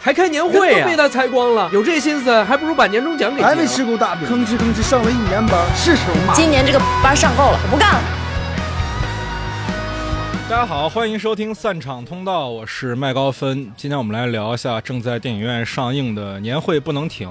还开年会呀、被他猜光了，有这心思，还不如把年终奖给结还没。吃够大饼，吭哧吭哧上了一年班，是时候骂。今年这个班上够了，我不干了。大家好，欢迎收听散场通道，我是麦高芬。今天我们来聊一下正在电影院上映的《年会不能停》。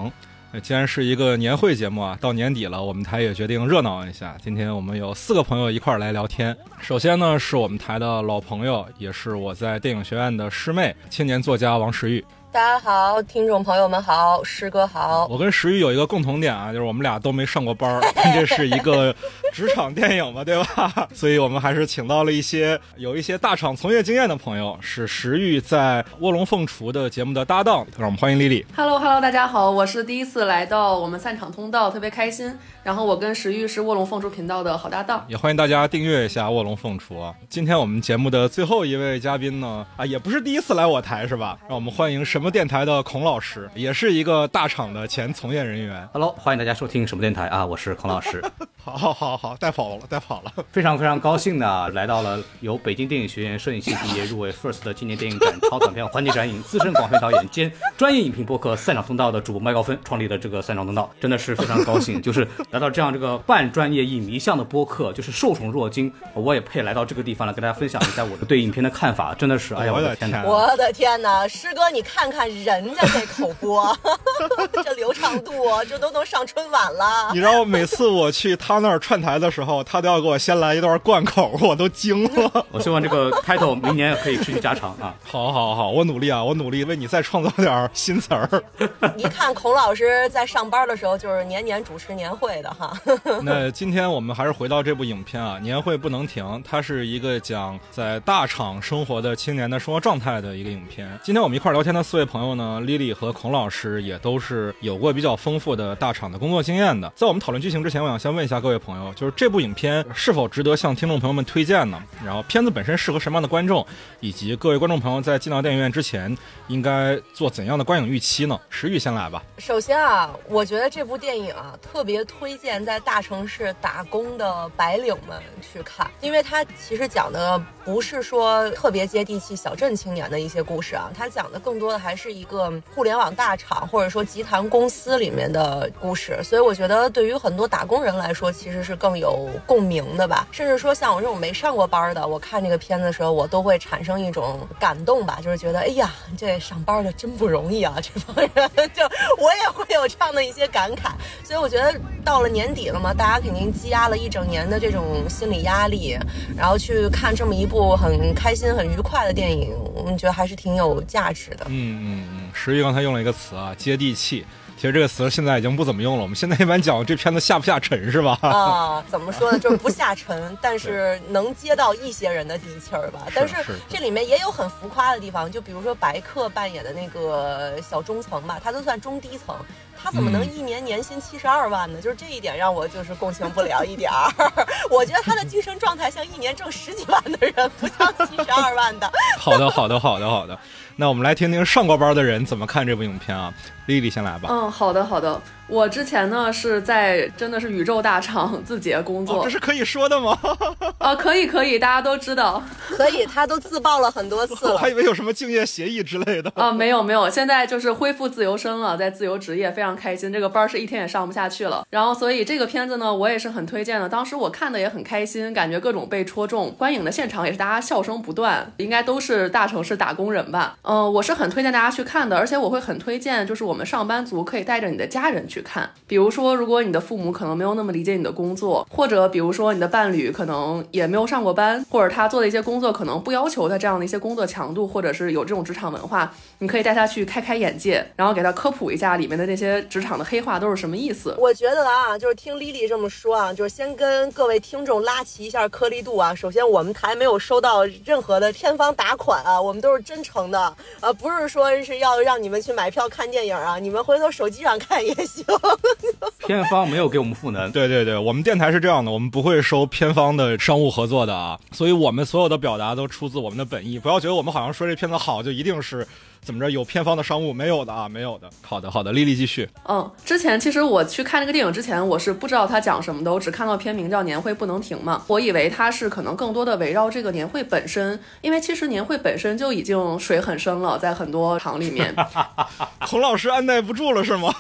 那既然是一个年会节目啊，到年底了，我们台也决定热闹一下。今天我们有四个朋友一块儿来聊天。首先呢，是我们台的老朋友，也是我在电影学院的师妹，青年作家王石玉。大家好，听众朋友们好，师哥好。我跟石玉有一个共同点啊，就是我们俩都没上过班儿，这是一个职场电影嘛，对吧？所以我们还是请到了一些有一些大厂从业经验的朋友，是石玉在《卧龙凤雏》的节目的搭档，让我们欢迎丽丽。Hello Hello，大家好，我是第一次来到我们散场通道，特别开心。然后我跟石玉是卧龙凤雏频道的好搭档。也欢迎大家订阅一下《卧龙凤雏》啊！今天我们节目的最后一位嘉宾呢，啊，也不是第一次来我台是吧？让我们欢迎什么电台的孔老师，也是一个大厂的前从业人员。Hello，欢迎大家收听什么电台啊？我是孔老师，好好好好，带跑了，带跑了。非常非常高兴的，来到了由北京电影学院摄影系毕业入围 FIRST 的青年电影展超短片环节展影资深广片导演兼专业影评播客散场通道的主播麦高芬创立的这个散场通道，真的是非常高兴，就是来到这样这个半专业影迷向的播客，就是受宠若惊，我也配来到这个地方来跟大家分享一下我的对影片的看法，真的是，哎呀，我的天哪！我的天哪，师哥，你看看人家这口播，这流畅度，这都能上春晚了你。知道每次我去他那儿串台的时候，他都要给我先来一段贯口，我都惊了。我希望这个 title 明年可以持续加长啊。好好好，我努力啊，我努力为你再创造点新词儿。一看孔老师在上班的时候，就是年年主持年会的哈。那今天我们还是回到这部影片啊，《年会不能停》，它是一个讲在大厂生活的青年的生活状态的一个影片。今天我们一块儿聊天的四位朋友呢，丽丽和孔老师也都是有过比较丰富的大厂的工作经验的。在我们讨论剧情之前，我想先问一下各各位朋友，就是这部影片是否值得向听众朋友们推荐呢？然后片子本身适合什么样的观众，以及各位观众朋友在进到电影院之前应该做怎样的观影预期呢？石玉先来吧。首先啊，我觉得这部电影啊，特别推荐在大城市打工的白领们去看，因为它其实讲的不是说特别接地气小镇青年的一些故事啊，它讲的更多的还是一个互联网大厂或者说集团公司里面的故事，所以我觉得对于很多打工人来说，其实是更有共鸣的吧。甚至说像我这种没上过班的，我看这个片子的时候，我都会产生一种感动吧，就是觉得哎呀，这上班的真不容易啊，这帮人就我也会有这样的一些感慨。所以我觉得到了年底了嘛，大家肯定积压了一整年的这种心理压力，然后去看这么一部很开心、很愉快的电影，我们觉得还是挺有价值的。嗯嗯嗯，石玉刚才用了一个词啊，接地气。其实这个词现在已经不怎么用了，我们现在一般讲这片子下不下沉是吧？啊，怎么说呢？就是不下沉，但是能接到一些人的底气儿吧。但是是这里面也有很浮夸的地方，就比如说白客扮演的那个小中层吧，他都算中低层，他怎么能嗯一年年薪七十二万呢？就是这一点让我就是共情不了一点儿。我觉得他的精神状态像一年挣十几万的人，不像七十二万的。好的，好的，好的，好的。那我们来听听上过班的人怎么看这部影片啊。丽丽先来吧。嗯，好的好的。我之前呢是在真的是宇宙大厂字节工作哦，这是可以说的吗？啊、可以可以，大家都知道可以，他都自曝了很多次了 我还。以为有什么竞业协议之类的。啊、没有没有，现在就是恢复自由身了，在自由职业，非常开心。这个班儿是一天也上不下去了，然后所以这个片子呢，我也是很推荐的。当时我看的也很开心，感觉各种被戳中，观影的现场也是大家笑声不断，应该都是大城市打工人吧。嗯、我是很推荐大家去看的，而且我会很推荐，就是我们上班族可以带着你的家人去看，比如说，如果你的父母可能没有那么理解你的工作，或者比如说你的伴侣可能也没有上过班，或者他做的一些工作可能不要求他这样的一些工作强度，或者是有这种职场文化，你可以带他去开开眼界，然后给他科普一下里面的那些职场的黑话都是什么意思。我觉得啊，就是听丽丽这么说啊，就是先跟各位听众拉齐一下颗粒度啊。首先，我们台没有收到任何的片方打款啊，我们都是真诚的，呃，不是说是要让你们去买票看电影啊，你们回头手机上看也行。片方没有给我们赋能，对对对，我们电台是这样的，我们不会收片方的商务合作的啊，所以我们所有的表达都出自我们的本意。不要觉得我们好像说这片子好就一定是怎么着有偏方的商务？没有的啊，没有的。好的，好的，丽丽继续。嗯，之前其实我去看这个电影之前，我是不知道它讲什么的，我只看到片名叫《年会不能停》嘛，我以为它是可能更多的围绕这个年会本身，因为其实年会本身就已经水很深了，在很多场里面。孔老师按耐不住了是吗？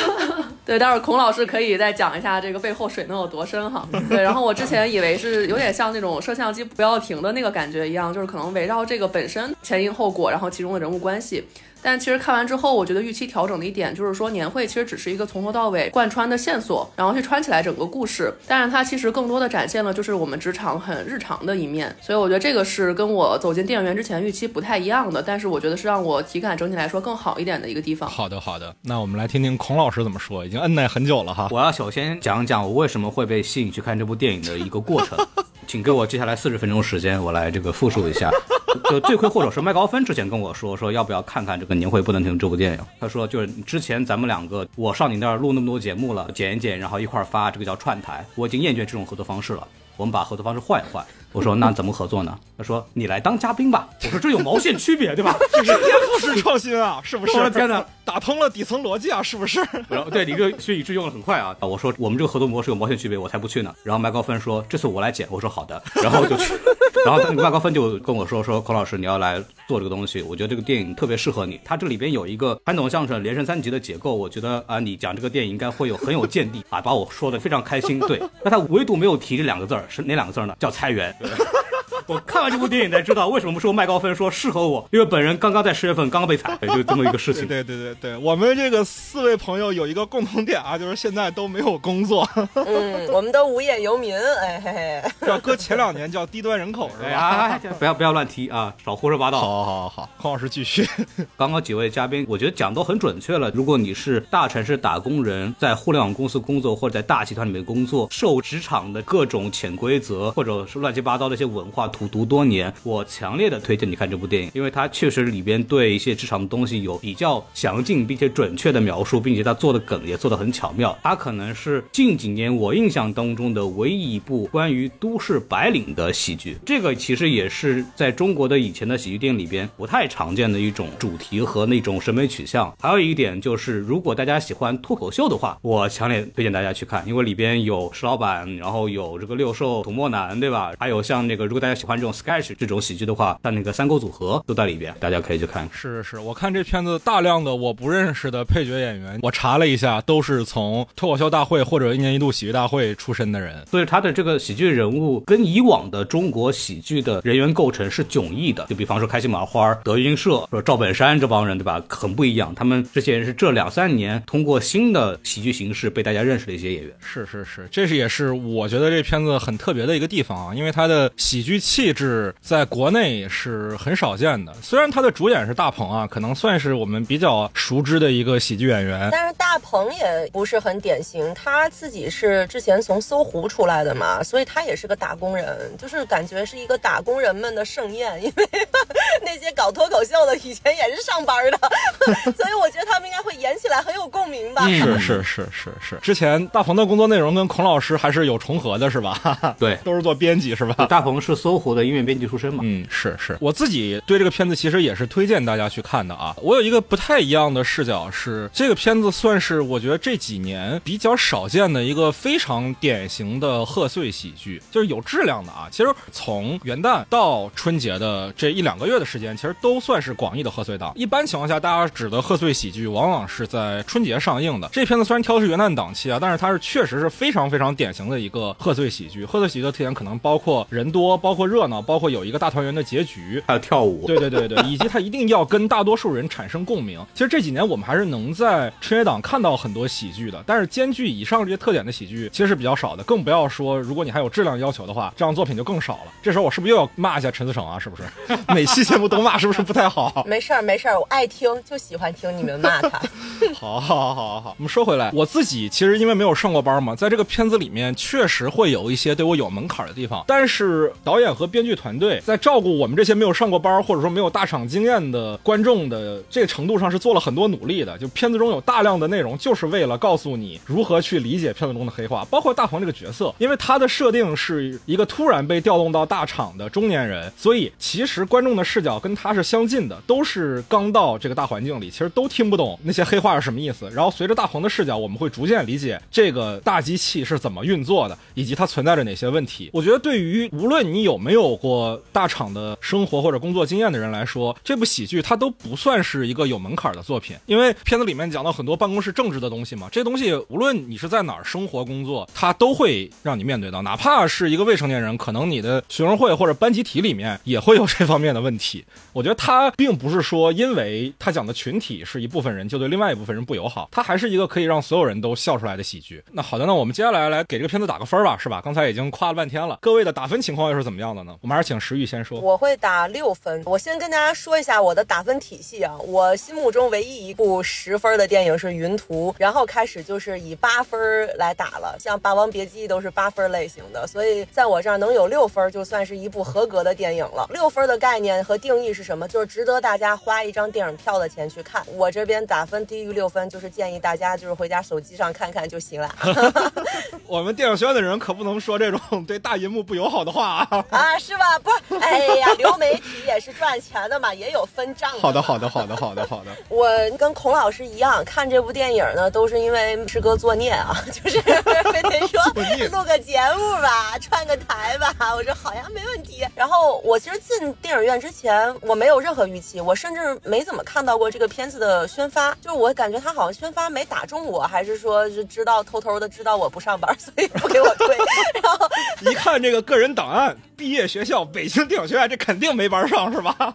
对，待会儿孔老师可以再讲一下这个背后水能有多深哈。对，然后我之前以为是有点像那种摄像机不要停的那个感觉一样，就是可能围绕这个本身前因后果，然后其中的人物关关系但其实看完之后，我觉得预期调整的一点就是说，年会其实只是一个从头到尾贯穿的线索，然后去穿起来整个故事。但是它其实更多的展现了就是我们职场很日常的一面，所以我觉得这个是跟我走进电影院之前预期不太一样的。但是我觉得是让我体感整体来说更好一点的一个地方。好的，好的，那我们来听听孔老师怎么说，已经摁耐很久了哈。我要首先讲讲我为什么会被吸引去看这部电影的一个过程，请给我接下来四十分钟时间，我来这个复述一下。就罪魁祸首是麦高芬之前跟我说，说要不要看看这个您会不能停这部电影。他说就是之前咱们两个我上你那儿录那么多节目了，剪一剪，然后一块儿发，这个叫串台，我已经厌倦这种合作方式了。我们把合作方式换一换。我说那怎么合作呢？他说你来当嘉宾吧。我说这有毛线区别对吧？这是颠覆式创新啊，是不是？我的天哪，打通了底层逻辑啊，是不是？然后对你这个学以致用的很快啊。我说我们这个合作模式有毛线区别，我才不去呢。然后麦高芬说这次我来剪。我说好的，然后就去。然后麦高芬就跟我说说孔老师你要来做这个东西，我觉得这个电影特别适合你。它这里边有一个传统相声连升三级的结构，我觉得啊你讲这个电影应该会有很有见地啊，把我说的非常开心。对，那他唯独没有提这两个字儿是哪两个字儿呢？叫裁员。Yeah. 我看完这部电影才知道为什么说麦高芬说适合我，因为本人刚刚在十月份刚刚被裁，就这么一个事情。对对对对，我们这个四位朋友有一个共同点啊，就是现在都没有工作。嗯，我们都无业游民，哎嘿嘿。要搁前两年叫低端人口是吧？不要不要乱提啊，少胡说八道。好好好，孔老师继续。刚刚几位嘉宾，我觉得讲都很准确了。如果你是大城市打工人，在互联网公司工作或者在大集团里面工作，受职场的各种潜规则或者是乱七八糟的一些文化。荼毒多年，我强烈的推荐你看这部电影，因为它确实里边对一些职场的东西有比较详尽并且准确的描述，并且它做的梗也做得很巧妙。它可能是近几年我印象当中的唯一一部关于都市白领的喜剧。这个其实也是在中国的以前的喜剧电影里边不太常见的一种主题和那种审美取向。还有一点就是，如果大家喜欢脱口秀的话，我强烈推荐大家去看，因为里边有石老板，然后有这个六兽、土默男，对吧？还有像那个，如果大家喜喜欢这种 sketch 这种喜剧的话，像那个三沟组合都在里边，大家可以去看。是是是，我看这片子大量的我不认识的配角演员，我查了一下，都是从脱口秀大会或者一年一度喜剧大会出身的人，所以他的这个喜剧人物跟以往的中国喜剧的人员构成是迥异的。就比方说开心麻花、德云社、说赵本山这帮人，对吧？很不一样。他们这些人是这两三年通过新的喜剧形式被大家认识的一些演员。是是是，这是也是我觉得这片子很特别的一个地方啊，因为它的喜剧气质。在国内是很少见的，虽然他的主演是大鹏啊，可能算是我们比较熟知的一个喜剧演员，但是大鹏也不是很典型，他自己是之前从搜狐出来的嘛，所以他也是个打工人，就是感觉是一个打工人们的盛宴，因为那些搞脱口秀的以前也是上班的，所以我觉得他们应该会演起来很有共鸣吧。是是是是是，之前大鹏的工作内容跟孔老师还是有重合的，是吧？对，都是做编辑，是吧？大鹏是搜狐的音乐。编辑出身嘛，嗯，是是，我自己对这个片子其实也是推荐大家去看的啊。我有一个不太一样的视角，是这个片子算是我觉得这几年比较少见的一个非常典型的贺岁喜剧，就是有质量的啊。其实从元旦到春节的这一两个月的时间，其实都算是广义的贺岁档。一般情况下，大家指的贺岁喜剧往往是在春节上映的。这片子虽然挑的是元旦档期啊，但是它是确实是非常非常典型的一个贺岁喜剧。贺岁喜剧的特点可能包括人多，包括热闹，包。括有一个大团圆的结局，还有跳舞，对对对对，以及他一定要跟大多数人产生共鸣。其实这几年我们还是能在春节档看到很多喜剧的，但是兼具以上这些特点的喜剧其实是比较少的。更不要说如果你还有质量要求的话，这样作品就更少了。这时候我是不是又要骂一下陈思诚啊？是不是 每期节目都骂，是不是不太好？没事儿没事儿，我爱听，就喜欢听你们骂他。好，好，好，好，好。我们说回来，我自己其实因为没有上过班嘛，在这个片子里面确实会有一些对我有门槛的地方。但是导演和编剧团队在照顾我们这些没有上过班或者说没有大厂经验的观众的这个程度上是做了很多努力的。就片子中有大量的内容，就是为了告诉你如何去理解片子中的黑化，包括大鹏这个角色，因为他的设定是一个突然被调动到大厂的中年人，所以其实观众的视角跟他是相近的，都是刚到这个大环境里，其实都听不懂那些黑话是什么意思。然后随着大鹏的视角，我们会逐渐理解这个大机器是怎么运作的，以及它存在着哪些问题。我觉得对于无论你有没有过大厂的生活或者工作经验的人来说，这部喜剧它都不算是一个有门槛的作品，因为片子里面讲到很多办公室政治的东西嘛，这东西无论你是在哪儿生活工作，它都会让你面对到，哪怕是一个未成年人，可能你的学生会或者班集体里面也会有这方面的问题。我觉得它并不是说因为他讲的群体是一部分人就对另外一部分人不友好，它还是一个可以让所有人都笑出来的喜剧。那好的，那我们接下来来给这个片子打个分吧，是吧？刚才已经夸了半天了，各位的打分情况又是怎么样的呢？我们还是请石玉先说。我会打六分。我先跟大家说一下我的打分体系啊，我心目中唯一一部十分的电影是《云图》，然后开始就是以八分来打了，像《霸王别姬》都是八分类型的，所以在我这儿能有六分，就算是一部合格的电影了。六分的概念和定义是什么？就是值得大家花一张电影票的钱去看。我这边打分低于六分，就是建议大家就是回家手机上看看就行了。我们电影学院的人可不能说这种对大银幕不友好的话啊！啊，是吧？不是，哎呀，流媒体也是赚钱的嘛，也有分账。好的，好的，好的，好的，好的。我跟孔老师一样，看这部电影呢，都是因为师哥作孽啊，就是非得说录个节目吧，串个台吧。我说好呀，没问题。然后我其实进电影院之前，我没有任何预期，我甚至没怎么看到过这个片子的宣发，就是我感觉他好像宣发没打中我，还是说是知道偷偷的知道我不上班，所以不给我推。然后一看这个个人档案，毕业学校北京电影学院，这肯定没班上是吧？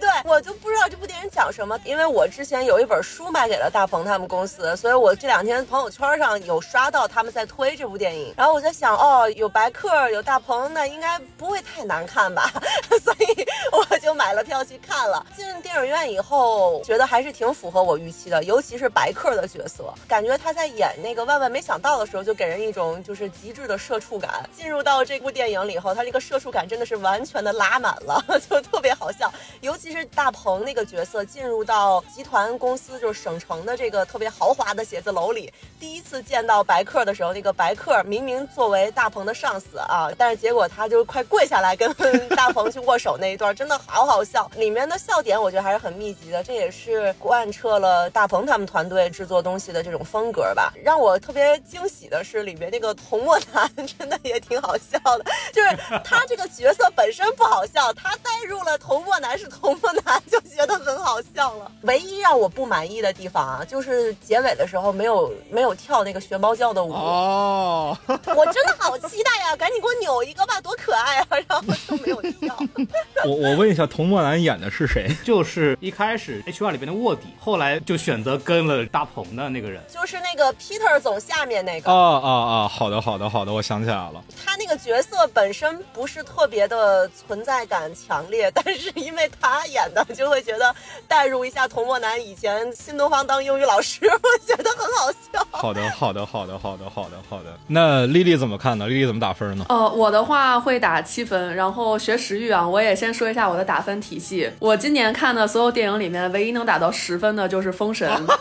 对我就不知道这部电影讲什么，因为我之前有一本书卖给了大鹏他们公司，所以我这两天朋友圈上有刷到他们在推这部电影，然后我在想，哦，有白客，有大鹏，那应该不会太难看吧？所以我就买了票去看了。进电影院以后，觉得还是挺符合我预期的，尤其是白客的角色，感觉他在演那个万万没想到的时候，就给人一种就是极致的社畜感。进入到这部电影里以后，他这个社畜感真的是完全的拉满了，就特别好笑。尤其是大鹏那个角色进入到集团公司，就是省城的这个特别豪华的写字楼里，第一次见到白客的时候，那个白客明明作为大鹏的上司啊，但是结果他就快跪下来跟 大鹏去握手那一段，真的好好笑。里面的笑点我觉得还是很密集的，这也是贯彻了大鹏他们团队制作东西的这种风格吧。让我特别惊喜的是，里面那个童漠男 真的也挺好笑的，就是他这个角色本身不好笑，他带入了童漠男是童漠男，就觉得很好笑了。唯一让我不满意的地方啊，就是结尾的时候没有没有跳那个学猫叫的舞。哦，我真的好期待呀！赶紧给我扭一个吧，多可爱啊！然后就没有跳。我我问一下，童漠男演的是谁？就是一开始 H R 里边的卧底，后来就选择跟了大鹏的那个人。就是那个 Peter 总下面那个。啊啊啊！好的好的好的，我想起来了。他那个角色本身不是特别的存在感强烈，但是因为他演的，就会觉得代入一下童漠男以前新东方当英语老师，我觉得很好笑。好的好的好的好的好的好的。那丽丽怎么看呢？丽丽怎么打分呢？呃，我的话会打七分，然后学时域啊，我也先说一下我的打分体系。我今年看的所有电影里面，唯一能打到十分的就是《封神》。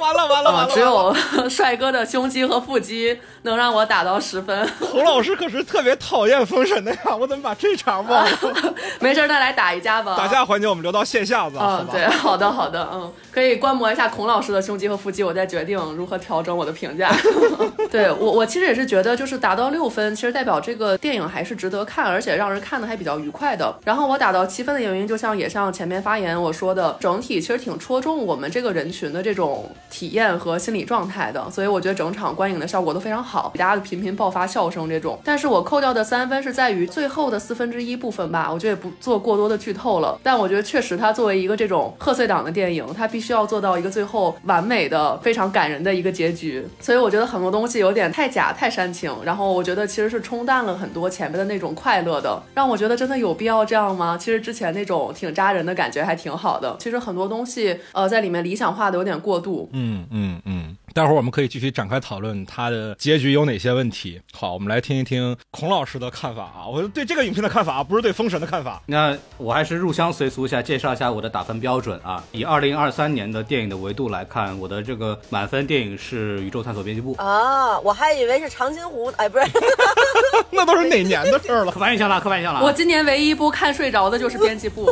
完了完了完了！只有 帅哥的胸肌和腹肌能让我打到十分。侯老师可是特别讨厌《封神》的呀，我怎么把这茬忘了？没事，再来打一架吧。打架环节我们留到线下吧。嗯，对，好的好的，嗯，可以观摩一下孔老师的胸肌和腹肌，我再决定如何调整我的评价。对我，我其实也是觉得，就是打到六分，其实代表这个电影还是值得看，而且让人看的还比较愉快的。然后我打到七分的原因，就像也像前面发言我说的，整体其实挺戳中我们这个人群的这种体验和心理状态的，所以我觉得整场观影的效果都非常好，大家频频爆发笑声这种。但是我扣掉的三分是在在于最后的四分之一部分吧，我觉得也不做过多的剧透了。但我觉得确实它作为一个这种贺岁档的电影，它必须要做到一个最后完美的、非常感人的一个结局。所以我觉得很多东西有点太假、太煽情，然后我觉得其实是冲淡了很多前面的那种快乐的，让我觉得真的有必要这样吗？其实之前那种挺扎人的感觉还挺好的。其实很多东西呃在里面理想化的有点过度。嗯嗯嗯。待会儿我们可以继续展开讨论它的结局有哪些问题。好，我们来听一听孔老师的看法啊，我对这个影片的看法，不是对《封神》的看法。那我还是入乡随俗一下，介绍一下我的打分标准啊。以二零二三年的电影的维度来看，我的这个满分电影是《宇宙探索编辑部》啊，我还以为是长津湖，哎，不是 那都是哪年的事儿了？刻板印象了，刻板印象了。我今年唯一一部看睡着的就是编辑部。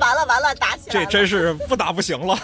完了完了，打起来了！这真是不打不行了。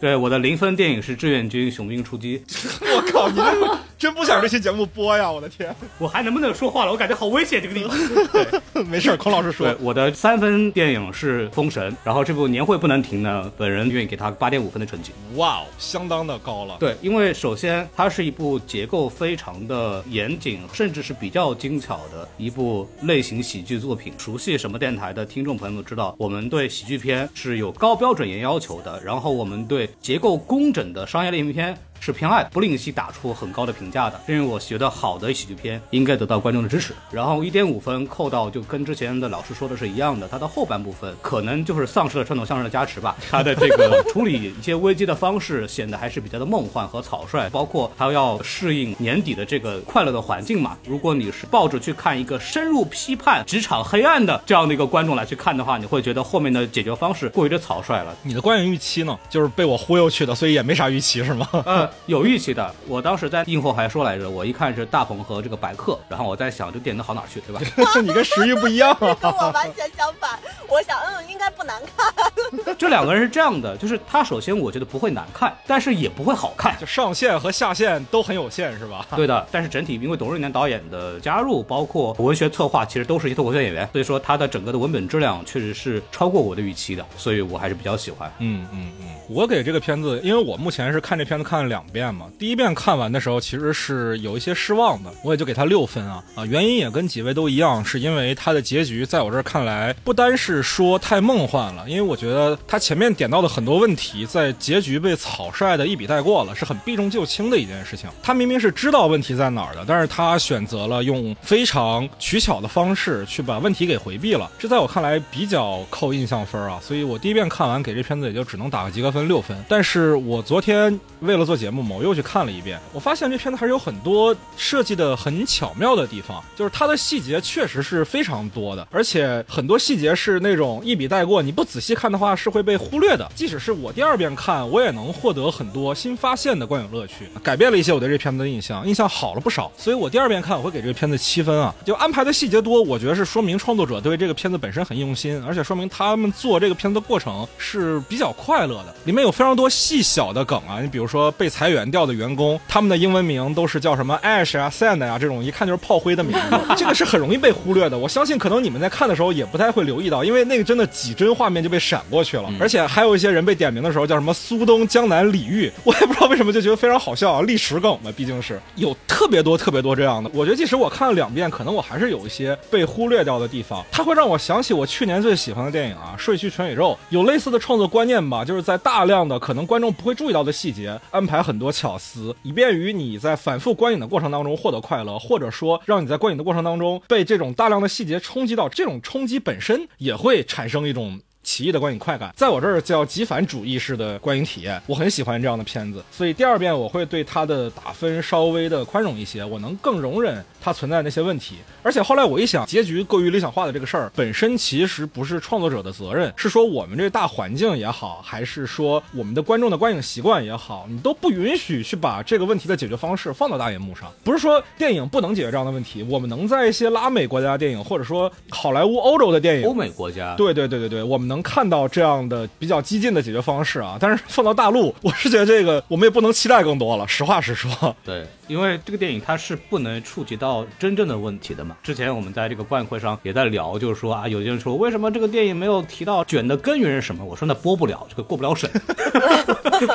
对，我的零分电影是《志愿军：雄兵出击》。我靠，你这真不想这期节目播呀！我的天，我还能不能说话了？我感觉好危险这个地方。对，没事，孔老师说。我的三分电影是《封神》，然后这部年会不能停呢，本人愿意给他八点五分的成绩。哇哦，相当的高了。对，因为首先它是一部结构非常的严谨，甚至是比较精巧的一部类型喜剧作品。熟悉什么电台的听众朋友们知道，我们对喜剧片是有高标准严要求的，然后我们对结构工整的商业类型片。是偏爱，不吝惜打出很高的评价的，认为我觉得好的喜剧片应该得到观众的支持。然后一点五分扣到，就跟之前的老师说的是一样的，它的后半部分可能就是丧失了传统相声的加持吧。它的这个 处理一些危机的方式显得还是比较的梦幻和草率，包括它要适应年底的这个快乐的环境嘛。如果你是抱着去看一个深入批判职场黑暗的这样的一个观众来去看的话，你会觉得后面的解决方式过于的草率了。你的观影预期呢？就是被我忽悠去的，所以也没啥预期是吗？嗯。有预期的，我当时在映后还说来着，我一看是大鹏和这个白客，然后我在想这电影能好哪去，对吧？你跟石玉不一样啊，跟我完全相反。我想，嗯，应该不难看。这两个人是这样的，就是他首先我觉得不会难看，但是也不会好看，就上限和下限都很有限，是吧？对的。但是整体因为董瑞年导演的加入，包括文学策划，其实都是一些脱口秀演员，所以说他的整个的文本质量确实是超过我的预期的，所以我还是比较喜欢。嗯嗯嗯，我给这个片子，因为我目前是看这片子看了两两遍嘛。第一遍看完的时候，其实是有一些失望的，我也就给他六分啊啊，原因也跟几位都一样，是因为他的结局在我这儿看来，不单是说太梦幻了，因为我觉得他前面点到的很多问题，在结局被草率的一笔带过了，是很避重就轻的一件事情。他明明是知道问题在哪儿的，但是他选择了用非常取巧的方式去把问题给回避了，这在我看来比较扣印象分啊，所以我第一遍看完给这片子也就只能打个及格分六分。但是我昨天为了做节嘛，我又。去看了一遍，我发现这片子还是有很多设计的很巧妙的地方，就是它的细节确实是非常多的，而且很多细节是那种一笔带过，你不仔细看的话是会被忽略的。即使是我第二遍看，我也能获得很多新发现的观影乐趣，改变了一些我对这片子的印象，印象好了不少。所以我第二遍看，我会给这个片子七分啊。就安排的细节多，我觉得是说明创作者对这个片子本身很用心，而且说明他们做这个片子的过程是比较快乐的。里面有非常多细小的梗啊，你比如说被裁员掉。的员工，他们的英文名都是叫什么 Ash 啊、Sand 啊这种，一看就是炮灰的名字，这个是很容易被忽略的。我相信可能你们在看的时候也不太会留意到，因为那个真的几帧画面就被闪过去了。而且还有一些人被点名的时候叫什么苏东、江南、李煜，我也不知道为什么就觉得非常好笑啊，历史梗嘛，毕竟是有特别多特别多这样的。我觉得即使我看了两遍，可能我还是有一些被忽略掉的地方。它会让我想起我去年最喜欢的电影啊，《睡去全宇宙》，有类似的创作观念吧，就是在大量的可能观众不会注意到的细节安排很多巧。思，以便于你在反复观影的过程当中获得快乐，或者说让你在观影的过程当中被这种大量的细节冲击到，这种冲击本身也会产生一种。奇异的观影快感，在我这儿叫极反主义式的观影体验，我很喜欢这样的片子，所以第二遍我会对它的打分稍微的宽容一些，我能更容忍它存在那些问题。而且后来我一想，结局过于理想化的这个事儿本身其实不是创作者的责任，是说我们这大环境也好，还是说我们的观众的观影习惯也好，你都不允许去把这个问题的解决方式放到大荧幕上。不是说电影不能解决这样的问题，我们能在一些拉美国家电影，或者说好莱坞欧洲的电影，欧美国家，对对对对对，我们。能看到这样的比较激进的解决方式啊。但是放到大陆，我是觉得这个我们也不能期待更多了。实话实说，对，因为这个电影它是不能触及到真正的问题的嘛。之前我们在这个观影会上也在聊，就是说啊，有些人说为什么这个电影没有提到卷的根源是什么？我说那播不了，这个过不了审。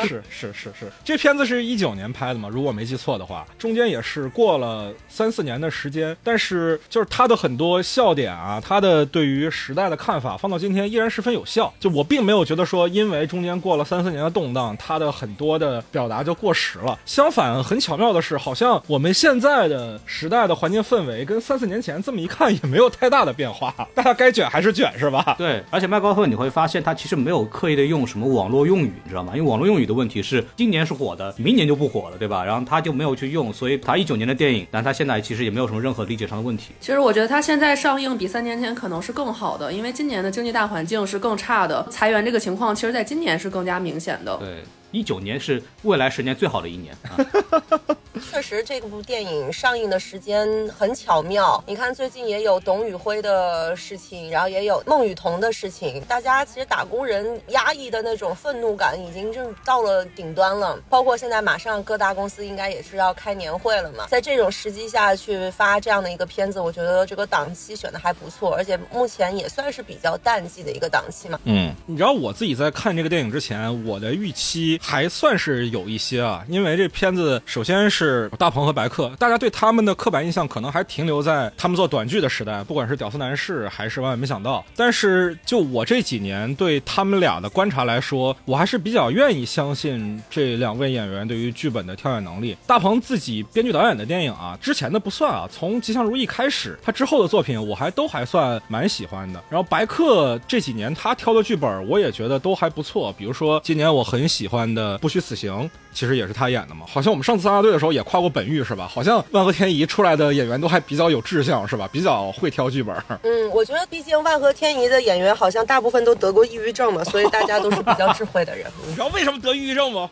是是是是，这片子是一九年拍的嘛，如果没记错的话，中间也是过了三四年的时间，但是就是它的很多笑点啊，它的对于时代的看法，放到今天依然十分有效。就我并没有觉得说，因为中间过了三四年的动荡，它的很多的表达就过时了。相反，很巧妙的是，好像我们现在的时代的环境氛围跟三四年前这么一看也没有太大的变化，大家该卷还是卷，是吧？对，而且麦高芬你会发现，他其实没有刻意的用什么网络用语，你知道吗？因为网络用语的问题是，今年是火的，明年就不火了，对吧？然后他就没有去用，所以他一九年的电影，但他现在其实也没有什么任何理解上的问题。其实我觉得他现在上映比三年前可能是更好的，因为今年的经济大环境是更差的，裁员这个情况，其实在今年是更加明显的。对，一九年是未来十年最好的一年啊。确实，这部电影上映的时间很巧妙。你看，最近也有董宇辉的事情，然后也有孟雨桐的事情。大家其实打工人压抑的那种愤怒感已经正到了顶端了。包括现在马上各大公司应该也是要开年会了嘛，在这种时机下去发这样的一个片子，我觉得这个档期选的还不错，而且目前也算是比较淡季的一个档期嘛。嗯，你知道我自己在看这个电影之前，我的预期还算是有一些啊，因为这片子首先是是大鹏和白客，大家对他们的刻板印象可能还停留在他们做短剧的时代，不管是《屌丝男士》还是《万万没想到》。但是就我这几年对他们俩的观察来说，我还是比较愿意相信这两位演员对于剧本的挑选能力。大鹏自己编剧导演的电影啊，之前的不算啊，从《吉祥如意》开始，他之后的作品我还都还算蛮喜欢的。然后白客这几年他挑的剧本，我也觉得都还不错。比如说今年我很喜欢的《不虚此行》，其实也是他演的嘛。好像我们上次三大队的时候也跨过本域是吧？好像万和天宜出来的演员都还比较有志向是吧？比较会挑剧本。嗯，我觉得毕竟万和天宜的演员好像大部分都得过抑郁症嘛，所以大家都是比较智慧的人。你知道为什么得抑郁症吗？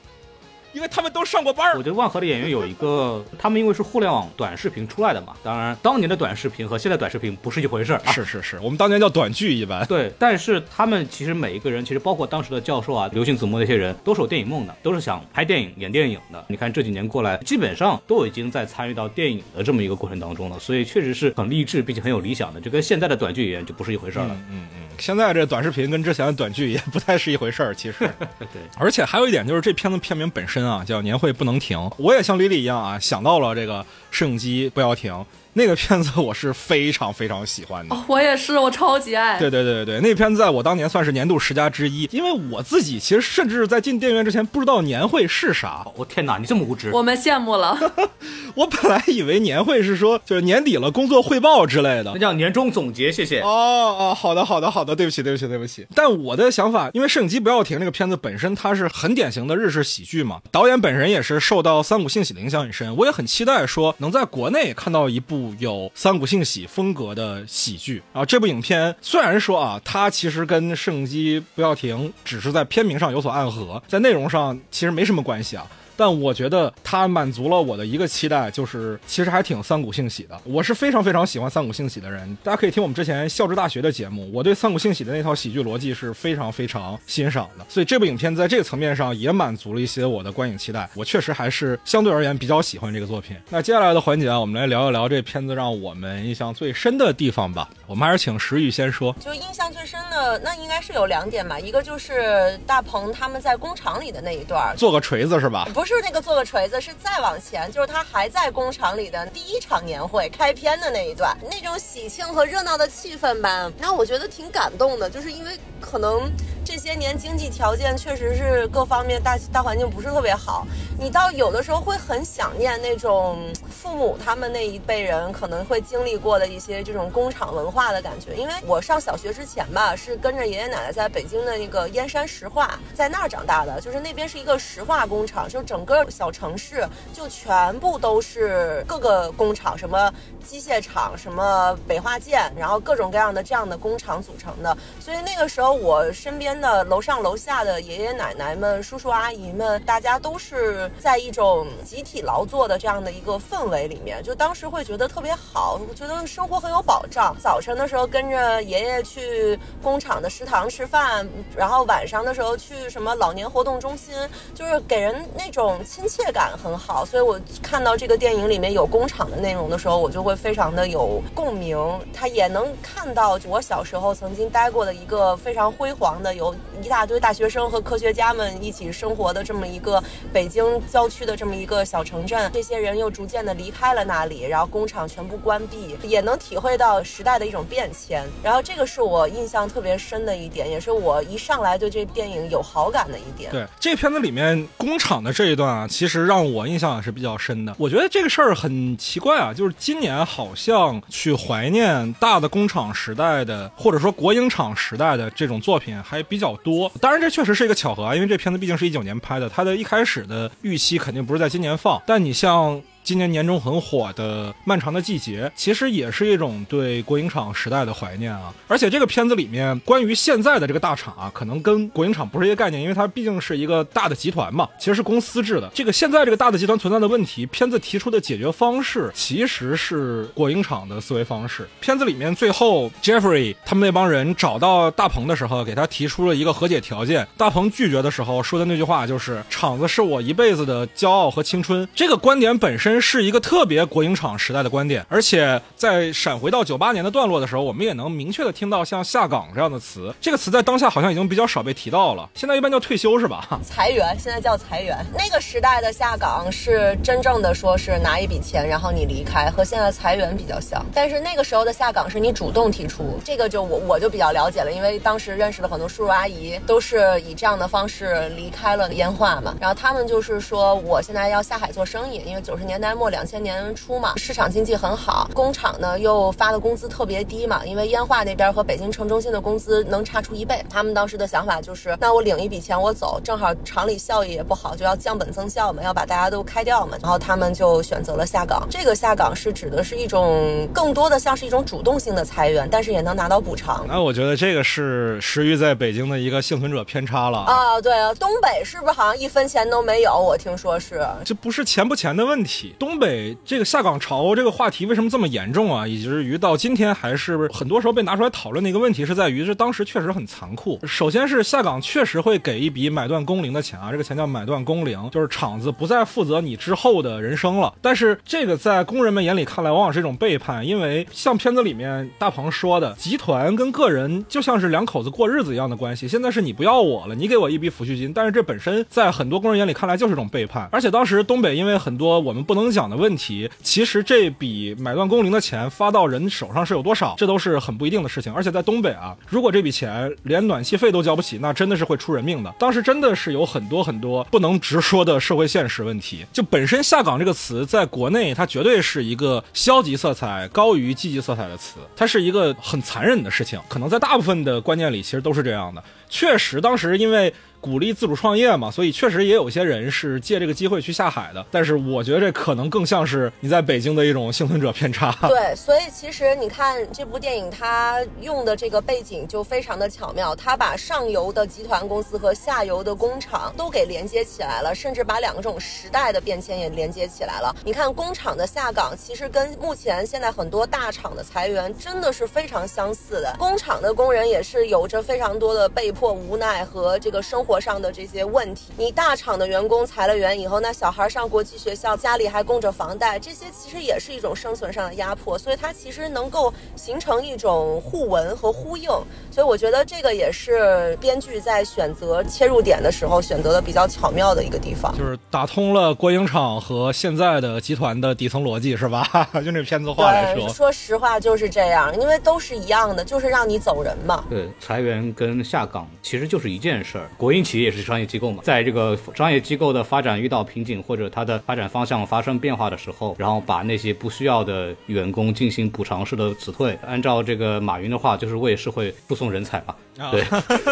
因为他们都上过班儿我觉得万和的演员有一个，他们因为是互联网短视频出来的嘛，当然当年的短视频和现在短视频不是一回事儿啊。是是是，我们当年叫短剧一般。对，但是他们其实每一个人，其实包括当时的教授啊、刘星子墨那些人，都是有电影梦的，都是想拍电影、演电影的。你看这几年过来，基本上都已经在参与到电影的这么一个过程当中了，所以确实是很励志，并且很有理想的。就跟现在的短剧演员就不是一回事儿了。嗯嗯，现在这短视频跟之前的短剧也不太是一回事儿，其实。对，而且还有一点就是这片子片名本身啊，叫《年会不能停》，我也像李李一样啊，想到了这个摄影机不要停。那个片子我是非常非常喜欢的。哦，我也是，我超级爱。对对对对，那片子在我当年算是年度十佳之一，因为我自己其实甚至在进电影院之前不知道年会是啥。我、天哪，你这么无知！我们羡慕了。我本来以为年会是说就是年底了工作汇报之类的那，叫年终总结，谢谢。哦哦，好的好的好的，对不起对不起对不起。但我的想法，因为《摄影机不要停》这个片子本身它是很典型的日式喜剧嘛，导演本人也是受到三谷幸喜的影响很深，我也很期待说能在国内看到一部有三股幸喜风格的喜剧啊。这部影片虽然说啊，它其实跟《摄影机不要停》只是在片名上有所暗合，在内容上其实没什么关系啊。但我觉得它满足了我的一个期待，就是其实还挺三谷幸喜的。我是非常非常喜欢三谷幸喜的人，大家可以听我们之前校之大学的节目，我对三谷幸喜的那套喜剧逻辑是非常非常欣赏的。所以这部影片在这个层面上也满足了一些我的观影期待。我确实还是相对而言比较喜欢这个作品。那接下来的环节啊，我们来聊一聊这片子让我们印象最深的地方吧。我们还是请石宇先说。就印象最深的，那应该是有两点吧，一个就是大鹏他们在工厂里的那一段，做个锤子是吧？不不是那个做个锤子，是再往前，就是他还在工厂里的第一场年会开篇的那一段，那种喜庆和热闹的气氛吧，让我觉得挺感动的。就是因为可能这些年经济条件确实是各方面大大环境不是特别好，你到有的时候会很想念那种父母他们那一辈人可能会经历过的一些这种工厂文化的感觉。因为我上小学之前吧，是跟着爷爷奶奶在北京的那个燕山石化，在那儿长大的，就是那边是一个石化工厂，就整个小城市就全部都是各个工厂，什么机械厂，什么北化建，然后各种各样的这样的工厂组成的。所以那个时候我身边边的楼上楼下的爷爷奶奶们、叔叔阿姨们，大家都是在一种集体劳作的这样的一个氛围里面，就当时会觉得特别好，我觉得生活很有保障。早晨的时候跟着爷爷去工厂的食堂吃饭，然后晚上的时候去什么老年活动中心，就是给人那种亲切感很好。所以我看到这个电影里面有工厂的内容的时候，我就会非常的有共鸣。他也能看到我小时候曾经待过的一个非常辉煌的，有有一大堆大学生和科学家们一起生活的这么一个北京郊区的这么一个小城镇。这些人又逐渐的离开了那里，然后工厂全部关闭，也能体会到时代的一种变迁。然后这个是我印象特别深的一点，也是我一上来对这电影有好感的一点。对这片子里面工厂的这一段啊，其实让我印象也是比较深的。我觉得这个事儿很奇怪啊，就是今年好像去怀念大的工厂时代的，或者说国营厂时代的这种作品还比较多。当然，这确实是一个巧合啊，因为这片子毕竟是一九年拍的，它的一开始的预期肯定不是在今年放。但你像。今年年中很火的《漫长的季节》，其实也是一种对国营厂时代的怀念啊。而且这个片子里面关于现在的这个大厂啊，可能跟国营厂不是一个概念，因为它毕竟是一个大的集团嘛，其实是公司制的。这个现在这个大的集团存在的问题，片子提出的解决方式其实是国营厂的思维方式。片子里面最后 Jeffrey 他们那帮人找到大鹏的时候，给他提出了一个和解条件。大鹏拒绝的时候说的那句话就是：“厂子是我一辈子的骄傲和青春。”这个观点本身。是一个特别国营厂时代的观点，而且在闪回到九八年的段落的时候，我们也能明确的听到像下岗这样的词。这个词在当下好像已经比较少被提到了，现在一般叫退休是吧？裁员现在叫裁员。那个时代的下岗是真正的说是拿一笔钱，然后你离开，和现在裁员比较像。但是那个时候的下岗是你主动提出，这个就我我就比较了解了，因为当时认识了很多叔叔阿姨，都是以这样的方式离开了烟化嘛。然后他们就是说，我现在要下海做生意，因为九十年代末两千年初嘛，市场经济很好，工厂呢又发的工资特别低嘛，因为烟化那边和北京城中心的工资能差出一倍。他们当时的想法就是，那我领一笔钱我走，正好厂里效益也不好，就要降本增效嘛，要把大家都开掉嘛。然后他们就选择了下岗。这个下岗是指的是一种更多的像是一种主动性的裁员，但是也能拿到补偿。那我觉得这个是石玉在北京的一个幸存者偏差了啊。对啊，东北是不是好像一分钱都没有？我听说是。这不是钱不钱的问题，东北。这个下岗潮这个话题为什么这么严重啊？以至于到今天还是很多时候被拿出来讨论的一个问题，是在于这当时确实很残酷。首先是下岗确实会给一笔买断工龄的钱啊，这个钱叫买断工龄，就是厂子不再负责你之后的人生了。但是这个在工人们眼里看来，往往是一种背叛，因为像片子里面大鹏说的，集团跟个人就像是两口子过日子一样的关系。现在是你不要我了，你给我一笔抚恤金，但是这本身在很多工人眼里看来就是一种背叛。而且当时东北因为很多我们不能讲的。问题其实这笔买断工龄的钱发到人手上是有多少，这都是很不一定的事情。而且在东北啊，如果这笔钱连暖气费都交不起，那真的是会出人命的。当时真的是有很多很多不能直说的社会现实问题。就本身下岗这个词，在国内它绝对是一个消极色彩高于积极色彩的词，它是一个很残忍的事情。可能在大部分的观念里，其实都是这样的。确实，当时因为。鼓励自主创业嘛，所以确实也有些人是借这个机会去下海的。但是我觉得这可能更像是你在北京的一种幸存者偏差。对，所以其实你看这部电影，它用的这个背景就非常的巧妙，它把上游的集团公司和下游的工厂都给连接起来了，甚至把两个这种时代的变迁也连接起来了。你看工厂的下岗，其实跟目前现在很多大厂的裁员真的是非常相似的。工厂的工人也是有着非常多的被迫无奈和这个生活。上的这些问题，你大厂的员工裁了员以后，那小孩上国际学校，家里还供着房贷，这些其实也是一种生存上的压迫，所以它其实能够形成一种互文和呼应，所以我觉得这个也是编剧在选择切入点的时候选择的比较巧妙的一个地方，就是打通了国营厂和现在的集团的底层逻辑，是吧？用这片子话来说，说实话就是这样，因为都是一样的，就是让你走人嘛。对，裁员跟下岗其实就是一件事儿，国营。企业也是商业机构嘛，在这个商业机构的发展遇到瓶颈或者它的发展方向发生变化的时候，然后把那些不需要的员工进行补偿式的辞退。按照这个马云的话，就是为社会输送人才嘛。啊对，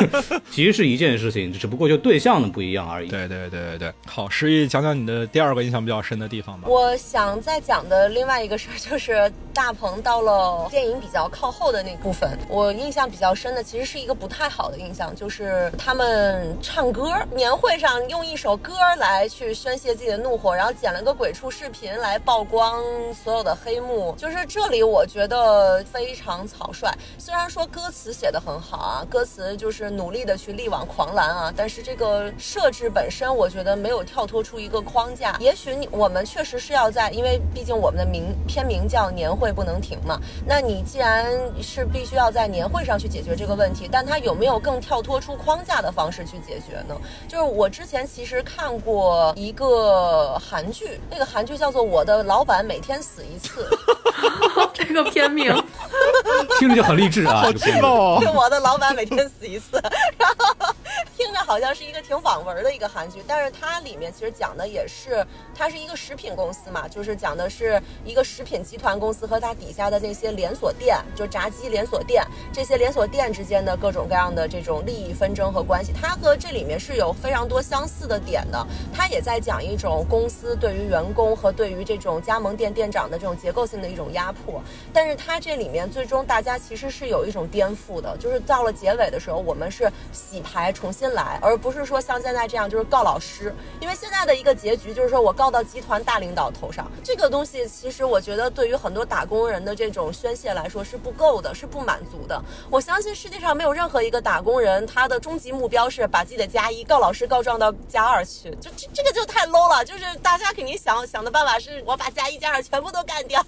其实是一件事情，只不过就对象的不一样而已。对对对对对，好，诗意讲讲你的第二个印象比较深的地方吧。我想再讲的另外一个事儿，就是大鹏到了电影比较靠后的那部分，我印象比较深的其实是一个不太好的印象，就是他们唱歌，年会上用一首歌来去宣泄自己的怒火，然后剪了个鬼畜视频来曝光所有的黑幕，就是这里我觉得非常草率。虽然说歌词写的很好啊，歌词就是努力的去力挽狂澜啊，但是这个设置本身，我觉得没有跳脱出一个框架。也许你我们确实是要在，因为毕竟我们的名片名叫年会不能停嘛。那你既然是必须要在年会上去解决这个问题，但它有没有更跳脱出框架的方式去解决呢？就是我之前其实看过一个韩剧，那个韩剧叫做《我的老板每天死一次》。这个片名，听着就很励志啊！好劲哦就，我的老板每天死一次，然后 听着好像是一个挺网文的一个韩剧，但是它里面其实讲的也是，它是一个食品公司嘛，就是讲的是一个食品集团公司和它底下的那些连锁店，就炸鸡连锁店，这些连锁店之间的各种各样的这种利益纷争和关系，它和这里面是有非常多相似的点的。它也在讲一种公司对于员工和对于这种加盟店店长的这种结构性的一种压迫，但是它这里面最终大家其实是有一种颠覆的，就是到了结结尾的时候，我们是洗牌重新来，而不是说像现在这样就是告老师，因为现在的一个结局就是说我告到集团大领导头上，这个东西其实我觉得对于很多打工人的这种宣泄来说是不够的，是不满足的。我相信世界上没有任何一个打工人他的终极目标是把自己的加一告老师告状到加二去，就这这个就太 low 了，就是大家肯定想想的办法是我把加一加二全部都干掉，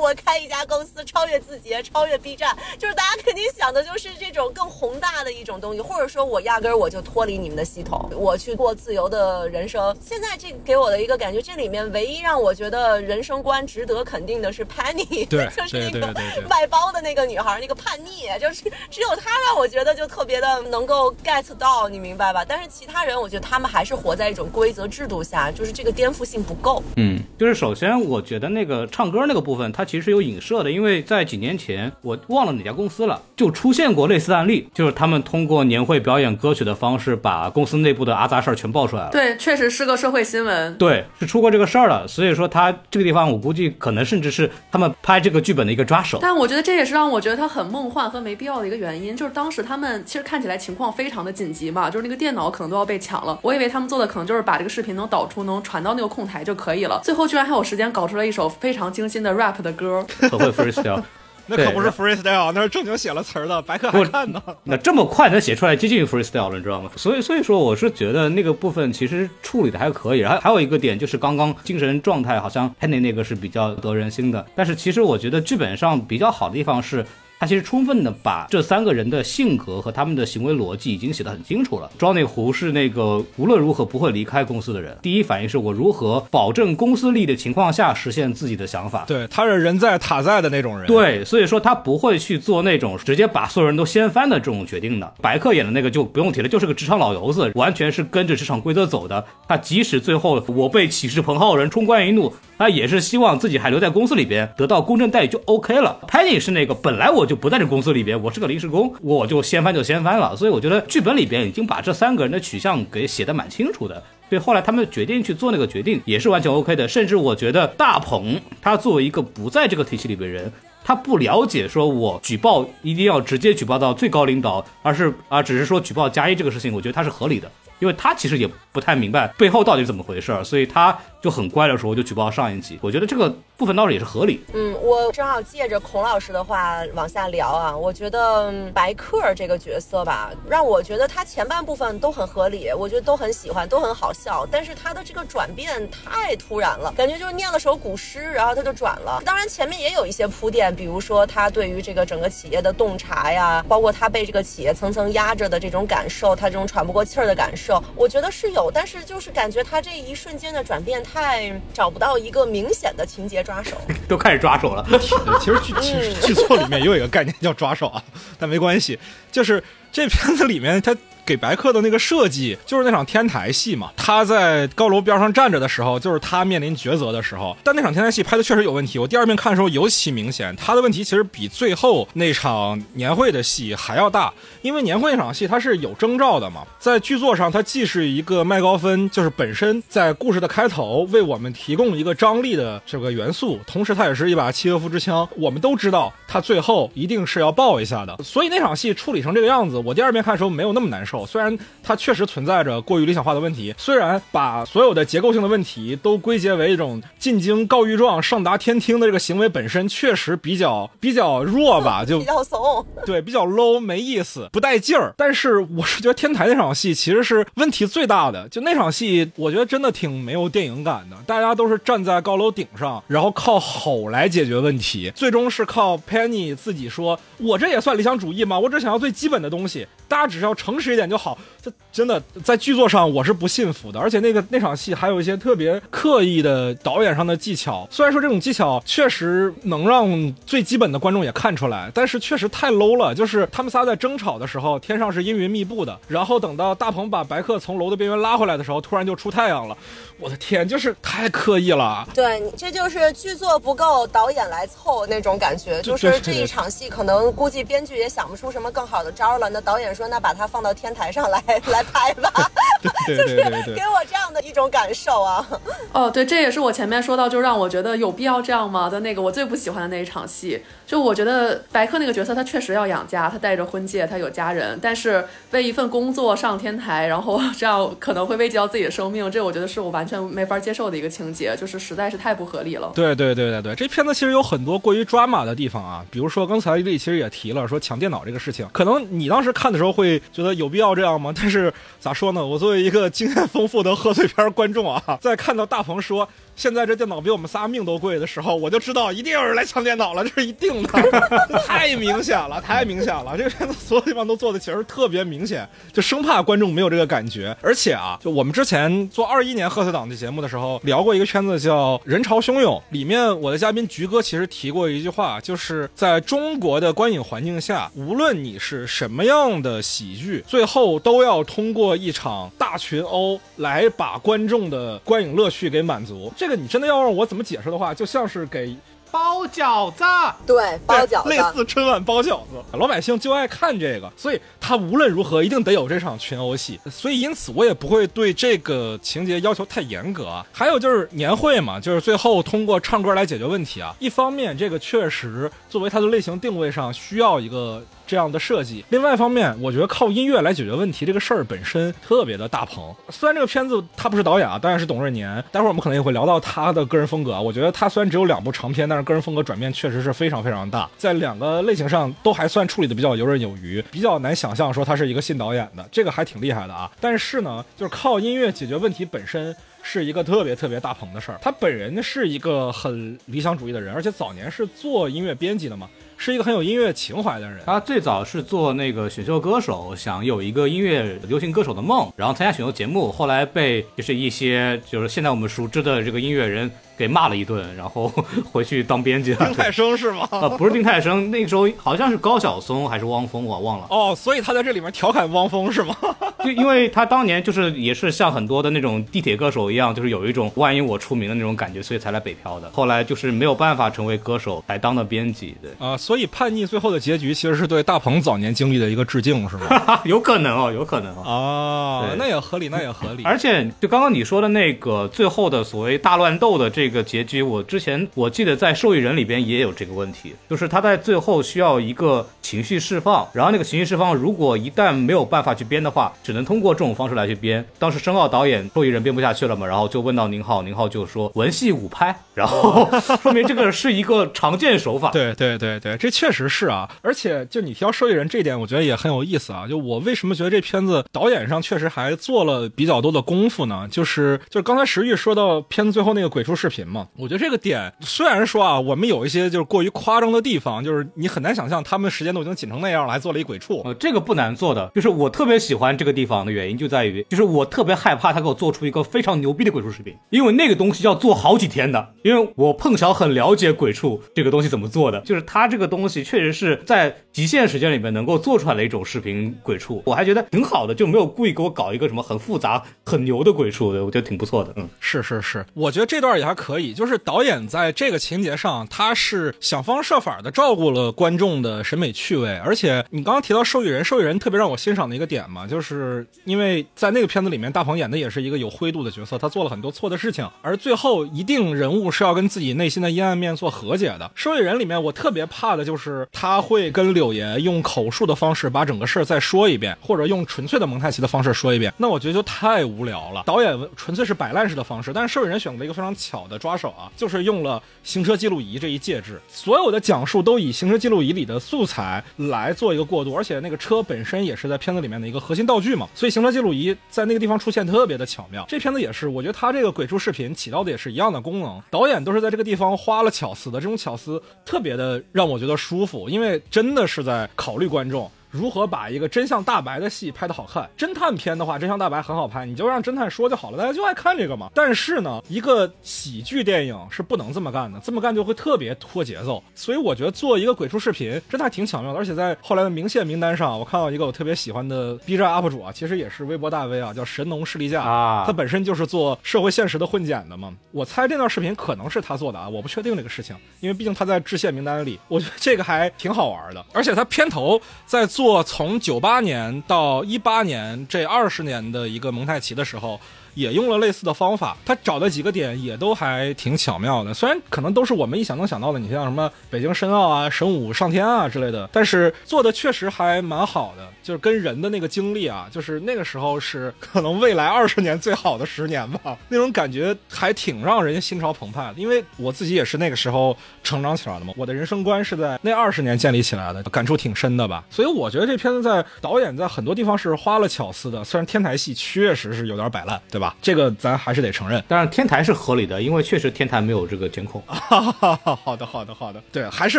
我开一家公司超越字节，超越 B 站，就是大家肯定想的就是这种更宏大的一种东西，或者说我压根儿我就脱离你们的系统，我去过自由的人生。现在这给我的一个感觉，这里面唯一让我觉得人生观值得肯定的是 Penny，对 就是那个外包的那个女孩，那个叛逆，就是只有她让我觉得就特别的能够 get 到，你明白吧？但是其他人，我觉得他们还是活在一种规则制度下，就是这个颠覆性不够。嗯，就是首先我觉得那个唱歌那个部分，它其实有影射的，因为在几年前我忘了哪家公司了，就出现过类似案例，就是他们通过年会表演歌曲的方式，把公司内部的阿杂事儿全爆出来了。对，确实是个社会新闻。对，是出过这个事儿了，所以说他这个地方，我估计可能甚至是他们拍这个剧本的一个抓手。但我觉得这也是让我觉得他很梦幻和没必要的一个原因，就是当时他们其实看起来情况非常的紧急嘛，就是那个电脑可能都要被抢了。我以为他们做的可能就是把这个视频能导出，能传到那个控台就可以了。最后居然还有时间搞出了一首非常精心的 rap 的歌。很会 freestyle，那可不是 freestyle，那是正经写了词儿的，白可还看呢。那这么快能写出来接近于 freestyle 了，你知道吗？所以所以说，我是觉得那个部分其实处理的还可以。然后还有一个点就是刚刚精神状态好像 Penny 那个是比较得人心的，但是其实我觉得剧本上比较好的地方是。他其实充分的把这三个人的性格和他们的行为逻辑已经写得很清楚了。Johnny 胡是那个无论如何不会离开公司的人，第一反应是我如何保证公司利益的情况下实现自己的想法。对，他是人在塔在的那种人。对，所以说他不会去做那种直接把所有人都掀翻的这种决定的。白客演的那个就不用提了，就是个职场老油子，完全是跟着职场规则走的。他即使最后我被起势彭浩人冲冠一怒，他也是希望自己还留在公司里边，得到公正待遇就 OK 了。Penny 是那个本来我就不在这公司里边，我是个临时工，我就掀翻就掀翻了。所以我觉得剧本里边已经把这三个人的取向给写得蛮清楚的。所以后来他们决定去做那个决定，也是完全 OK 的。甚至我觉得大鹏他作为一个不在这个体系里边人，他不了解说我举报一定要直接举报到最高领导，而是啊只是说举报加一这个事情，我觉得他是合理的。因为他其实也不太明白背后到底怎么回事儿，所以他就很乖的时候就举报上一级。我觉得这个部分倒是也是合理。嗯，我正好借着孔老师的话往下聊啊，我觉得白客这个角色吧，让我觉得他前半部分都很合理，我觉得都很喜欢，都很好笑，但是他的这个转变太突然了，感觉就是念了首古诗，然后他就转了。当然前面也有一些铺垫，比如说他对于这个整个企业的洞察呀，包括他被这个企业层层压着的这种感受，他这种喘不过气儿的感受，我觉得是有，但是就是感觉他这一瞬间的转变太找不到一个明显的情节抓手。都开始抓手了，其实剧 剧剧作里面也有一个概念叫抓手啊，但没关系，就是这片子里面它给白客的那个设计，就是那场天台戏嘛。他在高楼边上站着的时候，就是他面临抉择的时候。但那场天台戏拍的确实有问题，我第二遍看的时候尤其明显，他的问题其实比最后那场年会的戏还要大。因为年会那场戏它是有征兆的嘛，在剧作上它既是一个麦高芬，就是本身在故事的开头为我们提供一个张力的这个元素，同时它也是一把契诃夫之枪。我们都知道他最后一定是要爆一下的，所以那场戏处理成这个样子，我第二遍看的时候没有那么难受。虽然它确实存在着过于理想化的问题，虽然把所有的结构性的问题都归结为一种进京告御状、上达天听的这个行为本身确实比较比较弱吧，就 比较怂，对，比较 low，没意思。不带劲儿，但是我是觉得天台那场戏其实是问题最大的。就那场戏，我觉得真的挺没有电影感的。大家都是站在高楼顶上，然后靠吼来解决问题，最终是靠 Penny 自己说：“我这也算理想主义吗？我只想要最基本的东西，大家只要诚实一点就好。”这真的在剧作上我是不信服的。而且那个那场戏还有一些特别刻意的导演上的技巧，虽然说这种技巧确实能让最基本的观众也看出来，但是确实太 low 了。就是他们仨在争吵的时候。天上是阴云密布的，然后等到大鹏把白客从楼的边缘拉回来的时候，突然就出太阳了。我的天，就是太刻意了。对，这就是剧作不够，导演来凑那种感觉。就是这一场戏，可能估计编剧也想不出什么更好的招了。那导演说：“那把它放到天台上来 来拍吧。” 就是给我这样的一种感受啊。哦，对，这也是我前面说到，就让我觉得有必要这样吗的那个我最不喜欢的那一场戏。就我觉得白客那个角色，他确实要养家，他带着婚戒，他有家人，但是为一份工作上天台，然后这样可能会危及到自己的生命，这我觉得是我完全没法接受的一个情节，就是实在是太不合理了。对对对对对，这片子其实有很多过于抓马的地方啊，比如说刚才丽其实也提了，说抢电脑这个事情，可能你当时看的时候都会觉得有必要这样吗？但是咋说呢？我作为一个经验丰富的贺岁片观众啊，在看到大鹏说。现在这电脑比我们仨命都贵的时候，我就知道一定有人来抢电脑了，这是一定的，太明显了，太明显了。这个片子所有地方都做的其实特别明显，就生怕观众没有这个感觉。而且啊，就我们之前做二一年贺岁档的节目的时候，聊过一个圈子叫《人潮汹涌》，里面我的嘉宾菊哥其实提过一句话，就是在中国的观影环境下，无论你是什么样的喜剧，最后都要通过一场大群殴来把观众的观影乐趣给满足。这个你真的要让我怎么解释的话，就像是给包饺子，对，包饺子，类似春晚包饺子，老百姓就爱看这个，所以他无论如何一定得有这场群殴戏，所以因此我也不会对这个情节要求太严格啊。还有就是年会嘛，就是最后通过唱歌来解决问题啊。一方面，这个确实作为它的类型定位上需要一个。这样的设计，另外一方面，我觉得靠音乐来解决问题这个事儿本身特别的大鹏。虽然这个片子他不是导演啊，当然是董润年。待会儿我们可能也会聊到他的个人风格啊。我觉得他虽然只有两部长片，但是个人风格转变确实是非常非常大，在两个类型上都还算处理的比较游刃有余，比较难想象说他是一个新导演的，这个还挺厉害的啊。但是呢，就是靠音乐解决问题本身是一个特别特别大鹏的事儿。他本人是一个很理想主义的人，而且早年是做音乐编辑的嘛。是一个很有音乐情怀的人。他最早是做那个选秀歌手，想有一个音乐流行歌手的梦，然后参加选秀节目，后来被就是一些就是现在我们熟知的这个音乐人。给骂了一顿，然后 回去当编辑了。丁太升是吗？啊，不是丁太升，那个时候好像是高晓松还是汪峰，我忘了。哦，所以他在这里面调侃汪峰是吗？对，因为他当年就是也是像很多的那种地铁歌手一样，就是有一种万一我出名的那种感觉，所以才来北漂的。后来就是没有办法成为歌手，才当的编辑。对啊，所以叛逆最后的结局其实是对大鹏早年经历的一个致敬，是吗？有可能哦，有可能哦。啊，那也合理，那也合理。而且就刚刚你说的那个最后的所谓大乱斗的这个这个结局，我之前我记得在受益人里边也有这个问题，就是他在最后需要一个情绪释放，然后那个情绪释放如果一旦没有办法去编的话，只能通过这种方式来去编。当时申奥导演受益人编不下去了嘛，然后就问到宁浩，宁浩就说文戏武拍，然后 说明这个是一个常见手法。对对对对，这确实是啊，而且就你提到受益人这一点，我觉得也很有意思啊。就我为什么觉得这片子导演上确实还做了比较多的功夫呢？就是就是刚才石玉说到片子最后那个鬼畜视频。频嘛。我觉得这个点虽然说啊，我们有一些就是过于夸张的地方，就是你很难想象他们时间都已经紧成那样了，还做了一鬼畜。呃，这个不难做的，就是我特别喜欢这个地方的原因就在于，就是我特别害怕他给我做出一个非常牛逼的鬼畜视频，因为那个东西要做好几天的。因为我碰巧很了解鬼畜这个东西怎么做的，就是他这个东西确实是在极限时间里面能够做出来的一种视频鬼畜，我还觉得挺好的，就没有故意给我搞一个什么很复杂、很牛的鬼畜的，我觉得挺不错的。嗯，是是是，我觉得这段也还可可以，就是导演在这个情节上，他是想方设法的照顾了观众的审美趣味，而且你刚刚提到受益人，受益人特别让我欣赏的一个点嘛，就是因为在那个片子里面，大鹏演的也是一个有灰度的角色，他做了很多错的事情，而最后一定人物是要跟自己内心的阴暗面做和解的。受益人里面，我特别怕的就是他会跟柳爷用口述的方式把整个事儿再说一遍，或者用纯粹的蒙太奇的方式说一遍，那我觉得就太无聊了。导演纯粹是摆烂式的方式，但是受益人选择了一个非常巧的抓手啊，就是用了行车记录仪这一介质，所有的讲述都以行车记录仪里的素材来做一个过渡，而且那个车本身也是在片子里面的一个核心道具嘛，所以行车记录仪在那个地方出现特别的巧妙。这片子也是，我觉得他这个鬼畜视频起到的也是一样的功能，导演都是在这个地方花了巧思的，这种巧思特别的让我觉得舒服，因为真的是在考虑观众。如何把一个真相大白的戏拍得好看？侦探片的话，真相大白很好拍，你就让侦探说就好了，大家就爱看这个嘛。但是呢，一个喜剧电影是不能这么干的，这么干就会特别拖节奏。所以我觉得做一个鬼畜视频真的还挺巧妙的。而且在后来的明线名单上，我看到一个我特别喜欢的 B 站 UP 主啊，其实也是微博大 V 啊，叫神农士力架啊他本身就是做社会现实的混剪的嘛。我猜这段视频可能是他做的啊，我不确定这个事情，因为毕竟他在致谢名单里。我觉得这个还挺好玩的，而且他片头在做从九八年到一八年这二十年的一个蒙太奇的时候。也用了类似的方法，他找的几个点也都还挺巧妙的。虽然可能都是我们一想能想到的，你像什么北京申奥啊、神武上天啊之类的，但是做的确实还蛮好的。就是跟人的那个经历啊，就是那个时候是 可能未来二十年最好的十年吧，那种感觉还挺让人心潮澎湃的。因为我自己也是那个时候成长起来的嘛，我的人生观是在那二十年建立起来的，感触挺深的吧。所以我觉得这片子在导演在很多地方是花了巧思的，虽然天台戏确实是有点摆烂，对吧？这个咱还是得承认。但是天台是合理的，因为确实天台没有这个监控。哈哈哈，好的，好的，好的。对，还是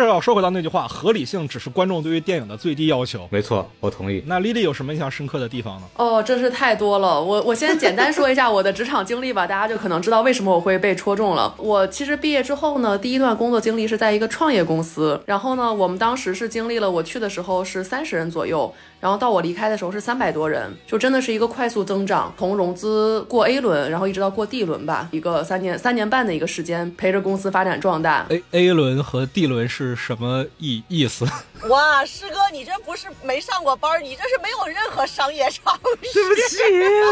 要说回到那句话，合理性只是观众对于电影的最低要求。没错，我同意。那丽丽有什么印象深刻的地方呢？哦，真是太多了。我我先简单说一下我的职场经历吧，大家就可能知道为什么我会被戳中了。我其实毕业之后呢，第一段工作经历是在一个创业公司，然后呢，我们当时是经历了我去的时候是三十人左右，然后到我离开的时候是三百多人，就真的是一个快速增长，从融资过 A 轮，然后一直到过 D 轮吧，一个三年三年半的一个时间，陪着公司发展壮大。A A 轮和 D 轮是什么意意思？哇，师哥，你这不是没上过班，你这是没有任何商业常识。对不起，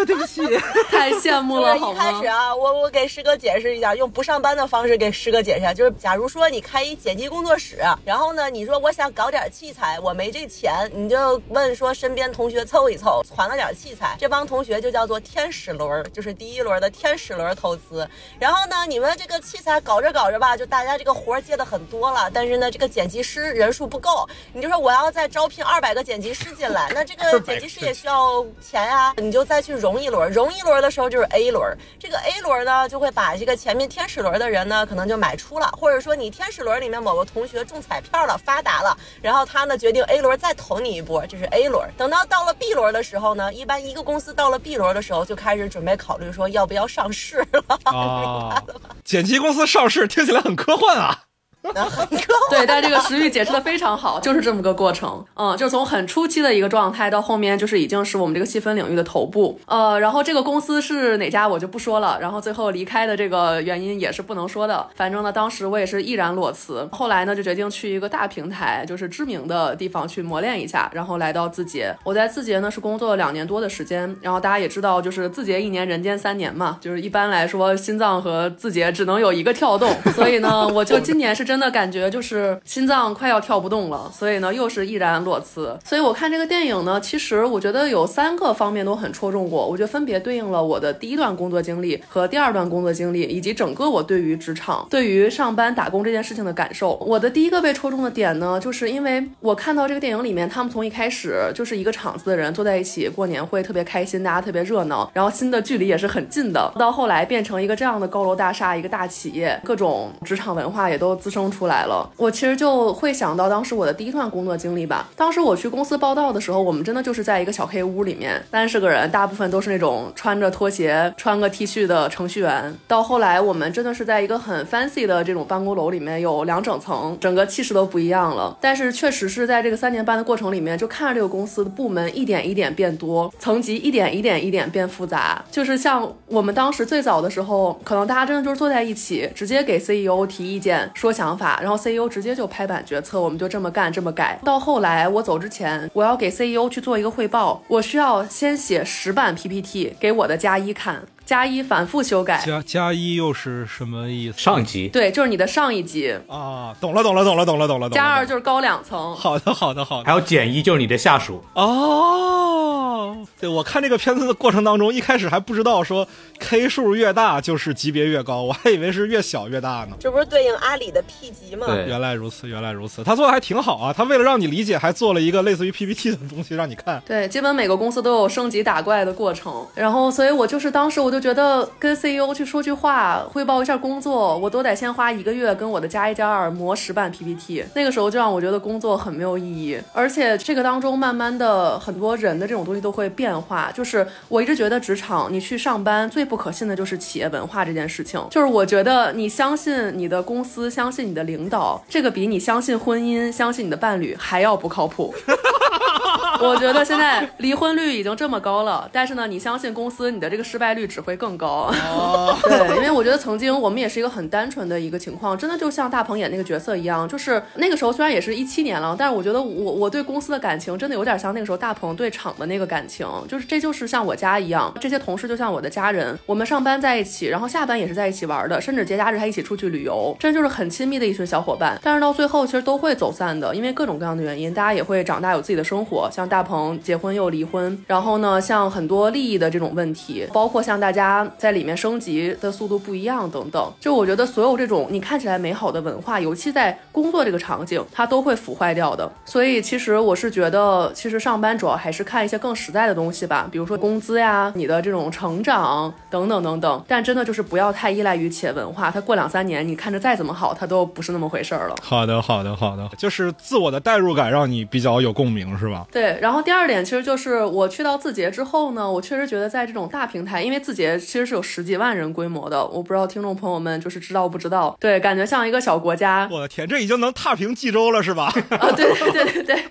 对不起。太羡慕了，好就是一开始？啊，我我给师哥解释一下，用不上班的方式给师哥解释一下，就是假如说你开一剪辑工作室，然后呢，你说我想搞点器材，我没这钱，你就问说身边同学凑一凑，攒了点器材，这帮同学就叫做天使轮儿，就是第一轮的天使轮投资。然后呢，你们这个器材搞着搞着吧，就大家这个活儿接的很多了，但是呢，这个剪辑师人数不够，你就说我要再招聘二百个剪辑师进来，那这个 剪辑师也需要钱呀、你就再去融一轮，融一轮的时候就是 A 轮，这个 A 轮呢就会把这个前面天使轮的人呢可能就买出了，或者说你天使轮里面某个同学中彩票了发达了，然后他呢决定 A 轮再投你一波，这是 A 轮。等到到了 B 轮的时候呢，一般一个公司到了 B 轮的时候就开始准备考虑说要不要上市了，啊，剪辑公司上市听起来很科幻啊。对，但这个石玉解释的非常好，就是这么个过程。嗯，就从很初期的一个状态到后面，就是已经是我们这个细分领域的头部。呃，然后这个公司是哪家我就不说了。然后最后离开的这个原因也是不能说的。反正呢，当时我也是毅然裸辞。后来呢，就决定去一个大平台，就是知名的地方去磨练一下。然后来到字节，我在字节呢是工作了两年多的时间。然后大家也知道，就是字节一年人间三年嘛，就是一般来说心脏和字节只能有一个跳动。所以呢，我就今年是真。真的感觉就是心脏快要跳不动了，所以呢又是毅然裸辞。所以我看这个电影呢，其实我觉得有三个方面都很戳中我，我觉得分别对应了我的第一段工作经历和第二段工作经历，以及整个我对于职场、对于上班打工这件事情的感受。我的第一个被戳中的点呢，就是因为我看到这个电影里面，他们从一开始就是一个厂子的人坐在一起过年会，特别开心，大家特别热闹，然后新的距离也是很近的，到后来变成一个这样的高楼大厦，一个大企业，各种职场文化也都滋生出来了。我其实就会想到当时我的第一段工作经历吧。当时我去公司报道的时候，我们真的就是在一个小黑屋里面，三十个人，大部分都是那种穿着拖鞋、穿个 T 恤的程序员。到后来，我们真的是在一个很 fancy 的这种办公楼里面，有两整层，整个气势都不一样了。但是确实是在这个三年半的过程里面，就看着这个公司的部门一点一点变多，层级一点一点一点变复杂。就是像我们当时最早的时候，可能大家真的就是坐在一起，直接给 CEO 提意见、说想想法，然后 CEO 直接就拍板决策，我们就这么干这么改。到后来我走之前，我要给 CEO 去做一个汇报，我需要先写十版 PPT 给我的加一看。加一反复修改，加加一又是什么意思？上一集对，就是你的上一级。啊，懂了，懂了，懂了，懂了，懂了。加二就是高两层。好的，好的，好的。还有减一就是你的下属。哦，对，我看这个片子的过程当中，一开始还不知道说 K 数越大就是级别越高，我还以为是越小越大呢。这不是对应阿里的 P 级吗？对，原来如此，原来如此。他做的还挺好啊，他为了让你理解，还做了一个类似于 PPT 的东西让你看。对，基本每个公司都有升级打怪的过程。然后，所以我就是当时我就就觉得跟 CEO 去说句话，汇报一下工作，我都得先花一个月跟我的加一加二磨十版 PPT。那个时候就让我觉得工作很没有意义，而且这个当中慢慢的很多人的这种东西都会变化。就是我一直觉得职场你去上班最不可信的就是企业文化这件事情。就是我觉得你相信你的公司，相信你的领导，这个比你相信婚姻、相信你的伴侣还要不靠谱。我觉得现在离婚率已经这么高了，但是呢，你相信公司，你的这个失败率只会更高。对，因为我觉得曾经我们也是一个很单纯的一个情况，真的就像大鹏演那个角色一样，就是那个时候虽然也是一七年了，但是我觉得我我对公司的感情真的有点像那个时候大鹏对厂的那个感情，就是这就是像我家一样，这些同事就像我的家人，我们上班在一起，然后下班也是在一起玩的，甚至节假日还一起出去旅游，真就是很亲密的一群小伙伴。但是到最后其实都会走散的，因为各种各样的原因，大家也会长大有自己的生活，像大鹏结婚又离婚，然后呢，像很多利益的这种问题，包括像大家在里面升级的速度不一样等等，就我觉得所有这种你看起来美好的文化，尤其在工作这个场景，它都会腐坏掉的。所以其实我是觉得，其实上班主要还是看一些更实在的东西吧，比如说工资呀、你的这种成长等等等等。但真的就是不要太依赖于企业文化，它过两三年你看着再怎么好，它都不是那么回事儿了。好的，好的，好的，就是自我的代入感让你比较有共鸣，是吧？对，然后第二点其实就是我去到字节之后呢，我确实觉得在这种大平台，因为字节其实是有十几万人规模的，我不知道听众朋友们就是知道不知道？对，感觉像一个小国家。我的天，这已经能踏平冀州了，是吧？啊，对对对对对。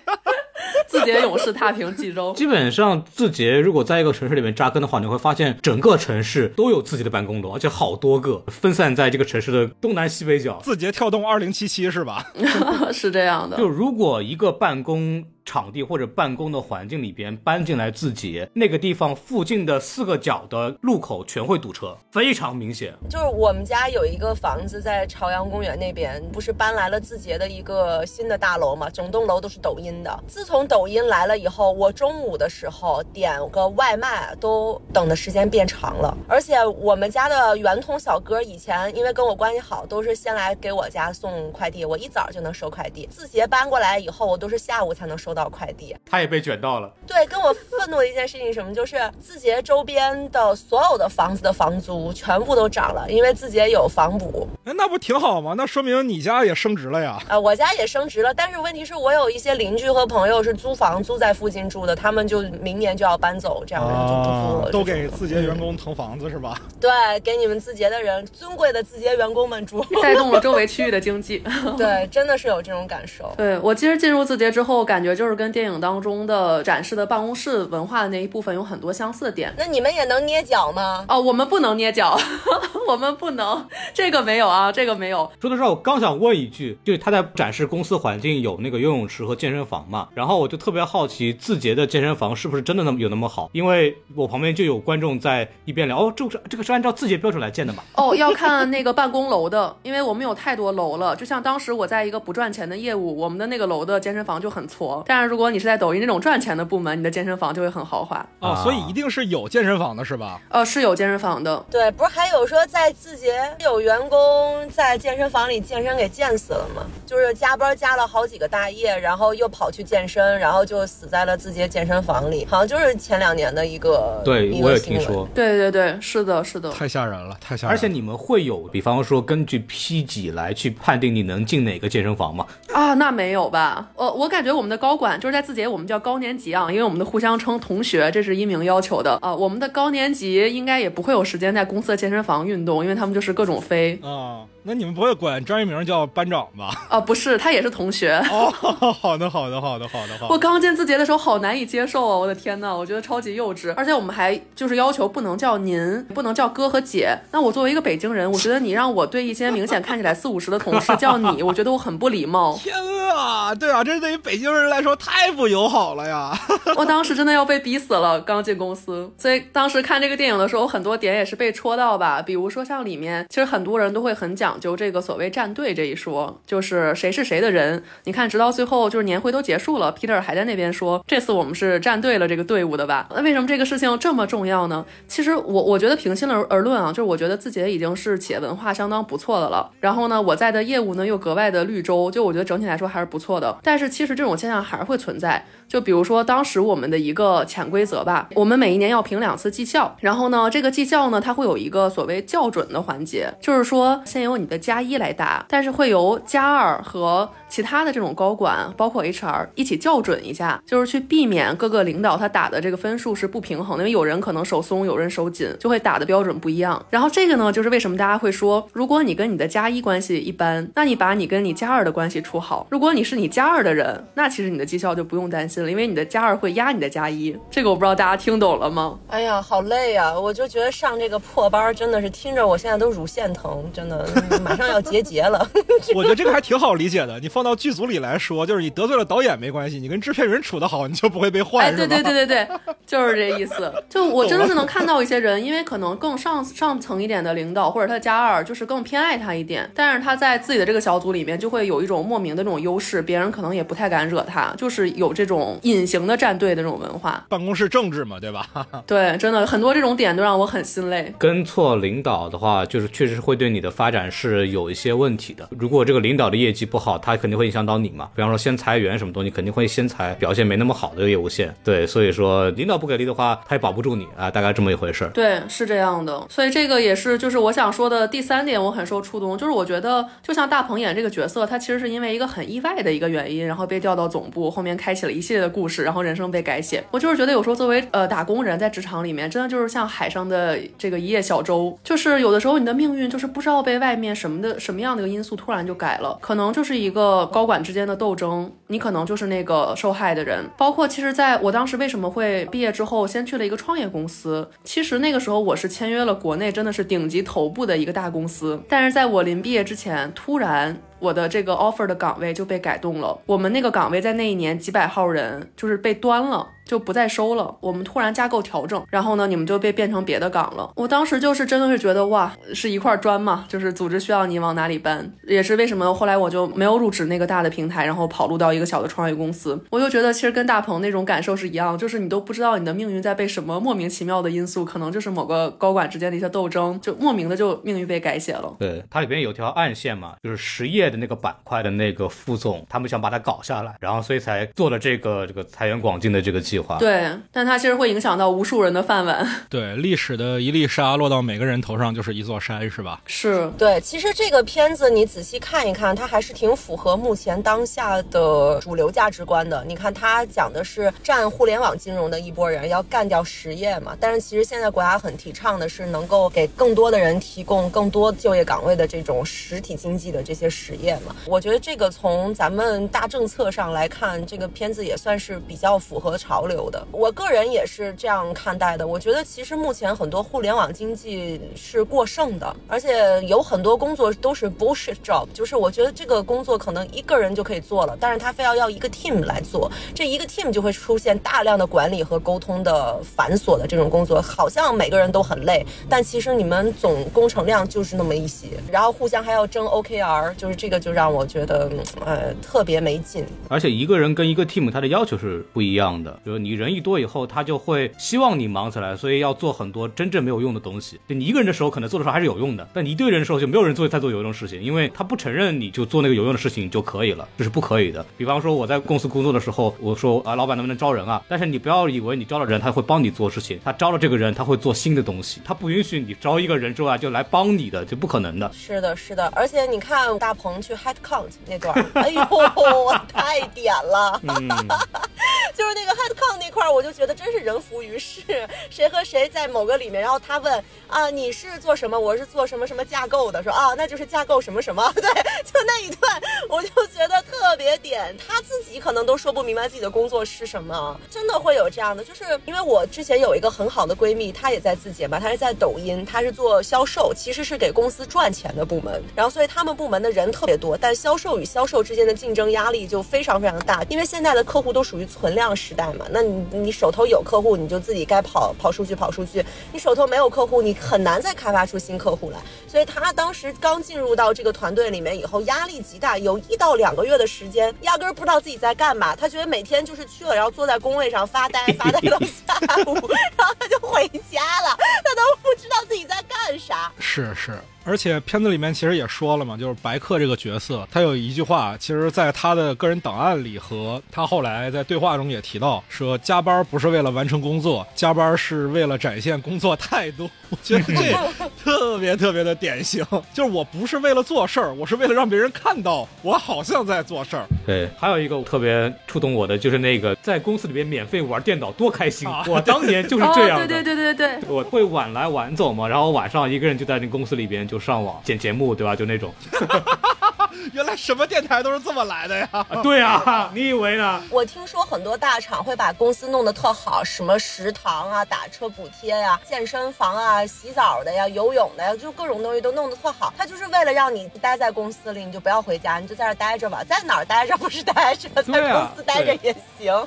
字节勇士踏平冀州，基本上字节如果在一个城市里面扎根的话，你会发现整个城市都有自己的办公楼，而且好多个分散在这个城市的东南西北角。字节跳动二零七七是吧？是这样的。就如果一个办公。场地或者办公的环境里边搬进来字节，那个地方附近的四个角的路口全会堵车，非常明显。就是我们家有一个房子在朝阳公园那边，不是搬来了字节的一个新的大楼嘛？整栋楼都是抖音的。自从抖音来了以后，我中午的时候点个外卖都等的时间变长了。而且我们家的圆通小哥以前因为跟我关系好，都是先来给我家送快递，我一早就能收快递。字节搬过来以后，我都是下午才能收。到快递，他也被卷到了。对，跟我愤怒的一件事情什么，就是字节周边的所有的房子的房租全部都涨了，因为字节有房补。哎，那不挺好吗？那说明你家也升值了呀。啊，我家也升值了，但是问题是我有一些邻居和朋友是租房租在附近住的，他们就明年就要搬走，这样就不租了。都给字节员工腾房子是吧？对，给你们字节的人，尊贵的字节员工们住，带动了周围区域的 经济。对，真的是有这种感受。对我其实进入字节之后，感觉就。就是跟电影当中的展示的办公室文化的那一部分有很多相似的点。那你们也能捏脚吗？哦，我们不能捏脚，我们不能，这个没有啊，这个没有。说到这儿，我刚想问一句，就是他在展示公司环境有那个游泳池和健身房嘛，然后我就特别好奇字节的健身房是不是真的那么有那么好？因为我旁边就有观众在一边聊，哦，这个是这个是按照字节标准来建的嘛？哦，要看那个办公楼的，因为我们有太多楼了。就像当时我在一个不赚钱的业务，我们的那个楼的健身房就很挫。但是如果你是在抖音那种赚钱的部门，你的健身房就会很豪华。哦，所以一定是有健身房的是吧？呃，是有健身房的。对，不是还有说在字节有员工在健身房里健身给健死了吗？就是加班加了好几个大夜，然后又跑去健身，然后就死在了字节健身房里，好像就是前两年的一个对，个我也听说。对对对，是的，是的。太吓人了，太吓人了。而且你们会有，比方说根据 P 几来去判定你能进哪个健身房吗？啊，那没有吧？呃，我感觉我们的高管就是在字节，我们叫高年级啊，因为我们的互相称同学，这是一名要求的啊。我们的高年级应该也不会有时间在公司的健身房运动，因为他们就是各种飞啊，那你们不会管张一鸣叫班长吧？啊。不是，他也是同学。哦，好的，好的，好的，好的，好的。我刚进字节的时候好难以接受啊！我的天呐，我觉得超级幼稚，而且我们还就是要求不能叫您，不能叫哥和姐。那我作为一个北京人，我觉得你让我对一些明显看起来四五十的同事叫你，我觉得我很不礼貌。天啊，对啊，这对于北京人来说太不友好了呀！我当时真的要被逼死了，刚进公司，所以当时看这个电影的时候，很多点也是被戳到吧。比如说像里面，其实很多人都会很讲究这个所谓站队这一说，就是谁是谁的人。你看，直到最后就是年会都结束了，Peter 还在那边说，这次我们是站对了这个队伍的吧？那为什么这个事情这么重要呢？其实我我觉得平心而而论啊，就是我觉得字节已经是企业文化相当不错的了。然后呢，我在的业务呢又格外的绿洲，就我觉得整体来说还是不错的。但是其实这种现象还是会存在。就比如说当时我们的一个潜规则吧，我们每一年要评两次绩效，然后呢，这个绩效呢，它会有一个所谓校准的环节，就是说先由你的加一来答，但是会由加二和其他的这种高管，包括 HR 一起校准一下，就是去避免各个领导他打的这个分数是不平衡的，因为有人可能手松，有人手紧，就会打的标准不一样。然后这个呢，就是为什么大家会说，如果你跟你的加一关系一般，那你把你跟你加二的关系处好。如果你是你加二的人，那其实你的绩效就不用担心了，因为你的加二会压你的加一。这个我不知道大家听懂了吗？哎呀，好累呀！我就觉得上这个破班真的是听着，我现在都乳腺疼，真的马上要结节了。我觉得这个还挺好理解的，你放到剧组里来说，就是你得罪了导演没关系，你跟制片人处得好，你就不会被换，哎，对对对对对，就是这意思。就我真的是能看到一些人，因为可能更上上层一点的领导或者他加二，就是更偏爱他一点，但是他在自己的这个小组里面就会有一种莫名的这种优势，别人可能也不太敢惹他，就是有这种隐形的站队的这种文化。办公室政治嘛，对吧？对，真的很多这种点都让我很心累。跟错领导的话，就是确实会对你的发展是有一些问题的。如果这个领导的业绩不好，他肯定会影响到你嘛。比方说先裁员什么东西，肯定会先裁表现没那么好的业务线。对，所以说领导不给力的话，他也保不住你啊，大概这么一回事。对，是这样的。所以这个也是就是我想说的第三点，我很受触动，就是我觉得就像大鹏演这个角色，他其实是因为一个很意外的一个原因，然后被调到总部，后面开启了一系列的故事，然后人生被改写。我就是觉得有时候作为呃打工人在职场里面，真的就是像海上的这个一叶小舟，就是有的时候你的命运就是不知道被外面什么的什么样的一个因素突然就改了，可能就是一个高管之间的斗争，你可能就是那个受害的人。包括其实在我当时为什么会毕业之后先去了一个创业公司，其实那个时候我是签约了国内真的是顶级头部的一个大公司，但是在我临毕业之前，突然。我的这个 offer 的岗位就被改动了，我们那个岗位在那一年几百号人就是被端了，就不再收了。我们突然架构调整，然后呢，你们就被变成别的岗了。我当时就是真的是觉得哇，是一块砖嘛，就是组织需要你往哪里搬，也是为什么后来我就没有入职那个大的平台，然后跑路到一个小的创业公司。我就觉得其实跟大鹏那种感受是一样，就是你都不知道你的命运在被什么莫名其妙的因素，可能就是某个高管之间的一些斗争，就莫名的就命运被改写了。对，它里边有条暗线嘛，就是实业的那个板块的那个副总，他们想把它搞下来，然后所以才做了这个这个财源广进的这个计划。对，但它其实会影响到无数人的饭碗。对，历史的一粒沙落到每个人头上就是一座山，是吧？是对，其实这个片子你仔细看一看，它还是挺符合目前当下的主流价值观的。你看，它讲的是占互联网金融的一波人要干掉实业嘛，但是其实现在国家很提倡的是能够给更多的人提供更多就业岗位的这种实体经济的这些实业嘛。我觉得这个从咱们大政策上来看，这个片子也算是比较符合潮流的。我个人也是这样看待的。我觉得其实目前很多互联网经济是过剩的，而且有很多工作都是 bullshit job，就是我觉得这个工作可能一个人就可以做了，但是他非要要一个 team 来做，这一个 team 就会出现大量的管理和沟通的繁琐的这种工作，好像每个人都很累，但其实你们总工程量就是那么一些，然后互相还要争 OKR，就是这个就让我觉得呃特别没劲。而且一个人跟一个 team 他的要求是不一样的，就是你人一多以后，他就会希望你忙起来，所以要做很多真正没有用的东西。就你一个人的时候，可能做的时候还是有用的，但你一堆人的时候，就没有人做在做有用的事情，因为他不承认你就做那个有用的事情就可以了，这是不可以的。比方说我在公司工作的时候，我说啊，老板能不能招人啊？但是你不要以为你招了人，他会帮你做事情，他招了这个人，他会做新的东西，他不允许你招一个人之后啊就来帮你的，就不可能的。是的，是的，而且你看大鹏去 head count 那段，哎呦，太点了。嗯，就是那个 head count 那块儿，我就觉得真是人浮于事，谁和谁在某个里面，然后他问啊你是做什么，我是做什么什么架构的，说啊那就是架构什么什么，对，就那一段，我就觉得特别点，他自己可能都说不明白自己的工作是什么，真的会有这样的，就是因为我之前有一个很好的闺蜜，她也在字节嘛，她是在抖音，她是做销售，其实是给公司赚钱的部门，然后所以他们部门的人特别多，但销售与销售之间的竞争压力就非常非常大，因为现在的客户都属于存量时代嘛，那你你手头有客户，你就自己该跑跑数据跑数据，你手头没有客户，你很难再开发出新客户来，所以他当时刚进入到这个团队里面以后，压力极大，有一到两个月的时间，压根儿不知道自己在干嘛，他觉得每天就是去了，然后坐在工位上发呆，发呆到下午，然后他就回家了，他都不知道自己在干啥。是 是，而且片子里面其实也说了嘛，就是白客这个角色，他有一句话，其实在他的个人档案里和他后来在对话中也提到，说加班不是为了完成工作，加班是为了展现工作态度。我觉得这特别特别的典型，就是我不是为了做事儿，我是为了让别人看到我好像在做事儿。对，还有一个特别触动我的，就是那个在公司里边免费玩电脑多开心，我当年就是 这样的。哦，对对对对对，我会晚来晚走嘛，然后晚上一个人就在那公司里边就上网剪节目，对吧？就那种。原来什么电台都是这么来的呀！对啊，你以为呢？我听说很多大厂会把公司弄得特好，什么食堂啊、打车补贴呀、健身房啊、洗澡的呀、游泳的呀，就各种东西都弄得特好。他就是为了让你待在公司里，你就不要回家，你就在这待着吧，在哪儿待着不是待着，在公司待着也行。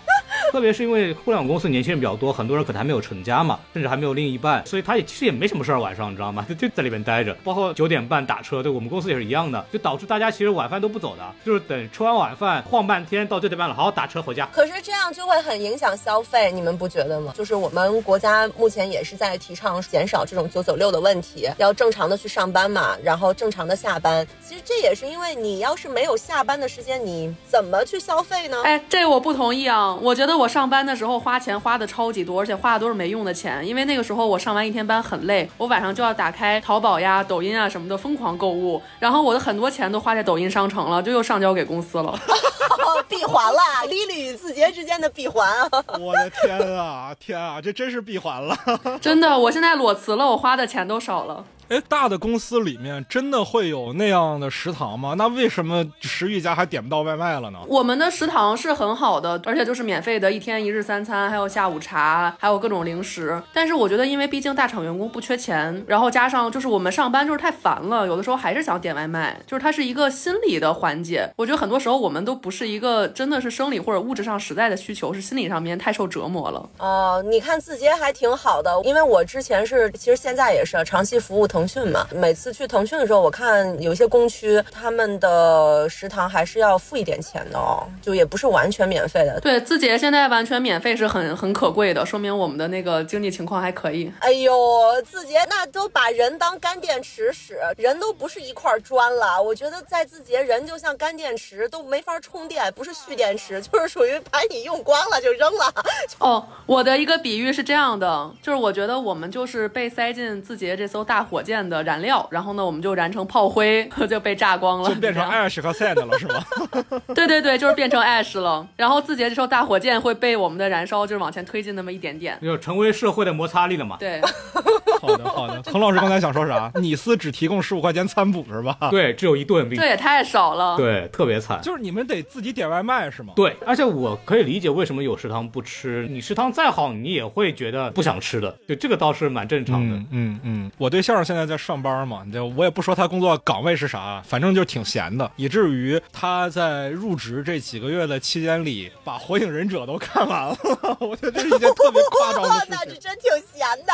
特别是因为互联网公司年轻人比较多，很多人可能还没有成家嘛，甚至还没有另一半，所以他也其实也没什么事儿，晚上你知道吗？就 就在里边待着，包括九点半打车，对我们公司也是一样的，就导致大家其实晚饭都不走的，就是等吃完晚饭晃半天到九点半了，好打车回家。可是这样就会很影响消费，你们不觉得吗？就是我们国家目前也是在提倡减少这种九九六的问题，要正常的去上班嘛，然后正常的下班。其实这也是因为你要是没有下班的时间，你怎么去消费呢？哎，这我不同意啊！我觉得我上班的时候花钱花的超级多，而且花的都是没用的钱。因为那个时候我上完一天班很累，我晚上就要打开淘宝呀、抖音啊什么的疯狂购物，然后我的很多钱都花在抖音商城了，就又上交给公司了。闭环了，李李与字节之间的闭环啊！我的天啊，天啊，这真是闭环了。真的，我现在裸辞了，我花的钱都少了。哎，大的公司里面真的会有那样的食堂吗？那为什么食欲家还点不到外卖了呢？我们的食堂是很好的，而且就是免费的，一天一日三餐，还有下午茶，还有各种零食。但是我觉得，因为毕竟大厂员工不缺钱，然后加上就是我们上班就是太烦了，有的时候还是想点外卖，就是它是一个心理的缓解。我觉得很多时候我们都不是一个真的是生理或者物质上实在的需求，是心理上面太受折磨了。哦，你看字节还挺好的，因为我之前是，其实现在也是长期服务腾讯嘛。每次去腾讯的时候，我看有一些工区他们的食堂还是要付一点钱的哦，就也不是完全免费的。对，字节现在完全免费是很很可贵的，说明我们的那个经济情况还可以。哎呦，字节那都把人当干电池使，人都不是一块砖了。我觉得在字节，人就像干电池，都没法充电，不是蓄电池，就是属于把你用光了就扔了。哦，我的一个比喻是这样的，就是我觉得我们就是被塞进字节这艘大火箭。箭的燃料，然后呢，我们就燃成炮灰，就被炸光了，就变成 ash 和 sand 了，是吗？对对对，就是变成 ash 了。然后字节这时候大火箭会被我们的燃烧就是往前推进那么一点点。就成为社会的摩擦力了嘛。对，好的好的，彭老师刚才想说啥？你司只提供十五块钱餐补是吧？对，只有一顿，这也太少了。对，特别惨。就是你们得自己点外卖是吗？对，而且我可以理解为什么有食堂不吃，你食堂再好，你也会觉得不想吃的，对这个倒是蛮正常的。嗯嗯嗯，我对相声现在在在上班嘛，就我也不说他工作岗位是啥，反正就挺闲的，以至于他在入职这几个月的期间里，把《火影忍者》都看完了。我觉得这是一件特别夸张的事 那是。真挺闲的。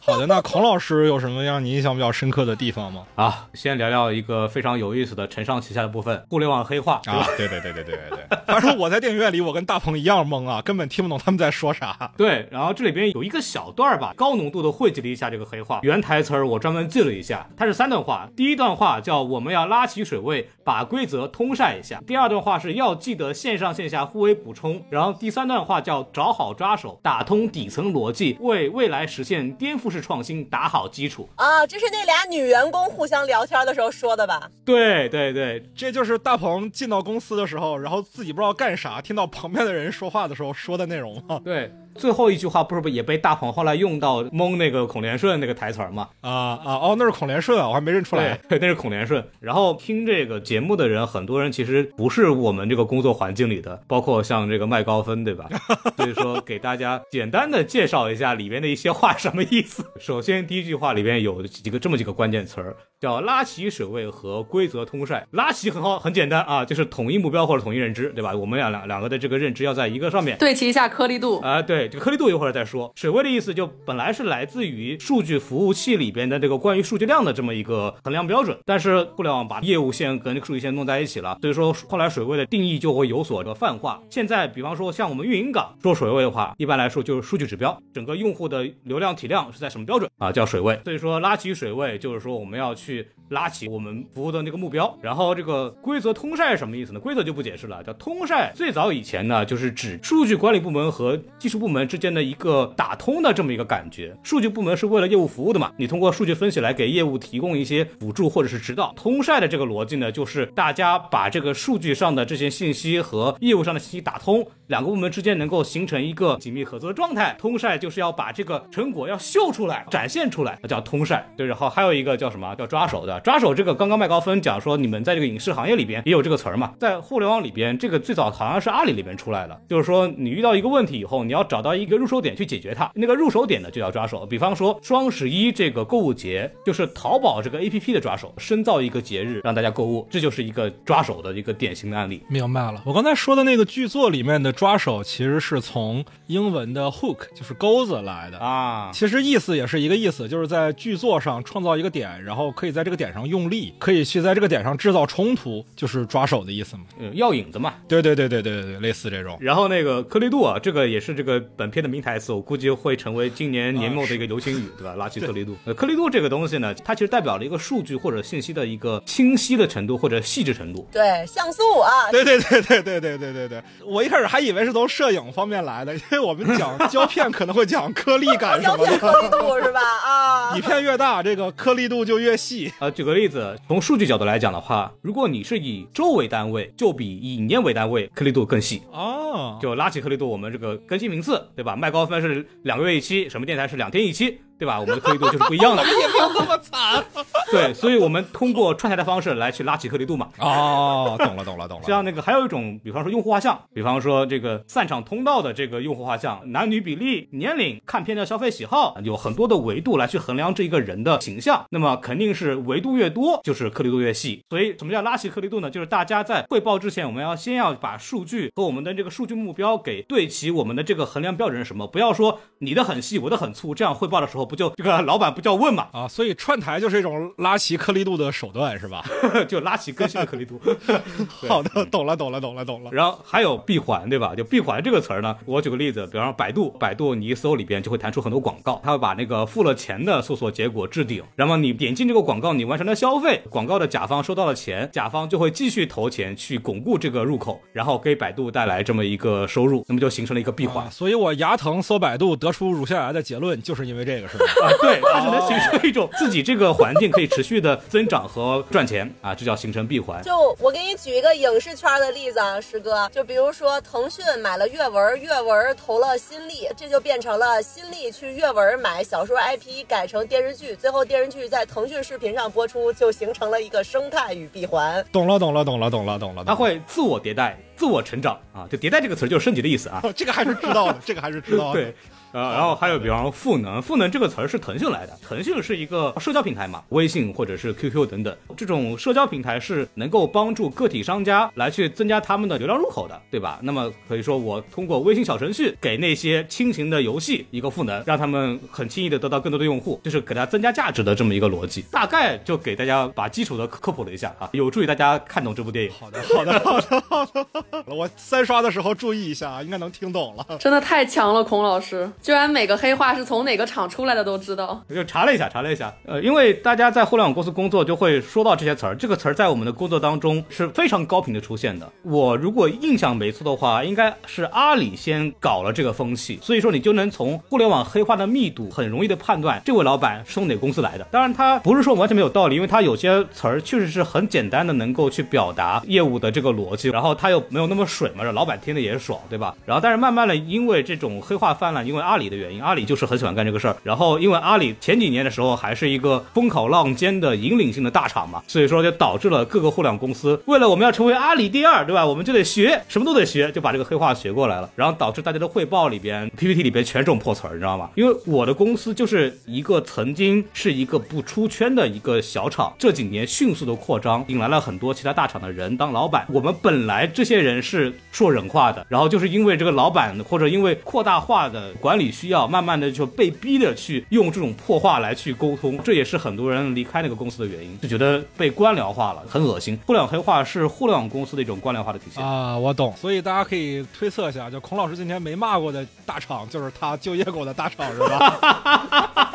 好的，那孔老师有什么让你印象比较深刻的地方吗？啊，先聊聊一个非常有意思的承上启下的部分，互联网黑化，啊，对对对对对对对，反正我在电影院里，我跟大鹏一样懵啊，根本听不懂他们在说啥。对，然后这里边有一个小段儿吧，高浓度的汇集了一下这个黑话。原台词儿我专门记了一下，它是三段话。第一段话叫我们要拉起水位，把规则通晒一下。第二段话是要记得线上线下互为补充。然后第三段话叫找好抓手，打通底层逻辑，为未来实现颠覆式创新打好基础。啊，这是那俩女员工互相聊天的时候说的吧？对对对，这就是大鹏进到公司的时候，然后自己不知道干啥，听到旁边的人说话的时候说的内容吗？对，最后一句话不是不也被大鹏后来用到蒙那个孔连顺那个台词儿吗？啊啊哦，那是孔连顺啊，我还没认出来。对，那是孔连顺。然后听这个节目的人，很多人其实不是我们这个工作环境里的，包括像这个麦高芬，对吧？所以说给大家简单的介绍一下里边的一些话什么意思。首先第一句话里边有几个这么几个关键词儿，叫拉齐水位和规则通晒。拉齐很好，很简单啊，就是统一目标或者统一认知，对吧？我们俩两两个的这个认知要在一个上面。对齐一下颗粒度。啊、对，这个颗粒度一会儿再说。水位的意思就本来是来自于数据服务器里边的这个关于数据量的这么一个衡量标准，但是互联网把业务线跟数据线弄在一起了，所以说后来水位的定义就会有所这个泛化。现在比方说像我们运营岗说水位的话，一般来说就是数据指标，整个用户的流量体量是在什么标准啊，叫水位。所以说拉起水位就是说我们要去拉起我们服务的那个目标。然后这个规则通晒什么意思呢？规则就不解释了，叫通晒。最早以前呢，就是指数据管理部门和技术部门之间的一个打通的这么一个感觉。数据部门是为了业务服务的嘛，你通过数据分析来给业务提供一些辅助或者是指导。通晒的这个逻辑呢，就是大家把这个数据上的这些信息和业务上的信息打通，两个部门之间能够形成一个紧密合作的状态。通晒就是要把这个成果要秀出来、展现出来，叫通晒。对，然后还有一个叫什么？叫抓手的。抓手这个刚刚麦高芬讲说，你们在这个影视行业里边也有这个词儿嘛，在互联网里边，这个最早好像是阿里里边出来的，就是说你遇到一个问题以后，你要找到一个入手点去解决它，那个入手点呢就叫抓手。比方说双十一这个购物节，就是淘宝这个 APP 的抓手，深造一个节日让大家购物，这就是一个抓手的一个典型的案例。明白了，我刚才说的那个剧作里面的抓手，其实是从英文的 hook，就是钩子来的。啊，其实意思也是一个意思，就是在剧作上创造一个点，然后可以在这个点上用力，可以去在这个点上制造冲突，就是抓手的意思嘛。呃，药引子嘛。对对对对对对对，类似这种。然后那个颗粒度啊，这个也是这个本片的名台词，我估计会成为今年年末的一个流行语，对吧？拉起颗粒度。呃，颗粒度这个东西呢，它其实代表了一个数据或者信息的一个清晰的程度或者细致程度。对，像素啊，对对对对对对对对对，我一开始还以为是从摄影方面来的，因为我们讲 胶片可能会讲颗粒感什胶么片颗粒，度是吧？啊 底，片越大，这个颗粒度就越细。呃，举个例子，从数据角度来讲的话，如果你是以周为单位，就比以年为单位颗粒度更细。哦，就拉起颗粒度，我们这个更新名次，对吧？麦高芬是两个月一期，什么电台是两天一期，对吧？我们的颗粒度就是不一样的。也没有那么惨。对，所以我们通过串台的方式来去拉起颗粒度嘛。哦，懂了懂了懂了。像那个还有一种，比方说用户画像，比方说这个散场通道的这个用户画像，男女比例、年龄、看片的消费喜好，有很多的维度来去衡量这一个人的形象。那么肯定是维度越多，就是颗粒度越细。所以什么叫拉起颗粒度呢？就是大家在汇报之前，我们要先要把数据和我们的这个数据目标给对齐，我们的这个衡量标准是什么？不要说你的很细，我的很粗，这样汇报的时候不就这个老板不叫问嘛？啊，所以串台就是一种拉齐颗粒度的手段，是吧？就拉齐更新的颗粒度。对 好的，懂了，懂了，懂了，懂了。然后还有闭环，对吧？就闭环这个词儿呢，我举个例子，比方说百度，百度你一搜里边就会弹出很多广告，它会把那个付了钱的搜索结果置顶，然后你点进这个广告，你完成了消费，广告的甲方收到了钱，甲方就会继续投钱去巩固这个入口，然后给百度带来这么一个收入，那么就形成了一个闭环啊，。所以我牙疼搜百度得出乳腺癌的结论，就是因为这个，是是吧？啊，对，它只能形成一种自己这个环境可以持续的增长和赚钱啊，这叫形成闭环。就我给你举一个影视圈的例子啊，师哥，就比如说腾讯买了阅文，阅文投了新力，这就变成了新力去阅文买小说 IP 改成电视剧，最后电视剧在腾讯视频上播出，就形成了一个生态与闭环。懂了，懂了，懂了，懂了，懂了。它会自我迭代、自我成长啊，就迭代这个词儿就是升级的意思啊。哦，这个还是知道的，这个还是知道的。对。呃，然后还有比方说赋能，赋能这个词儿是腾讯来的。腾讯是一个社交平台嘛，微信或者是 QQ 等等，这种社交平台是能够帮助个体商家来去增加他们的流量入口的，对吧？那么可以说我通过微信小程序给那些轻型的游戏一个赋能，让他们很轻易的得到更多的用户，就是给它增加价值的这么一个逻辑。大概就给大家把基础的科普了一下啊，有助于大家看懂这部电影。好的，好的，好的，好的。我三刷的时候注意一下啊，应该能听懂了。真的太强了，孔老师，居然每个黑话。是从哪个厂出来的都知道，我就查了一下，查了一下，呃，因为大家在互联网公司工作就会说到这些词儿，这个词儿在我们的工作当中是非常高频的出现的。我如果印象没错的话，应该是阿里先搞了这个风气，所以说你就能从互联网黑化的密度很容易的判断这位老板是从哪个公司来的。当然，他不是说完全没有道理，因为他有些词儿确实是很简单的能够去表达业务的这个逻辑，然后他又没有那么水嘛，让老板听的也爽，对吧？然后但是慢慢的，因为这种黑化泛滥，因为阿阿里的原因，阿里就。是很喜欢干这个事儿，然后因为阿里前几年的时候还是一个风口浪尖的引领性的大厂嘛，所以说就导致了各个互联网公司为了我们要成为阿里第二，对吧？我们就得学，什么都得学，就把这个黑话学过来了，然后导致大家的汇报里边、PPT 里边全这种破词儿，你知道吗？因为我的公司就是一个曾经是一个不出圈的一个小厂，这几年迅速的扩张，引来了很多其他大厂的人当老板。我们本来这些人是说人话的，然后就是因为这个老板或者因为扩大化的管理需要，慢慢的。就被逼着去用这种破话来去沟通，这也是很多人离开那个公司的原因，就觉得被官僚化了，很恶心。互联网黑化是互联网公司的一种官僚化的体现啊，我懂。所以大家可以推测一下，就孔老师今天没骂过的大厂，就是他就业过的大厂，是吧？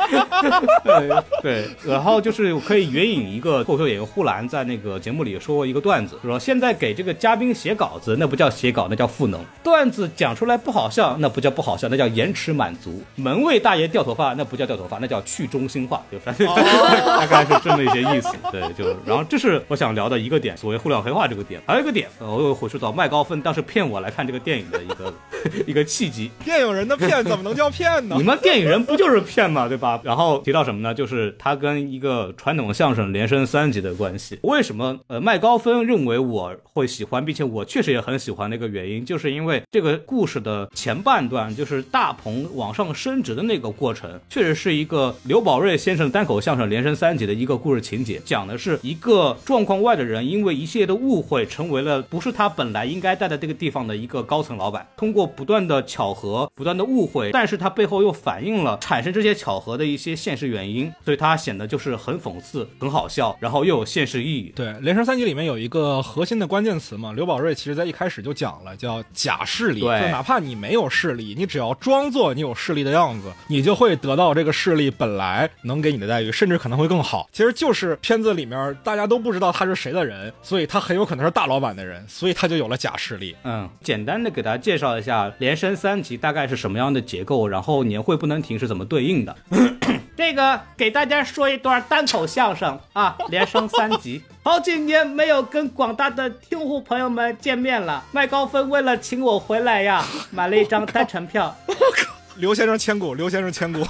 对，然后就是可以援引一个脱口秀演员呼兰在那个节目里说过一个段子，说现在给这个嘉宾写稿子，那不叫写稿，那叫赋能。段子讲出来不好笑，那不叫不好笑，那叫延迟满足。门卫大爷掉头发，那不叫掉头发，那叫去中心化，就反正 大概是这么一些意思。对，就然后这是我想聊的一个点，所谓互联网黑化这个点。还有一个点，我又回溯到麦高芬当时骗我来看这个电影的一个 一个契机。电影人的骗怎么能叫骗呢？你们电影人不就是骗嘛？对吧？然后提到什么呢？就是他跟一个传统相声连升三级的关系。为什么呃麦高芬认为我会喜欢，并且我确实也很喜欢的一个原因，就是因为这个故事的前半段就是大鹏往上升职的那个过程，确实是一个刘宝瑞先生单口相声连升三级的一个故事情节，讲的是一个状况外的人，因为一系列的误会，成为了不是他本来应该待在这个地方的一个高层老板。通过不断的巧合，不断的误会，但是他背后又反映了产生这些巧合的一些现实原因，所以他显得就是很讽刺、很好笑，然后又有现实意义。对，《连升三级》里面有一个核心的关键词嘛，刘宝瑞其实在一开始就讲了，叫假势力。对，就哪怕你没有势力，你只要装作你有势力的样子，你就会得到这个势力本来能给你的待遇，甚至可能会更好。其实就是片子里面大家都不知道他是谁的人，所以他很有可能是大老板的人，所以他就有了假势力。嗯，简单的给大家介绍一下《连升三级》大概是什么样的结构，然后年会不能停是怎么对应的。这个给大家说一段单口相声啊，连升三级。好几年没有跟广大的听户朋友们见面了，麦高芬为了请我回来呀，买了一张单程票。我靠，刘先生千古，刘先生千古。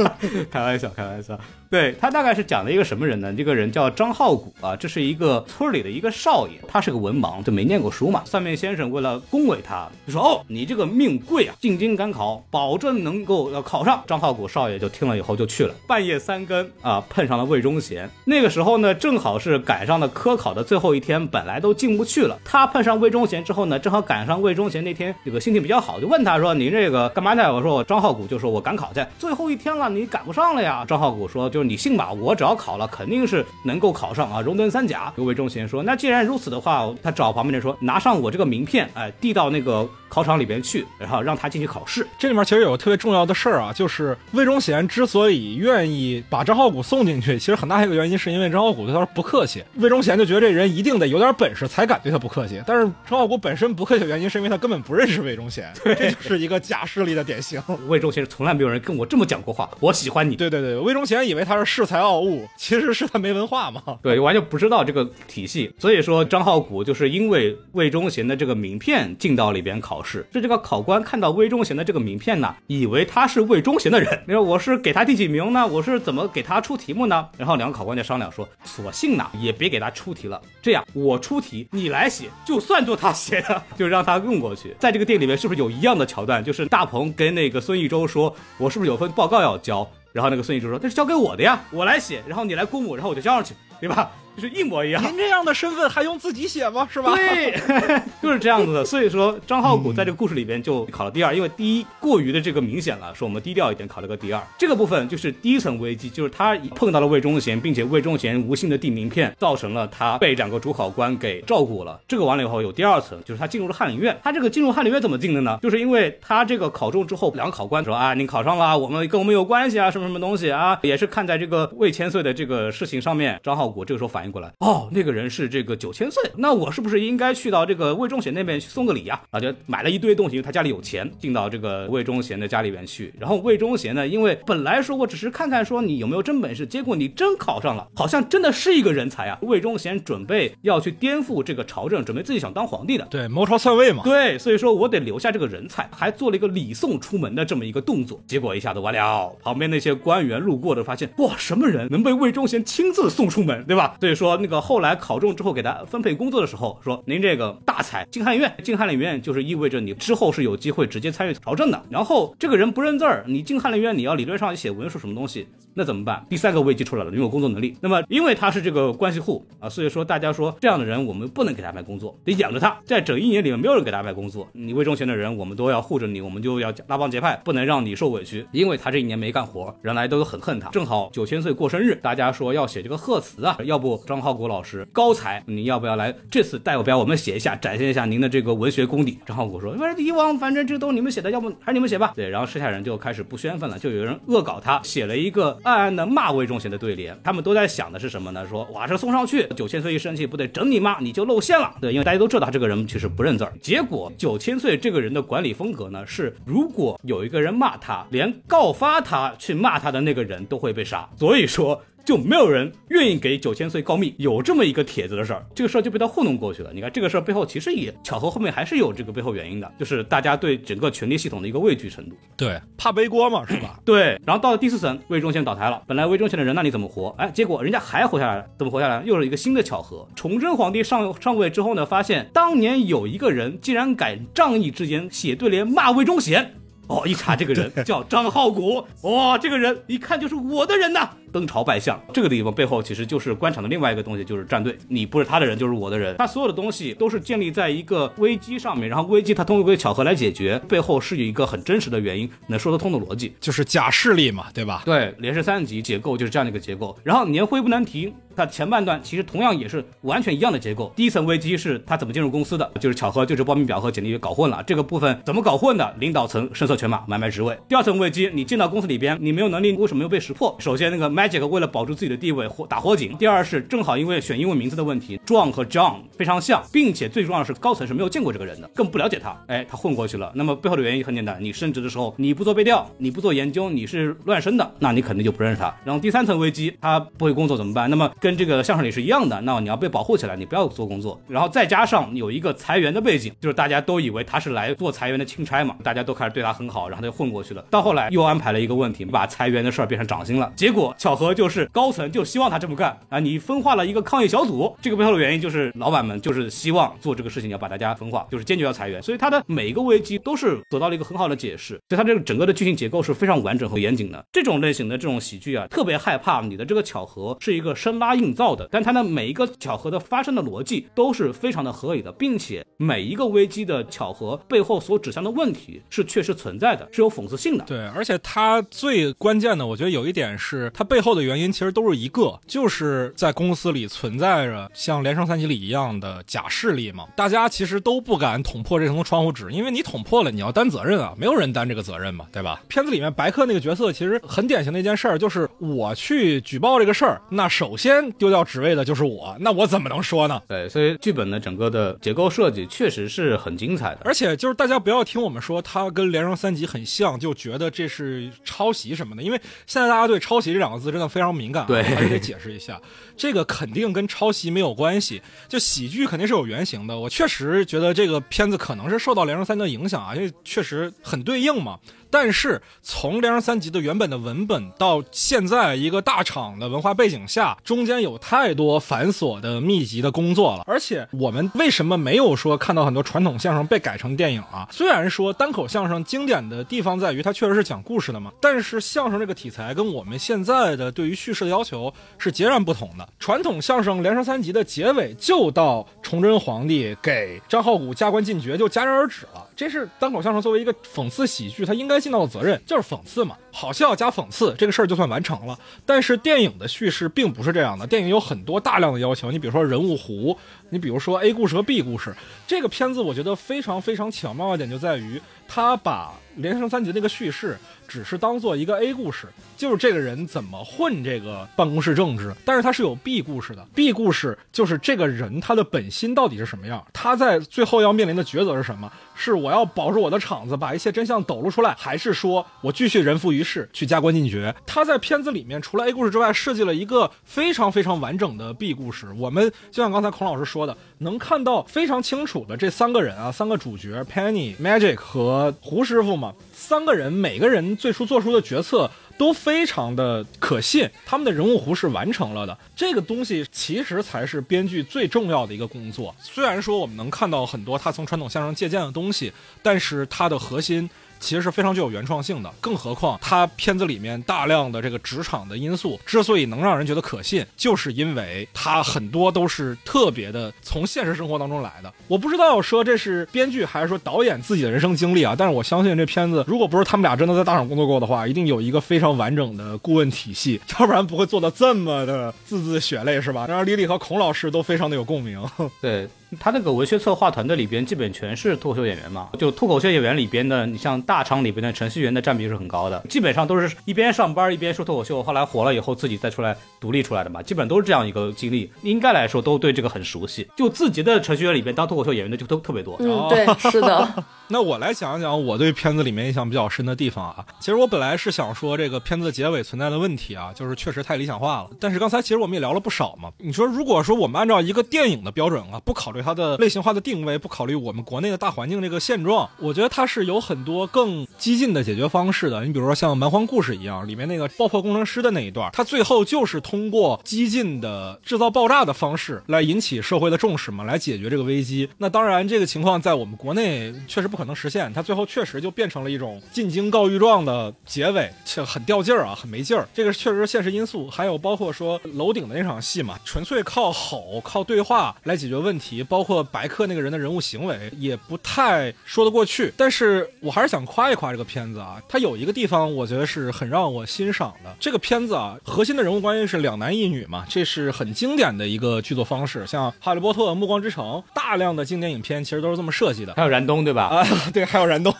开玩笑，开玩笑。对他大概是讲了一个什么人呢？这个人叫张浩古啊，这是一个村里的一个少爷，他是个文盲，就没念过书嘛。算命先生为了恭维他，就说：“哦，你这个命贵啊，进京赶考，保证能够要考上。”张浩古少爷就听了以后就去了。半夜三更啊，碰上了魏忠贤。那个时候呢，正好是赶上了科考的最后一天，本来都进不去了。他碰上魏忠贤之后呢，正好赶上魏忠贤那天这个心情比较好，就问他说：“你这个干嘛呢？”我说：“我张浩古就说我赶考去，最后一天了，你赶不上了呀。”张浩古说：“就。”你信吧，我只要考了，肯定是能够考上啊，荣登三甲。魏忠贤说：“那既然如此的话，他找旁边人说，拿上我这个名片，哎，递到那个。”考场里边去，然后让他进去考试。这里面其实有个特别重要的事儿啊，就是魏忠贤之所以愿意把张浩古送进去，其实很大一个原因是因为张浩古对他不客气。魏忠贤就觉得这人一定得有点本事才敢对他不客气，但是张浩古本身不客气的原因是因为他根本不认识魏忠贤，这就是一个假势力的典型。魏忠贤从来没有人跟我这么讲过话，我喜欢你。对对对，魏忠贤以为他是恃才傲物，其实是他没文化嘛。对，完全不知道这个体系，所以说张浩古就是因为魏忠贤的这个名片进到里边考试，是这个考官看到魏忠贤的这个名片呢，以为他是魏忠贤的人，你说我是给他第几名呢？我是怎么给他出题目呢？然后两个考官就商量说，索性呢也别给他出题了，这样我出题你来写，就算作他写的，就让他用过去。在这个店里面是不是有一样的桥段？就是大鹏跟那个孙艺洲说，我是不是有份报告要交？然后那个孙艺洲说，那是交给我的呀，我来写，然后你来估摸，然后我就交上去，对吧？就是一模一样。您这样的身份还用自己写吗？是吧？对，就是这样子的。所以说张浩古在这个故事里边就考了第二，因为第一过于的这个明显了，说我们低调一点，考了个第二。这个部分就是第一层危机，就是他碰到了魏忠贤，并且魏忠贤无心的递名片，造成了他被两个主考官给照顾了。这个完了以后有第二层，就是他进入了翰林院。他这个进入翰林院怎么进的呢？就是因为他这个考中之后，两个考官说啊，你考上了，我们跟我们有关系啊，什么什么东西啊，也是看在这个魏千岁的这个事情上面。张浩古这个时候反应过来，哦，那。个人是这个九千岁，那我是不是应该去到这个魏忠贤那边去送个礼呀？啊，就买了一堆东西，因为他家里有钱，进到这个魏忠贤的家里边去。然后魏忠贤呢，因为本来说我只是看看说你有没有真本事，结果你真考上了，好像真的是一个人才啊。魏忠贤准备要去颠覆这个朝政，准备自己想当皇帝的，对，谋朝篡位嘛。对，所以说我得留下这个人才，还做了一个礼送出门的这么一个动作。结果一下子完了，旁边那些官员路过的发现，哇，什么人能被魏忠贤亲自送出门，对吧？所说那个后来考中之后给他。分配工作的时候说：“您这个大才进翰林院，进翰林院就是意味着你之后是有机会直接参与朝政的。然后这个人不认字儿，你进翰林院，你要理论上写文书什么东西，那怎么办？第三个危机出来了，你有工作能力。那么因为他是这个关系户啊，所以说大家说这样的人我们不能给他安排工作，得养着他。在整一年里面没有人给他安排工作，你魏忠贤的人我们都要护着你，我们就要拉帮结派，不能让你受委屈。因为他这一年没干活，原来都很恨他。正好九千岁过生日，大家说要写这个贺词啊，要不张浩国老师高才，你要不要来？”这次代表我们写一下，展现一下您的这个文学功底。张浩古说：“反正以往反正这都你们写的，要不还是你们写吧。”对，然后剩下人就开始不宣愤了，就有人恶搞他，写了一个暗暗的骂魏忠贤的对联。他们都在想的是什么呢？说哇，这送上去，九千岁一生气，不得整你妈，你就露馅了。对，因为大家都知道他这个人其实不认字儿。结果九千岁这个人的管理风格呢，是如果有一个人骂他，连告发他去骂他的那个人都会被杀。所以说。就没有人愿意给九千岁告密，有这么一个帖子的事儿，这个事儿就被他糊弄过去了。你看这个事儿背后其实也巧合，后面还是有这个背后原因的，就是大家对整个权力系统的一个畏惧程度。对，怕背锅嘛，是吧？对。然后到了第四层，魏忠贤倒台了，本来魏忠贤的人那你怎么活？哎，结果人家还活下来了，怎么活下来？又是一个新的巧合。崇祯皇帝上上位之后呢，发现当年有一个人竟然敢仗义之言写对联骂魏忠贤。哦，一查这个人 叫张浩古，哇，这个人一看就是我的人呐！登朝拜相，这个地方背后其实就是官场的另外一个东西，就是站队。你不是他的人，就是我的人。他所有的东西都是建立在一个危机上面，然后危机他通过一个巧合来解决，背后是有一个很真实的原因，能说得通的逻辑，就是假势力嘛，对吧？对，连续三级结构就是这样的一个结构。然后年会不能停，它前半段其实同样也是完全一样的结构。第一层危机是他怎么进入公司的，就是巧合，就是报名表和简历搞混了，这个部分怎么搞混的？领导层声色犬马，买卖职位。第二层危机，你进到公司里边，你没有能力，为什么没有被识破？首先那个 Magic 为了保住自己。的地位火打火警。第二是正好因为选英文名字的问题，John 和 John 非常像，并且最重要的是高层是没有见过这个人的，更不了解他。哎，他混过去了。那么背后的原因很简单，你升职的时候你不做背调，你不做研究，你是乱升的，那你肯定就不认识他。然后第三层危机，他不会工作怎么办？那么跟这个相声里是一样的，那你要被保护起来，你不要做工作。然后再加上有一个裁员的背景，就是大家都以为他是来做裁员的钦差嘛，大家都开始对他很好，然后他就混过去了。到后来又安排了一个问题，把裁员的事儿变成掌心了。结果巧合就是高层就希望他这么。干啊！你分化了一个抗议小组，这个背后的原因就是老板们就是希望做这个事情，要把大家分化，就是坚决要裁员。所以他的每一个危机都是得到了一个很好的解释。所以他这个整个的剧情结构是非常完整和严谨的。这种类型的这种喜剧啊，特别害怕你的这个巧合是一个生拉硬造的，但它的每一个巧合的发生的逻辑都是非常的合理的，并且每一个危机的巧合背后所指向的问题是确实存在的，是有讽刺性的。对，而且它最关键的，我觉得有一点是它背后。后的原因其实都是一个，就是在公司里存在着像《连胜三级》里一样的假势力嘛。大家其实都不敢捅破这层窗户纸，因为你捅破了，你要担责任啊，没有人担这个责任嘛，对吧？片子里面白客那个角色其实很典型的一件事儿，就是我去举报这个事儿，那首先丢掉职位的就是我，那我怎么能说呢？对，所以剧本的整个的结构设计确实是很精彩的。而且就是大家不要听我们说它跟《连胜三级》很像，就觉得这是抄袭什么的，因为现在大家对抄袭这两个字真的非常敏感啊，对还是得解释一下，这个肯定跟抄袭没有关系，就喜剧肯定是有原型的。我确实觉得这个片子可能是受到《梁山三》的影响啊，因为确实很对应嘛。但是从《连胜三级》的原本的文本到现在一个大厂的文化背景下，中间有太多繁琐的密集的工作了。而且我们为什么没有说看到很多传统相声被改成电影啊？虽然说单口相声经典的地方在于它确实是讲故事的嘛，但是相声这个题材跟我们现在的对于叙事的要求是截然不同的。传统相声《连胜三级》的结尾就到崇祯皇帝给张浩古加官进爵就戛然而止了。这是单口相声作为一个讽刺喜剧，它应该尽到的责任，就是讽刺嘛，好笑加讽刺，这个事儿就算完成了。但是电影的叙事并不是这样的，电影有很多大量的要求，你比如说人物弧，你比如说 A 故事和 B 故事。这个片子我觉得非常非常巧妙的点就在于，它把《连胜三级》那个叙事只是当做一个 A 故事，就是这个人怎么混这个办公室政治，但是他是有 B 故事的。B 故事就是这个人他的本心到底是什么样，他在最后要面临的抉择是什么？是我要保住我的场子，把一切真相抖露出来，还是说我继续人浮于事，去加官进爵？他在片子里面除了 A 故事之外，设计了一个非常非常完整的 B 故事。我们就像刚才孔老师说的，能看到非常清楚的这三个人啊，三个主角 Penny、Magic 和胡师傅嘛，三个人每个人最初做出的决策。都非常的可信，他们的人物弧是完成了的。这个东西其实才是编剧最重要的一个工作。虽然说我们能看到很多他从传统相声借鉴的东西，但是他的核心其实是非常具有原创性的。更何况他片子里面大量的这个职场的因素，之所以能让人觉得可信，就是因为它很多都是特别的从现实生活当中来的。我不知道说这是编剧还是说导演自己的人生经历啊，但是我相信这片子如果不是他们俩真的在大厂工作过的话，一定有一个非常完整的顾问体系，要不然不会做的这么的字字血泪，是吧？让李李和孔老师都非常的有共鸣。对他那个文学策划团队里边，基本全是脱口秀演员嘛。就脱口秀演员里边的，你像大厂里边的程序员的占比是很高的，基本上都是一边上班一边说脱口秀，后来火了以后自己再出来独立出来的嘛，基本都是这样一个经历。应该来说都对这个很熟悉。就自己的程序员里边当脱口秀演员的就都特别多。嗯，对，是的。那我来讲一讲我对片子里面印象比较深的地方啊。其实我本来是想说这个片子结尾存在的问题啊，就是确实太理想化了。但是刚才其实我们也聊了不少嘛。你说如果说我们按照一个电影的标准啊，不考虑它的类型化的定位，不考虑我们国内的大环境这个现状，我觉得它是有很多更激进的解决方式的。你比如说像《蛮荒故事》一样，里面那个爆破工程师的那一段，它最后就是通过激进的制造爆炸的方式来引起社会的重视嘛，来解决这个危机。那当然，这个情况在我们国内确实不可能实现，它最后确实就变成了一种进京告御状的结尾，这很掉劲儿啊，很没劲儿。这个确实是现实因素，还有包括说楼顶的那场戏嘛，纯粹靠吼、靠对话来解决问题，包括白客那个人的人物行为也不太说得过去。但是我还是想夸一夸这个片子啊，它有一个地方我觉得是很让我欣赏的。这个片子啊，核心的人物关系是两男一女嘛，这是很经典的一个剧作方式。像《哈利波特》《暮光之城》，大量的经典影片其实都是这么设计的。还有燃冬对吧？啊，对，还有燃冬，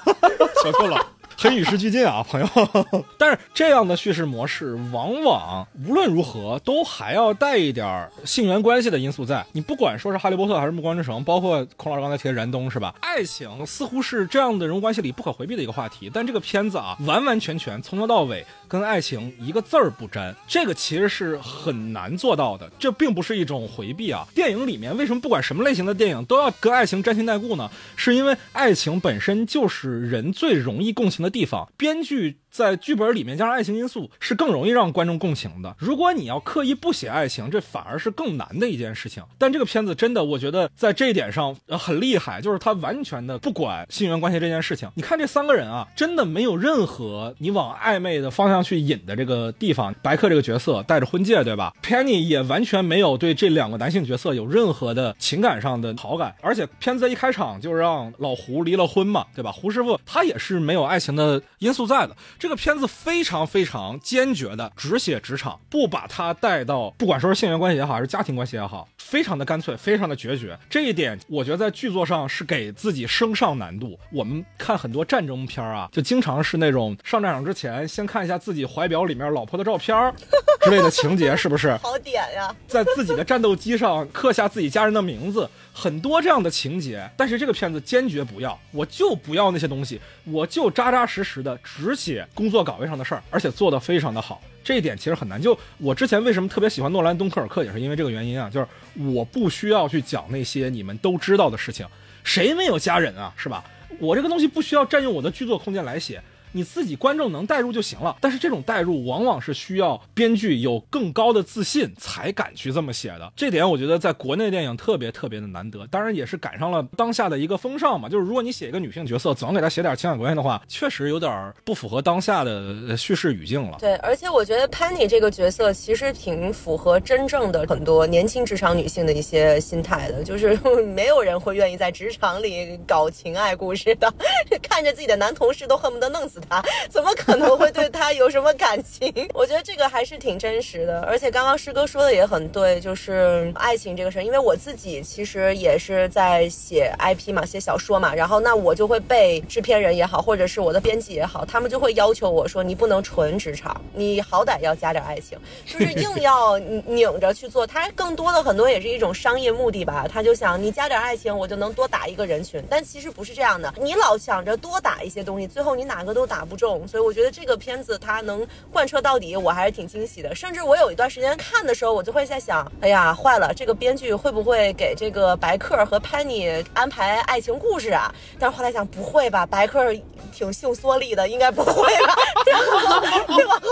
说错了。很与时俱进啊，朋友。但是这样的叙事模式，往往无论如何都还要带一点性缘关系的因素在。你不管说是《哈利波特》还是《暮光之城》，包括孔老师刚才提的燃冬，是吧？爱情似乎是这样的人物关系里不可回避的一个话题。但这个片子啊，完完全全从头到尾跟爱情一个字儿不沾，这个其实是很难做到的。这并不是一种回避啊。电影里面为什么不管什么类型的电影都要跟爱情沾亲带故呢？是因为爱情本身就是人最容易共情的地方，编剧在剧本里面加上爱情因素，是更容易让观众共情的。如果你要刻意不写爱情，这反而是更难的一件事情。但这个片子真的，我觉得在这一点上很厉害，就是他完全的不管性缘关系这件事情。你看这三个人啊，真的没有任何你往暧昧的方向去引的这个地方。白客这个角色带着婚戒，对吧？Penny 也完全没有对这两个男性角色有任何的情感上的好感，而且片子一开场就让老胡离了婚嘛，对吧？胡师傅他也是没有爱情的因素在的。这个片子非常非常坚决的只写职场，不把它带到不管说是性缘关系也好，还是家庭关系也好，非常的干脆，非常的决绝。这一点我觉得在剧作上是给自己升上难度。我们看很多战争片啊，就经常是那种上战场之前先看一下自己怀表里面老婆的照片 之类的情节，是不是？好点呀！在自己的战斗机上刻下自己家人的名字，很多这样的情节。但是这个片子坚决不要，我就不要那些东西，我就扎扎实实的只写工作岗位上的事儿，而且做得非常的好。这一点其实很难。就我之前为什么特别喜欢诺兰·东科尔克，也是因为这个原因啊，就是我不需要去讲那些你们都知道的事情，谁没有家人啊，是吧？我这个东西不需要占用我的剧作空间来写。你自己观众能代入就行了，但是这种代入往往是需要编剧有更高的自信才敢去这么写的。这点我觉得在国内电影特别特别的难得，当然也是赶上了当下的一个风尚嘛。就是如果你写一个女性角色，总给她写点情感关系的话，确实有点不符合当下的叙事语境了。对，而且我觉得 Penny 这个角色其实挺符合真正的很多年轻职场女性的一些心态的，就是 没有人会愿意在职场里搞情爱故事的，看着自己的男同事都恨不得弄死。怎么可能会对他有什么感情？我觉得这个还是挺真实的，而且刚刚师哥说的也很对，就是爱情这个事儿。因为我自己其实也是在写 IP 嘛，写小说嘛，然后那我就会被制片人也好，或者是我的编辑也好，他们就会要求我说，你不能纯职场，你好歹要加点爱情，就是硬 要拧着去做。他更多的很多也是一种商业目的吧，他就想你加点爱情，我就能多打一个人群。但其实不是这样的，你老想着多打一些东西，最后你哪个都打。打不中，所以我觉得这个片子它能贯彻到底，我还是挺惊喜的。甚至我有一段时间看的时候，我就会在想，哎呀，坏了，这个编剧会不会给这个白客和 Penny 安排爱情故事啊？但是后来想，不会吧，白客挺性缩力的，应该不会吧？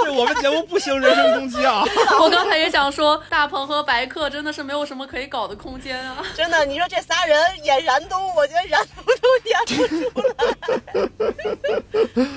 对，我们节目不行人身攻击啊！我刚才也想说，大鹏和白客真的是没有什么可以搞的空间啊！真的，你说这仨人演燃冬，我觉得燃冬都演不出来。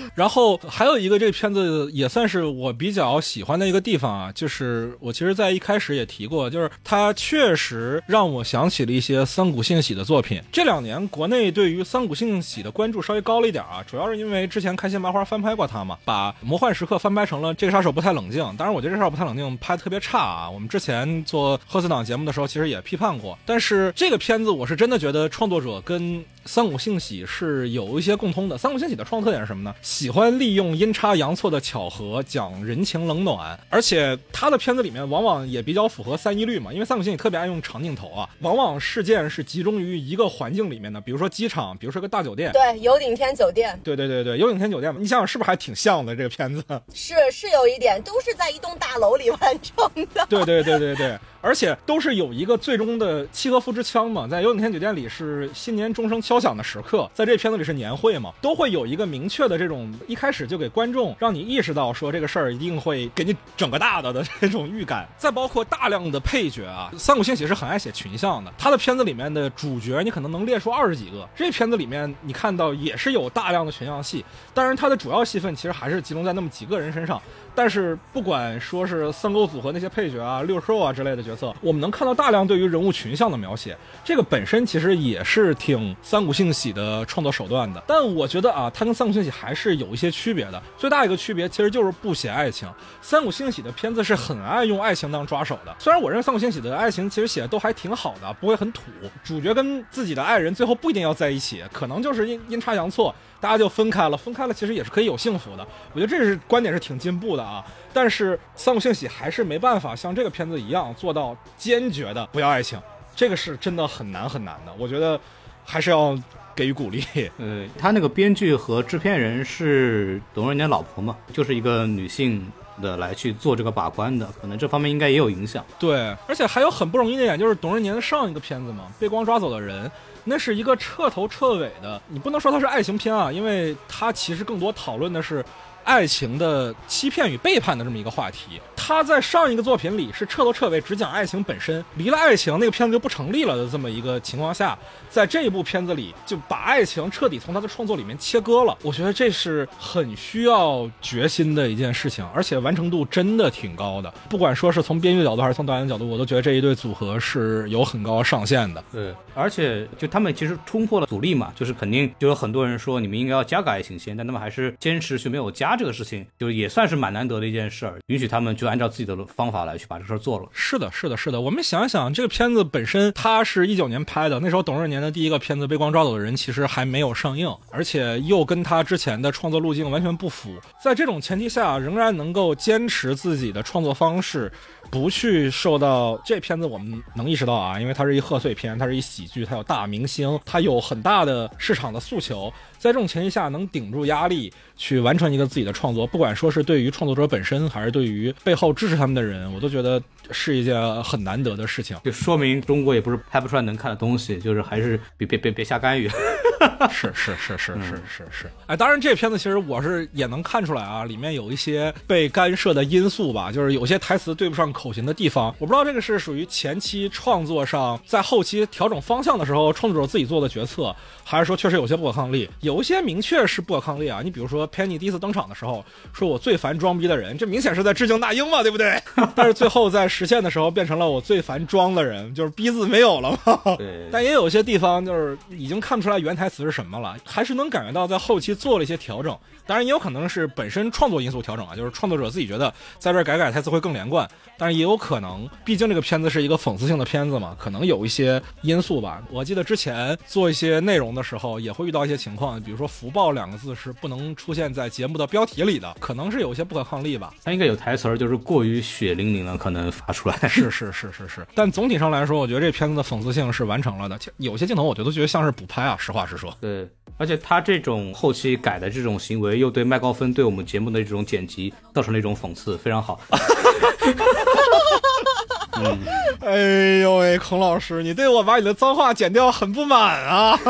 然后还有一个这个片子也算是我比较喜欢的一个地方啊，就是我其实，在一开始也提过，就是它确实让我想起了一些三谷幸喜的作品。这两年国内对于三谷幸喜的关注稍微高了一点啊，主要是因为之前开心麻花翻拍过他嘛，把《魔幻时刻》翻拍成了《这个杀手不太冷静》。当然，我觉得这杀手不太冷静拍的特别差啊。我们之前做贺岁档节目的时候，其实也批判过。但是这个片子，我是真的觉得创作者跟三谷幸喜是有一些共通的。三谷幸喜的创作特点是什么呢？喜欢利用阴差阳错的巧合讲人情冷暖，而且他的片子里面往往也比较符合三一律嘛，因为三谷幸喜特别爱用长镜头啊，往往事件是集中于一个环境里面的，比如说机场，比如说个大酒店，对，有顶天酒店，对对对对，有顶天酒店嘛，你想想是不是还挺像的这个片子？是是有一点，都是在一栋大楼里完成的。对对对对对。而且都是有一个最终的契诃夫之枪嘛，在有顶天酒店里是新年钟声敲响的时刻，在这片子里是年会嘛，都会有一个明确的这种一开始就给观众让你意识到说这个事儿一定会给你整个大的的这种预感。再包括大量的配角啊，三谷幸喜是很爱写群像的，他的片子里面的主角你可能能列出二十几个，这片子里面你看到也是有大量的群像戏，当然他的主要戏份其实还是集中在那么几个人身上。但是不管说是三沟组合那些配角啊、六兽啊之类的角色，我们能看到大量对于人物群像的描写，这个本身其实也是挺三谷幸喜的创作手段的。但我觉得啊，它跟三谷幸喜还是有一些区别的。最大一个区别其实就是不写爱情。三谷幸喜的片子是很爱用爱情当抓手的。虽然我认为三谷幸喜的爱情其实写的都还挺好的，不会很土。主角跟自己的爱人最后不一定要在一起，可能就是阴阴差阳错。大家就分开了，分开了其实也是可以有幸福的。我觉得这是观点是挺进步的啊。但是三谷幸喜还是没办法像这个片子一样做到坚决的不要爱情，这个是真的很难很难的。我觉得还是要给予鼓励。呃，他那个编剧和制片人是董润年老婆嘛，就是一个女性的来去做这个把关的，可能这方面应该也有影响。对，而且还有很不容易的一点就是董润年的上一个片子嘛，《被光抓走的人》。那是一个彻头彻尾的，你不能说它是爱情片啊，因为它其实更多讨论的是。爱情的欺骗与背叛的这么一个话题，它在上一个作品里是彻头彻尾只讲爱情本身，离了爱情那个片子就不成立了的这么一个情况下，在这一部片子里就把爱情彻底从他的创作里面切割了。我觉得这是很需要决心的一件事情，而且完成度真的挺高的。不管说是从编剧角度还是从导演角度，我都觉得这一对组合是有很高上限的。对，而且就他们其实冲破了阻力嘛，就是肯定就有很多人说你们应该要加个爱情线，但他们还是坚持去没有加。这个事情，就也算是蛮难得的一件事儿，允许他们就按照自己的方法来去把这事儿做了。是的，是的，是的。我们想一想，这个片子本身它是一九年拍的，那时候董润年的第一个片子《被光照走的人》其实还没有上映，而且又跟他之前的创作路径完全不符。在这种前提下，仍然能够坚持自己的创作方式。不去受到这片子，我们能意识到啊，因为它是一贺岁片，它是一喜剧，它有大明星，它有很大的市场的诉求，在这种前提下能顶住压力去完成一个自己的创作，不管说是对于创作者本身，还是对于背后支持他们的人，我都觉得是一件很难得的事情。就说明中国也不是拍不出来能看的东西，就是还是别别别别瞎干预。是是是是是是是，哎，当然这片子其实我是也能看出来啊，里面有一些被干涉的因素吧，就是有些台词对不上口型的地方，我不知道这个是属于前期创作上，在后期调整方向的时候，创作者自己做的决策，还是说确实有些不可抗力？有一些明确是不可抗力啊，你比如说 Penny 第一次登场的时候，说我最烦装逼的人，这明显是在致敬那英嘛，对不对？但是最后在实现的时候变成了我最烦装的人，就是逼字没有了嘛。对，但也有些地方就是已经看不出来原台台词是什么了，还是能感觉到在后期做了一些调整。当然也有可能是本身创作因素调整啊，就是创作者自己觉得在这儿改改台词会更连贯。但是也有可能，毕竟这个片子是一个讽刺性的片子嘛，可能有一些因素吧。我记得之前做一些内容的时候，也会遇到一些情况，比如说“福报”两个字是不能出现在节目的标题里的，可能是有些不可抗力吧。他应该有台词儿，就是过于血淋淋了，可能发出来。是是是是是。但总体上来说，我觉得这片子的讽刺性是完成了的。有些镜头，我觉得觉得像是补拍啊，实话实说。对。而且他这种后期改的这种行为，又对麦高芬对我们节目的这种剪辑造成了一种讽刺，非常好。嗯，哎呦喂，孔老师，你对我把你的脏话剪掉很不满啊！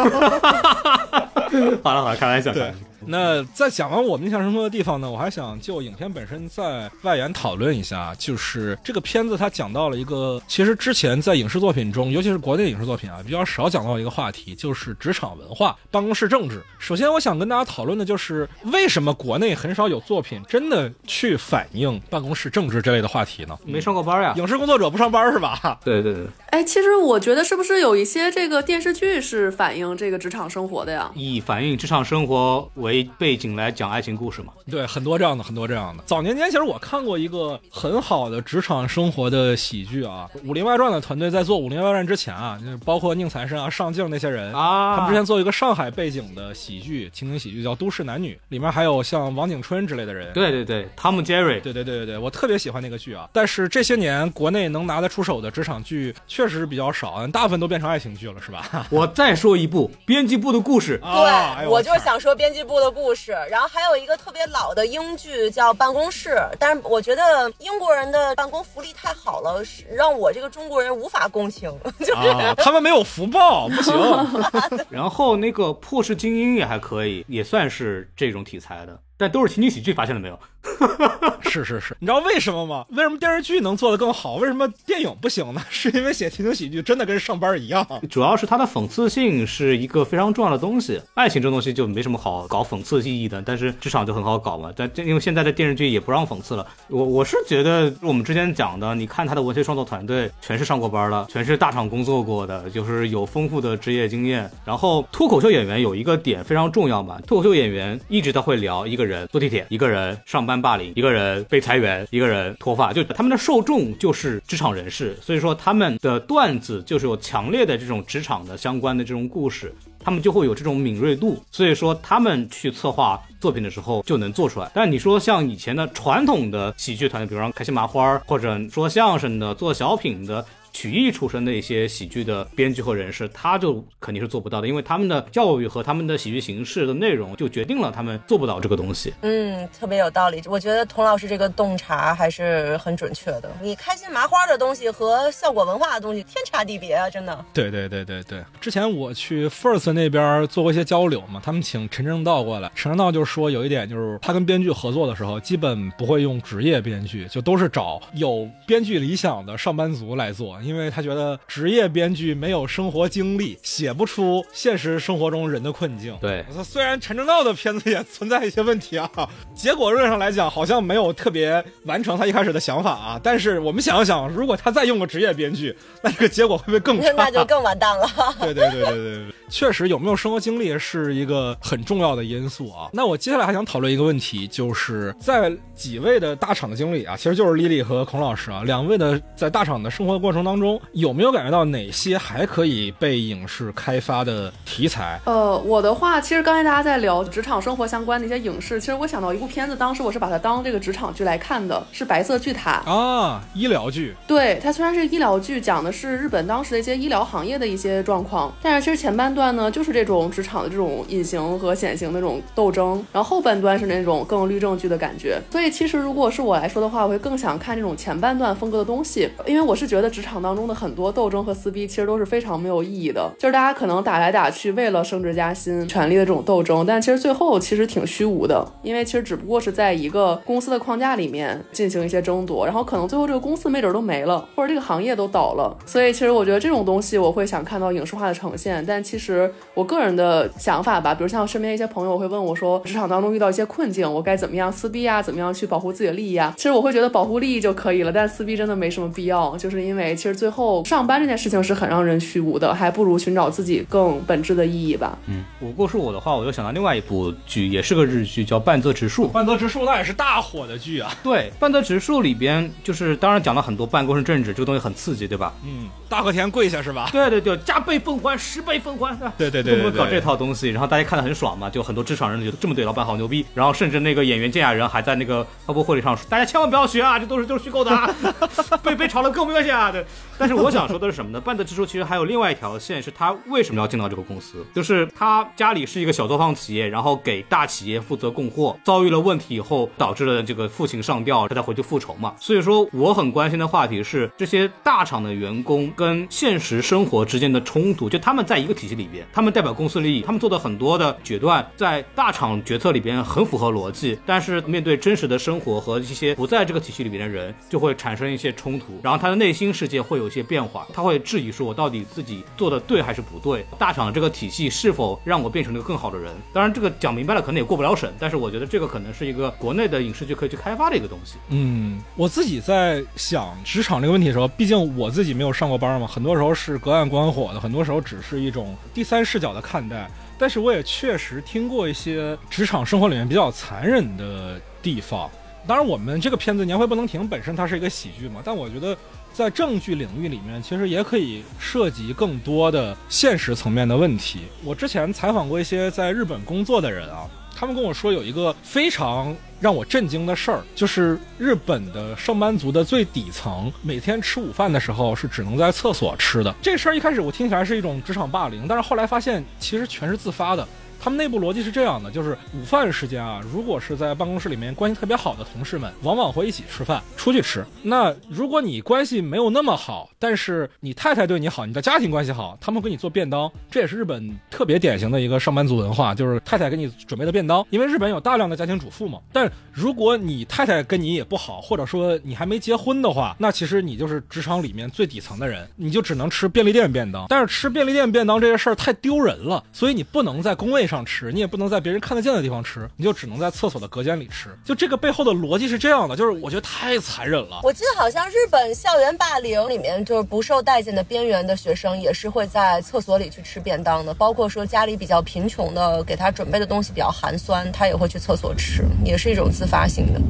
好了好了，开玩笑。对。那在讲完我们印象深刻的地方呢，我还想就影片本身在外延讨论一下，就是这个片子它讲到了一个，其实之前在影视作品中，尤其是国内影视作品啊，比较少讲到一个话题，就是职场文化、办公室政治。首先，我想跟大家讨论的就是为什么国内很少有作品真的去反映办公室政治这类的话题呢？没上过班呀，影视工作者不上班是吧？对对对。哎，其实我觉得是不是有一些这个电视剧是反映这个职场生活的呀？以反映职场生活为背景来讲爱情故事嘛？对，很多这样的，很多这样的。早年间其实我看过一个很好的职场生活的喜剧啊，《武林外传》的团队在做《武林外传》之前啊，就包括宁财神啊、上镜那些人啊，他们之前做一个上海背景的喜剧，情景喜剧叫《都市男女》，里面还有像王景春之类的人。对对对，汤姆·杰瑞。对对对对对，我特别喜欢那个剧啊。但是这些年国内能拿得出手的职场剧确实是比较少，大部分都变成爱情剧了，是吧？我再说一部《编辑部的故事》。对，我就是想说《编辑部的故事》。然后还有一个特别老的英剧叫《办公室》，但是我觉得英国人的办公福利太好了，让我这个中国人无法共情。就是 他们没有福报，不行。然后那个《破事精英》也还可以，也算是这种题材的。但都是情景喜剧，发现了没有？是是是，你知道为什么吗？为什么电视剧能做得更好？为什么电影不行呢？是因为写情景喜剧真的跟上班一样。主要是它的讽刺性是一个非常重要的东西。爱情这东西就没什么好搞讽刺意义的，但是职场就很好搞嘛。但因为现在的电视剧也不让讽刺了。我我是觉得我们之前讲的，你看他的文学创作团队全是上过班的，全是大厂工作过的，就是有丰富的职业经验。然后脱口秀演员有一个点非常重要嘛，脱口秀演员一直都会聊一个。人坐地铁，一个人上班霸凌，一个人被裁员，一个人脱发，就他们的受众就是职场人士，所以说他们的段子就是有强烈的这种职场的相关的这种故事，他们就会有这种敏锐度，所以说他们去策划作品的时候就能做出来。但你说像以前的传统的喜剧团队，比如说开心麻花，或者说相声的、做小品的。曲艺出身的一些喜剧的编剧和人士，他就肯定是做不到的，因为他们的教育和他们的喜剧形式的内容就决定了他们做不到这个东西。嗯，特别有道理。我觉得童老师这个洞察还是很准确的。你开心麻花的东西和效果文化的东西天差地别啊，真的。对对对对对。之前我去 First 那边做过一些交流嘛，他们请陈正道过来，陈正道就说有一点就是他跟编剧合作的时候，基本不会用职业编剧，就都是找有编剧理想的上班族来做。因为他觉得职业编剧没有生活经历，写不出现实生活中人的困境。对，虽然陈正道的片子也存在一些问题啊，结果论上来讲好像没有特别完成他一开始的想法啊。但是我们想一想，如果他再用个职业编剧，那这个结果会不会更差？那就更完蛋了。对对对对对对，确实有没有生活经历是一个很重要的因素啊。那我接下来还想讨论一个问题，就是在几位的大厂的经历啊，其实就是丽丽和孔老师啊，两位的在大厂的生活过程当中，有没有感觉到哪些还可以被影视开发的题材？呃，我的话，其实刚才大家在聊职场生活相关的一些影视，其实我想到一部片子，当时我是把它当这个职场剧来看的，是《白色巨塔》啊，医疗剧。对，它虽然是医疗剧，讲的是日本当时的一些医疗行业的一些状况，但是其实前半段呢，就是这种职场的这种隐形和显形的这种斗争，然后后半段是那种更律政剧的感觉。所以其实如果是我来说的话，我会更想看这种前半段风格的东西，因为我是觉得职场当中的很多斗争和撕逼其实都是非常没有意义的，就是大家可能打来打去为了升职加薪、权力的这种斗争，但其实最后其实挺虚无的，因为其实只不过是在一个公司的框架里面进行一些争夺，然后可能最后这个公司没准都没了，或者这个行业都倒了。所以其实我觉得这种东西我会想看到影视化的呈现，但其实我个人的想法吧，比如像身边一些朋友会问我说，职场当中遇到一些困境，我该怎么样撕逼啊？怎么样去保护自己的利益啊？其实我会觉得保护利益就可以了，但撕逼真的没什么必要，就是因为其实最后上班这件事情是很让人虚无的，还不如寻找自己更本质的意义吧。嗯，如果是我的话，我又想到另外一部剧，也是个日剧，叫《半泽直树》。半泽直树那也是大火的剧啊。对，《半泽直树》里边就是当然讲了很多办公室政治，这个东西很刺激，对吧？嗯，大和田跪下是吧？对对对，加倍奉还，十倍奉还。对对对，会搞这套东西，然后大家看的很爽嘛，就很多职场人觉得这么对老板好牛逼，然后甚至那个演员见雅人还在那个发布会里上说，大家千万不要学啊，这都是都是虚构的啊，被被炒了更没关系啊。对，但是我想说的是什么呢？半泽直树其实还有另外一条线，是他为什么要进到这个公司？就是他家里是一个小作坊企业，然后给大企业负责供货，遭遇了问题以后，导致了这个父亲上吊，他才回去复仇嘛。所以说，我很关心的话题是这些大厂的员工跟现实生活之间的冲突，就他们在一个体系里边，他们代表公司利益，他们做的很多的决断在大厂决策里边很符合逻辑，但是面对真实的生活和一些不在这个体系里边的人，就会产生一些冲突，然后他的内心世界会有一些变化，他会质疑说，我到底自己做的对还是不对？大厂这个体系是否让我变成了一个更好的人？当然，这个讲明白了可能也过不了审，但是我觉得这个可能是一个国内的影视剧可以去开发的一个东西。嗯，我自己在想职场这个问题的时候，毕竟我自己没有上过班嘛，很多时候是隔岸观火的，很多时候只是一种第三视角的看待。但是我也确实听过一些职场生活里面比较残忍的地方。当然，我们这个片子《年会不能停》本身它是一个喜剧嘛，但我觉得在证据领域里面，其实也可以涉及更多的现实层面的问题。我之前采访过一些在日本工作的人啊，他们跟我说有一个非常让我震惊的事儿，就是日本的上班族的最底层，每天吃午饭的时候是只能在厕所吃的。这事儿一开始我听起来是一种职场霸凌，但是后来发现其实全是自发的。他们内部逻辑是这样的，就是午饭时间啊，如果是在办公室里面关系特别好的同事们，往往会一起吃饭，出去吃。那如果你关系没有那么好，但是你太太对你好，你的家庭关系好，他们给你做便当，这也是日本特别典型的一个上班族文化，就是太太给你准备的便当。因为日本有大量的家庭主妇嘛。但如果你太太跟你也不好，或者说你还没结婚的话，那其实你就是职场里面最底层的人，你就只能吃便利店便当。但是吃便利店便当这些事儿太丢人了，所以你不能在工位上。上吃，你也不能在别人看得见的地方吃，你就只能在厕所的隔间里吃。就这个背后的逻辑是这样的，就是我觉得太残忍了。我记得好像日本校园霸凌里面，就是不受待见的边缘的学生也是会在厕所里去吃便当的，包括说家里比较贫穷的，给他准备的东西比较寒酸，他也会去厕所吃，也是一种自发性的，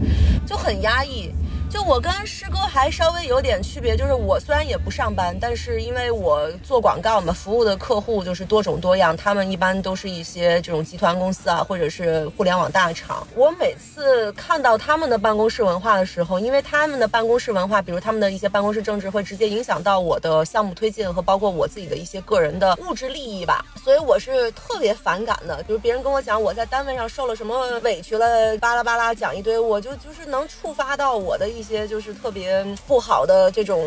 就很压抑。就我跟师哥还稍微有点区别，就是我虽然也不上班，但是因为我做广告嘛，服务的客户就是多种多样，他们一般都是一些这种集团公司啊，或者是互联网大厂。我每次看到他们的办公室文化的时候，因为他们的办公室文化，比如他们的一些办公室政治，会直接影响到我的项目推进和包括我自己的一些个人的物质利益吧，所以我是特别反感的。比如别人跟我讲我在单位上受了什么委屈了，巴拉巴拉讲一堆，我就就是能触发到我的一。些就是特别不好的这种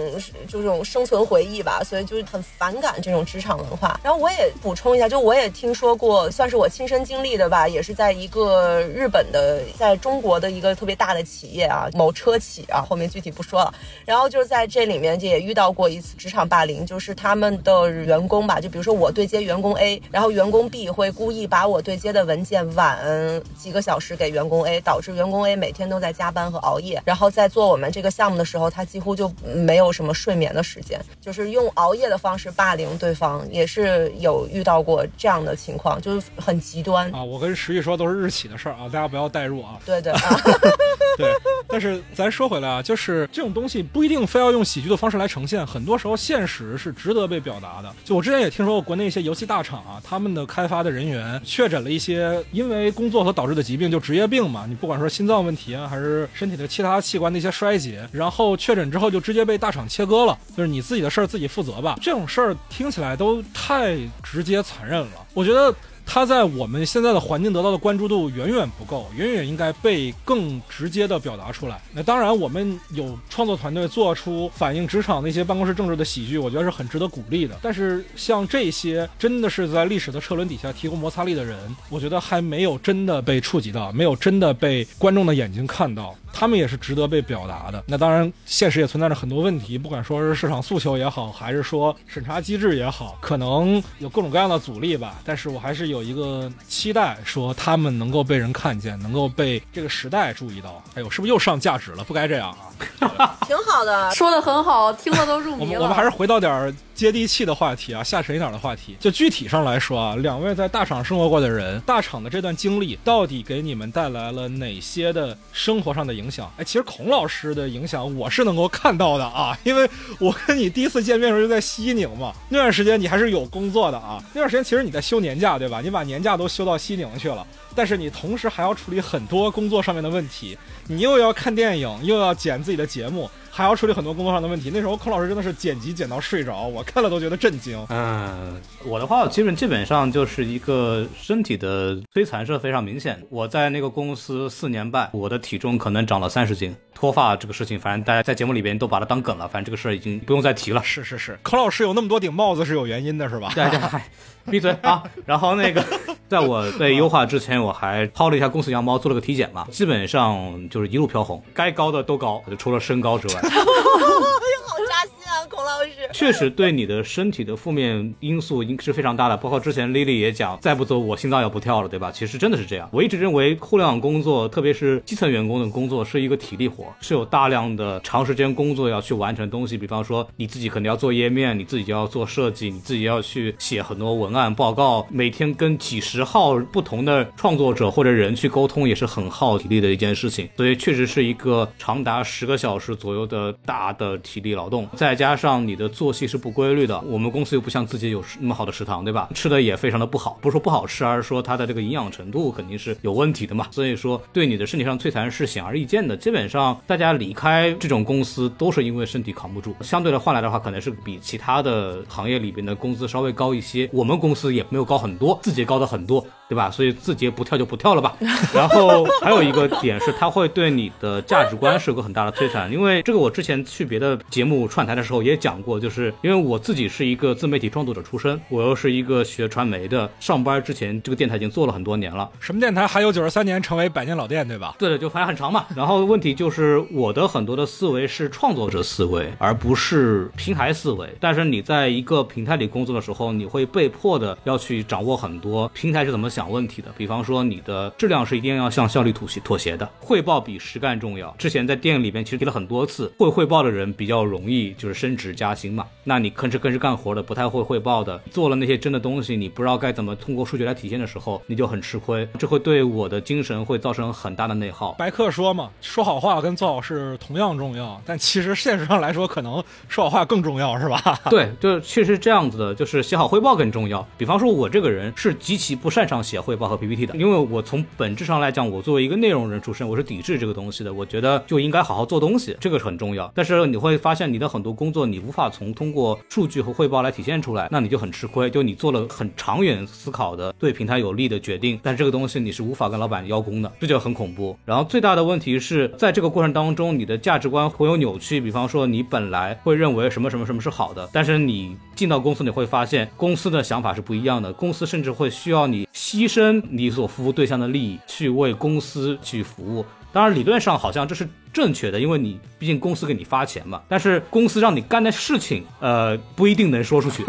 这种生存回忆吧，所以就很反感这种职场文化。然后我也补充一下，就我也听说过，算是我亲身经历的吧，也是在一个日本的，在中国的一个特别大的企业啊，某车企啊，后面具体不说了。然后就是在这里面就也遇到过一次职场霸凌，就是他们的员工吧，就比如说我对接员工 A，然后员工 B 会故意把我对接的文件晚几个小时给员工 A，导致员工 A 每天都在加班和熬夜，然后在做我们这个项目的时候，他几乎就没有什么睡眠的时间，就是用熬夜的方式霸凌对方，也是有遇到过这样的情况，就是很极端。啊，我跟石玉说都是日企的事儿啊，大家不要代入啊。对对啊，对，但是咱说回来啊，就是这种东西不一定非要用喜剧的方式来呈现，很多时候现实是值得被表达的。就我之前也听说过国内一些游戏大厂啊，他们的开发的人员确诊了一些因为工作所导致的疾病，就职业病嘛，你不管说心脏问题啊，还是身体的其他器官的一些衰竭，然后确诊之后就直接被大厂切割了，就是你自己的事儿自己负责吧。这种事儿听起来都太直接残忍了，我觉得。它在我们现在的环境得到的关注度远远不够，远远应该被更直接的表达出来。那当然，我们有创作团队做出反映职场那些办公室政治的喜剧，我觉得是很值得鼓励的。但是像这些真的是在历史的车轮底下提供摩擦力的人，我觉得还没有真的被触及到，没有真的被观众的眼睛看到。他们也是值得被表达的。那当然，现实也存在着很多问题，不管说是市场诉求也好，还是说审查机制也好，可能有各种各样的阻力吧。但是我还是有一个期待，说他们能够被人看见，能够被这个时代注意到。哎呦，是不是又上价值了？不该这样啊！挺好的，说的很好，听了都入迷了。我们还是回到点接地气的话题啊，下沉一点的话题。就具体上来说啊，两位在大厂生活过的人，大厂的这段经历到底给你们带来了哪些的生活上的影响？哎，其实孔老师的影响我是能够看到的啊，因为我跟你第一次见面的时候就在西宁嘛，那段时间你还是有工作的啊，那段时间其实你在休年假对吧？你把年假都休到西宁去了，但是你同时还要处理很多工作上面的问题，你又要看电影，又要剪自己的节目。还要处理很多工作上的问题。那时候孔老师真的是剪辑剪到睡着，我看了都觉得震惊。嗯，我的话基本基本上就是一个身体的摧残是非常明显。我在那个公司四年半，我的体重可能长了三十斤。脱发这个事情，反正大家在节目里边都把它当梗了。反正这个事儿已经不用再提了。是是是，孔老师有那么多顶帽子是有原因的，是吧？对对，闭嘴啊！然后那个，在我被优化之前，我还薅了一下公司羊毛，做了个体检嘛，基本上就是一路飘红，该高的都高，就除了身高之外。哈哈哈哈哈！好扎心。孔老师确实对你的身体的负面因素应是非常大的，包括之前 Lily 也讲，再不走我心脏要不跳了，对吧？其实真的是这样。我一直认为互联网工作，特别是基层员工的工作，是一个体力活，是有大量的长时间工作要去完成东西。比方说你自己肯定要做页面，你自己就要做设计，你自己要去写很多文案报告，每天跟几十号不同的创作者或者人去沟通，也是很耗体力的一件事情。所以确实是一个长达十个小时左右的大的体力劳动，再加上你的。作息是不规律的，我们公司又不像自己有那么好的食堂，对吧？吃的也非常的不好，不是说不好吃，而是说它的这个营养程度肯定是有问题的嘛。所以说，对你的身体上摧残是显而易见的。基本上大家离开这种公司都是因为身体扛不住，相对的换来的话，可能是比其他的行业里边的工资稍微高一些。我们公司也没有高很多，字节高的很多，对吧？所以字节不跳就不跳了吧。然后还有一个点是，它会对你的价值观是有个很大的摧残，因为这个我之前去别的节目串台的时候也讲过，就。就是因为我自己是一个自媒体创作者出身，我又是一个学传媒的，上班之前这个电台已经做了很多年了。什么电台还有九十三年成为百年老店，对吧？对的，就反正很长嘛。然后问题就是我的很多的思维是创作者思维，而不是平台思维。但是你在一个平台里工作的时候，你会被迫的要去掌握很多平台是怎么想问题的。比方说你的质量是一定要向效率妥协妥协的，汇报比实干重要。之前在电影里边其实提了很多次，会汇报的人比较容易就是升职加薪嘛。那你吭哧吭哧干活的，不太会汇报的，做了那些真的东西，你不知道该怎么通过数据来体现的时候，你就很吃亏，这会对我的精神会造成很大的内耗。白客说嘛，说好话跟做好事同样重要，但其实现实上来说，可能说好话更重要，是吧？对，就确实这样子的，就是写好汇报更重要。比方说，我这个人是极其不擅长写汇报和 PPT 的，因为我从本质上来讲，我作为一个内容人出身，我是抵制这个东西的。我觉得就应该好好做东西，这个是很重要。但是你会发现，你的很多工工作你无法从通过数据和汇报来体现出来，那你就很吃亏。就你做了很长远思考的对平台有利的决定，但这个东西你是无法跟老板邀功的，这就很恐怖。然后最大的问题是在这个过程当中，你的价值观会有扭曲。比方说，你本来会认为什么什么什么是好的，但是你进到公司，你会发现公司的想法是不一样的。公司甚至会需要你牺牲你所服务对象的利益，去为公司去服务。当然，理论上好像这是正确的，因为你毕竟公司给你发钱嘛。但是公司让你干的事情，呃，不一定能说出去。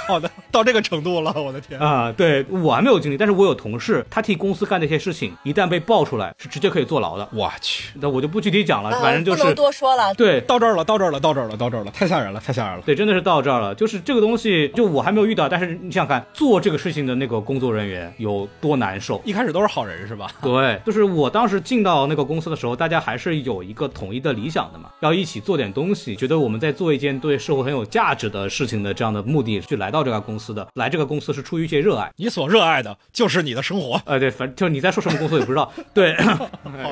好的，到这个程度了，我的天啊！对我还没有经历，但是我有同事，他替公司干那些事情，一旦被爆出来，是直接可以坐牢的。我去，那我就不具体讲了，反正就是不能多说了。对，到这儿了，到这儿了，到这儿了，到这儿了，太吓人了，太吓人了。对，真的是到这儿了。就是这个东西，就我还没有遇到，但是你想想看，做这个事情的那个工作人员有多难受。一开始都是好人是吧？对，就是我当时进到那个公司的时候，大家还是有一个统一的理想的嘛，要一起做点东西，觉得我们在做一件对社会很有价值的事情的这样的目的去来到这家公司的。来这个公司是出于一些热爱，你所热爱的就是你的生活。呃，对，反正就是你在说什么公司也不知道。对，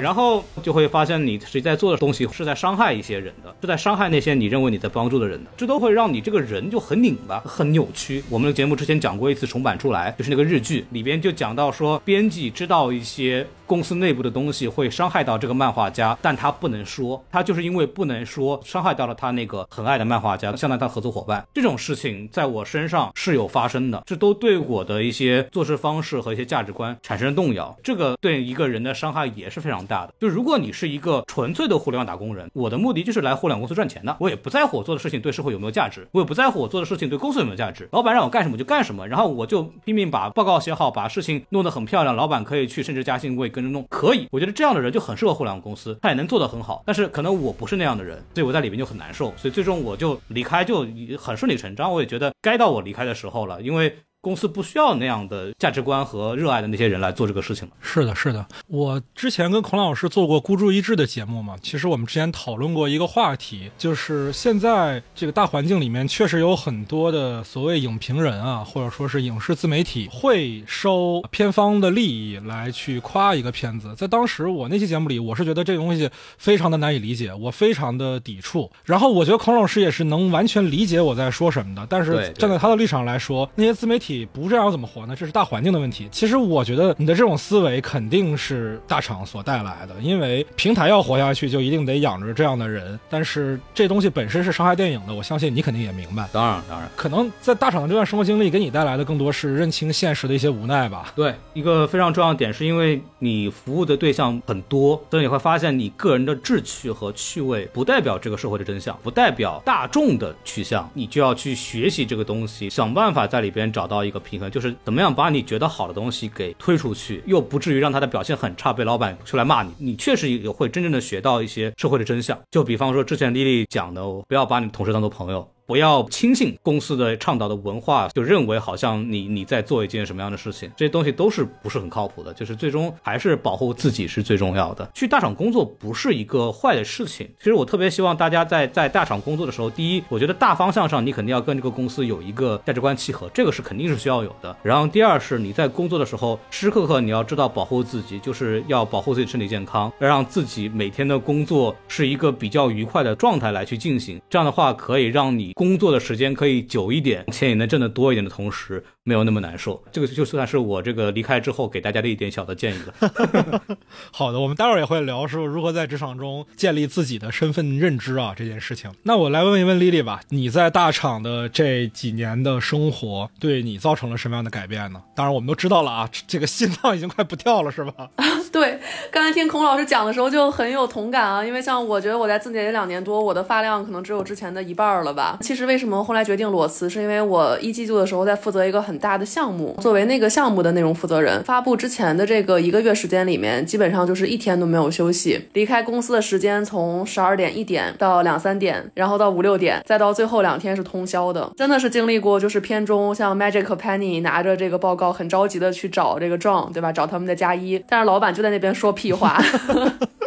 然后就会发现你实在做的东西是在伤害一些人的，是在伤害那些你认为你在帮助的人的，这都会让你这个人就很拧巴、很扭曲。我们的节目之前讲过一次重版出来，就是那个日剧里边就讲到说，编辑知道一些。公司内部的东西会伤害到这个漫画家，但他不能说，他就是因为不能说，伤害到了他那个很爱的漫画家，相当于他合作伙伴。这种事情在我身上是有发生的，这都对我的一些做事方式和一些价值观产生动摇。这个对一个人的伤害也是非常大的。就如果你是一个纯粹的互联网打工人，我的目的就是来互联网公司赚钱的，我也不在乎我做的事情对社会有没有价值，我也不在乎我做的事情对公司有没有价值。老板让我干什么就干什么，然后我就拼命把报告写好，把事情弄得很漂亮，老板可以去升职加薪，我也跟着弄，可以。我觉得这样的人就很适合互联网公司，他也能做得很好。但是可能我不是那样的人，所以我在里面就很难受。所以最终我就离开，就很顺理成章。我也觉得该到我离开的时候了，因为。公司不需要那样的价值观和热爱的那些人来做这个事情了。是的，是的。我之前跟孔老师做过孤注一掷的节目嘛，其实我们之前讨论过一个话题，就是现在这个大环境里面确实有很多的所谓影评人啊，或者说是影视自媒体会收片方的利益来去夸一个片子。在当时我那期节目里，我是觉得这个东西非常的难以理解，我非常的抵触。然后我觉得孔老师也是能完全理解我在说什么的。但是站在他的立场来说，那些自媒体。不这样怎么活呢？这是大环境的问题。其实我觉得你的这种思维肯定是大厂所带来的，因为平台要活下去，就一定得养着这样的人。但是这东西本身是伤害电影的，我相信你肯定也明白。当然，当然，可能在大厂的这段生活经历给你带来的更多是认清现实的一些无奈吧。对，一个非常重要的点是因为你服务的对象很多，所以你会发现你个人的志趣和趣味不代表这个社会的真相，不代表大众的取向，你就要去学习这个东西，想办法在里边找到。到一个平衡就是怎么样把你觉得好的东西给推出去，又不至于让他的表现很差，被老板出来骂你。你确实也会真正的学到一些社会的真相。就比方说之前丽丽讲的，不要把你同事当做朋友。不要轻信公司的倡导的文化，就认为好像你你在做一件什么样的事情，这些东西都是不是很靠谱的。就是最终还是保护自己是最重要的。去大厂工作不是一个坏的事情。其实我特别希望大家在在大厂工作的时候，第一，我觉得大方向上你肯定要跟这个公司有一个价值观契合，这个是肯定是需要有的。然后第二是你在工作的时候时时刻刻你要知道保护自己，就是要保护自己身体健康，要让自己每天的工作是一个比较愉快的状态来去进行。这样的话可以让你工作的时间可以久一点，钱也能挣得多一点的同时，没有那么难受。这个就算是我这个离开之后给大家的一点小的建议了。好的，我们待会儿也会聊说如何在职场中建立自己的身份认知啊这件事情。那我来问一问丽丽吧，你在大厂的这几年的生活对你造成了什么样的改变呢？当然我们都知道了啊，这个心脏已经快不跳了，是吧？对，刚才听孔老师讲的时候就很有同感啊，因为像我觉得我在字节两年多，我的发量可能只有之前的一半了吧。其实为什么后来决定裸辞，是因为我一季度的时候在负责一个很大的项目，作为那个项目的内容负责人，发布之前的这个一个月时间里面，基本上就是一天都没有休息。离开公司的时间从十二点一点到两三点，然后到五六点，再到最后两天是通宵的，真的是经历过就是片中像 Magic Penny 拿着这个报告很着急的去找这个 John，对吧？找他们的加一，但是老板就在那边说屁话。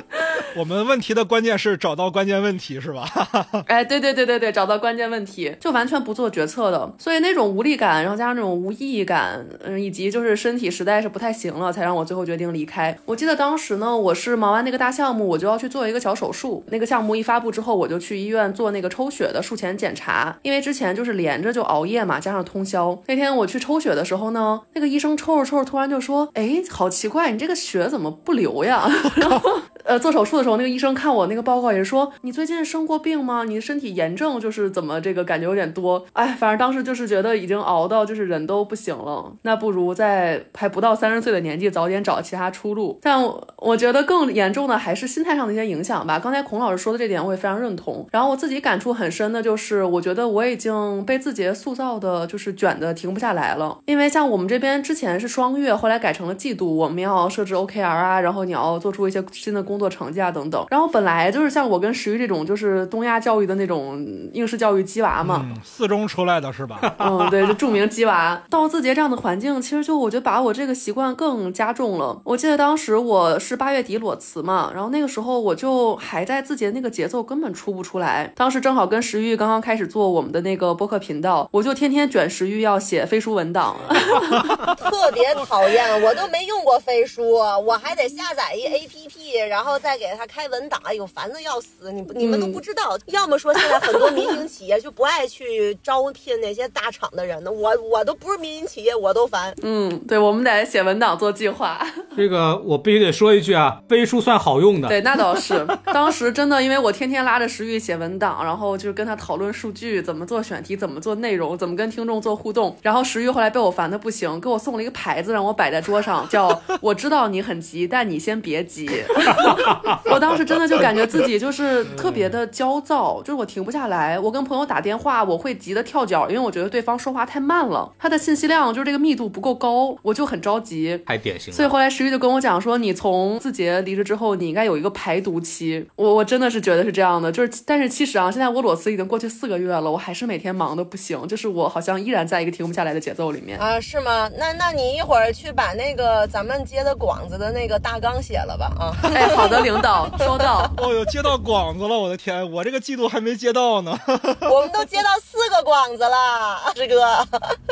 我们问题的关键是找到关键问题，是吧？哎，对对对对对，找到关键问题，就完全不做决策的，所以那种无力感，然后加上那种无意义感，嗯，以及就是身体实在是不太行了，才让我最后决定离开。我记得当时呢，我是忙完那个大项目，我就要去做一个小手术。那个项目一发布之后，我就去医院做那个抽血的术前检查，因为之前就是连着就熬夜嘛，加上通宵。那天我去抽血的时候呢，那个医生抽着抽着，突然就说：“哎，好奇怪，你这个血怎么不流呀？” 然后，呃，做手术的时候，那个医生看我那个报告也是说：“你最近生过病吗？你的身体炎症就是怎么这个感觉有点多？”哎，反正当时就是觉得已经熬到就是人都不行了，那不如在还不到三十岁的年纪早点找其他出路。但我我觉得更严重的还是心态上的一些影响吧。刚才孔老师说的这点我也非常认同。然后我自己感触很深的就是，我觉得我已经被字节塑造的就是卷的停不下来了。因为像我们这边之前是双月，后来改成了季度，我们要设置 OKR 啊，然后你要做出一些新的工作成绩啊等等。然后本来就是像我跟石玉这种就是东亚教育的那种应试教育鸡娃嘛，四中出来的是吧？嗯，对，就著名鸡娃。到字节这样的环境，其实就我觉得把我这个习惯更加重了。我记得当时我是八月底裸辞嘛，然后那个时候我就还在字节那个节奏根本出不出来。当时正好跟石玉刚刚开始做我们的那个播客频道，我就天天卷石玉要写飞书文档，特别讨厌。我都没用过飞书，我还得下载一 APP，然后再给他开文档，哎呦，烦的要死。你你们都不知道，要么说现在很多民营企业就不爱去招聘那些大厂的人呢，我我都不是民营企业，我都烦。嗯，对，我们得写文档做计划。这个我必须得说一句啊，飞书算好用的。对，那倒是。当时真的，因为我天天拉着石玉写文档，然后就是跟他讨论数据，怎么做选题，怎么做内容，怎么跟听众做互动。然后石玉后来被我烦的不行，给我送了一个牌子让我摆在桌上，叫 “我知道你很急，但你先别急”。我当时真的就感觉自己就是特别的焦躁，就是我停不下来。我跟朋友打电话，我会急得跳脚，因为我觉得对方说话太慢了，他的信息量就是这个密度不够高，我就很着急。太典型了。所以后来石玉就跟我讲说，你从字节离职之后，你应该有一个排毒期。我我真的是觉得是这样的，就是但是其实啊，现在我裸辞已经过去四个月了，我还是每天忙的不行，就是我好像依然在一个停不下来的节奏里面啊，是吗？那那你一会儿去把那个咱们接的广子的那个大纲写了吧啊。哎，好的，领导收到。哦哟，接到广子了，我的天，我这个季度还没接到呢。我们都接到四个广子了，师哥。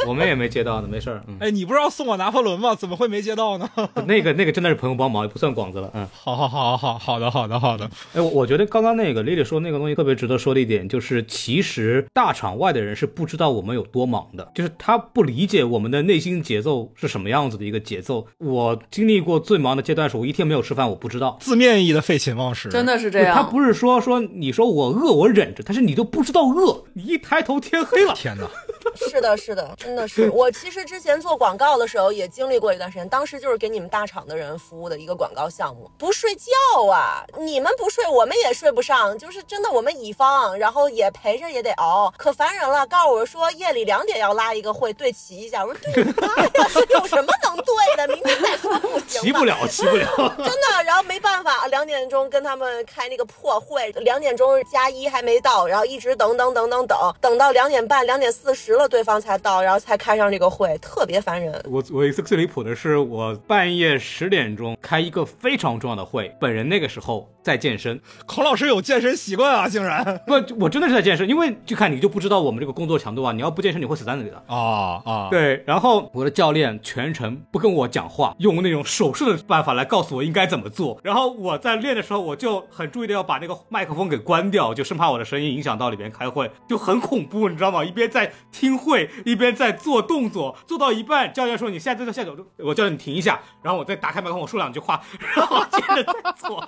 我们也没接到呢，没事儿。哎，你不是要送我拿破仑吗？怎么会没接到呢？那个那个真的是朋友帮忙，也不算广子了。嗯，好好好好好的好的好的。哎，我我觉得刚刚那个 Lily 说那个东西特别值得说的一点，就是其实大场外的人是不知道我们有多忙的，就是他不理解我们的内心节奏是什么样子的一个节奏。我经历过最忙的阶段是，我一天没有吃饭，我不知道。字面意的废寝忘食，真的是这样。他不是说说你说我饿我忍着，但是你都不知道饿，你一抬头天黑了。天哪！是的，是的，真的是。我其实之前做广告的时候也经历过一段时间，当时就是给你们大厂的人服务的一个广告项目。不睡觉啊，你们不睡，我们也睡不上。就是真的，我们乙方，然后也陪着也得熬，可烦人了。告诉我说夜里两点要拉一个会，对齐一下。我说对妈呀，这有什么能对的？明天再说不行齐不了，齐不了。真的，然后没办法，两点钟跟他们开那个破会，两点钟加一还没到，然后一直等等等等等，等到两点半、两点四十了，对方才到，然后才开上这个会，特别烦人。我我一次最离谱的是，我半夜十点钟开一个非常重要的会，本人那个时候在健身。孔老师有健身习惯啊，竟然不，我真的是在健身，因为就看你就不知道我们这个工作强度啊，你要不健身你会死在那里的啊啊。对，然后我的教练全程不跟我讲话，用那种手势的办法来告诉我应该怎么做。然后我在练的时候，我就很注意的要把那个麦克风给关掉，就生怕我的声音影响到里边开会，就很恐怖，你知道吗？一边在听会，一边在做动作，做到一半，教练说你现在在下脚，我叫你停一下，然后我再打开麦克风，我说两句话，然后接着再做。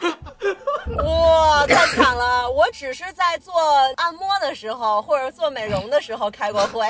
哇，太惨了！我只是在做按摩的时候或者做美容的时候开过会，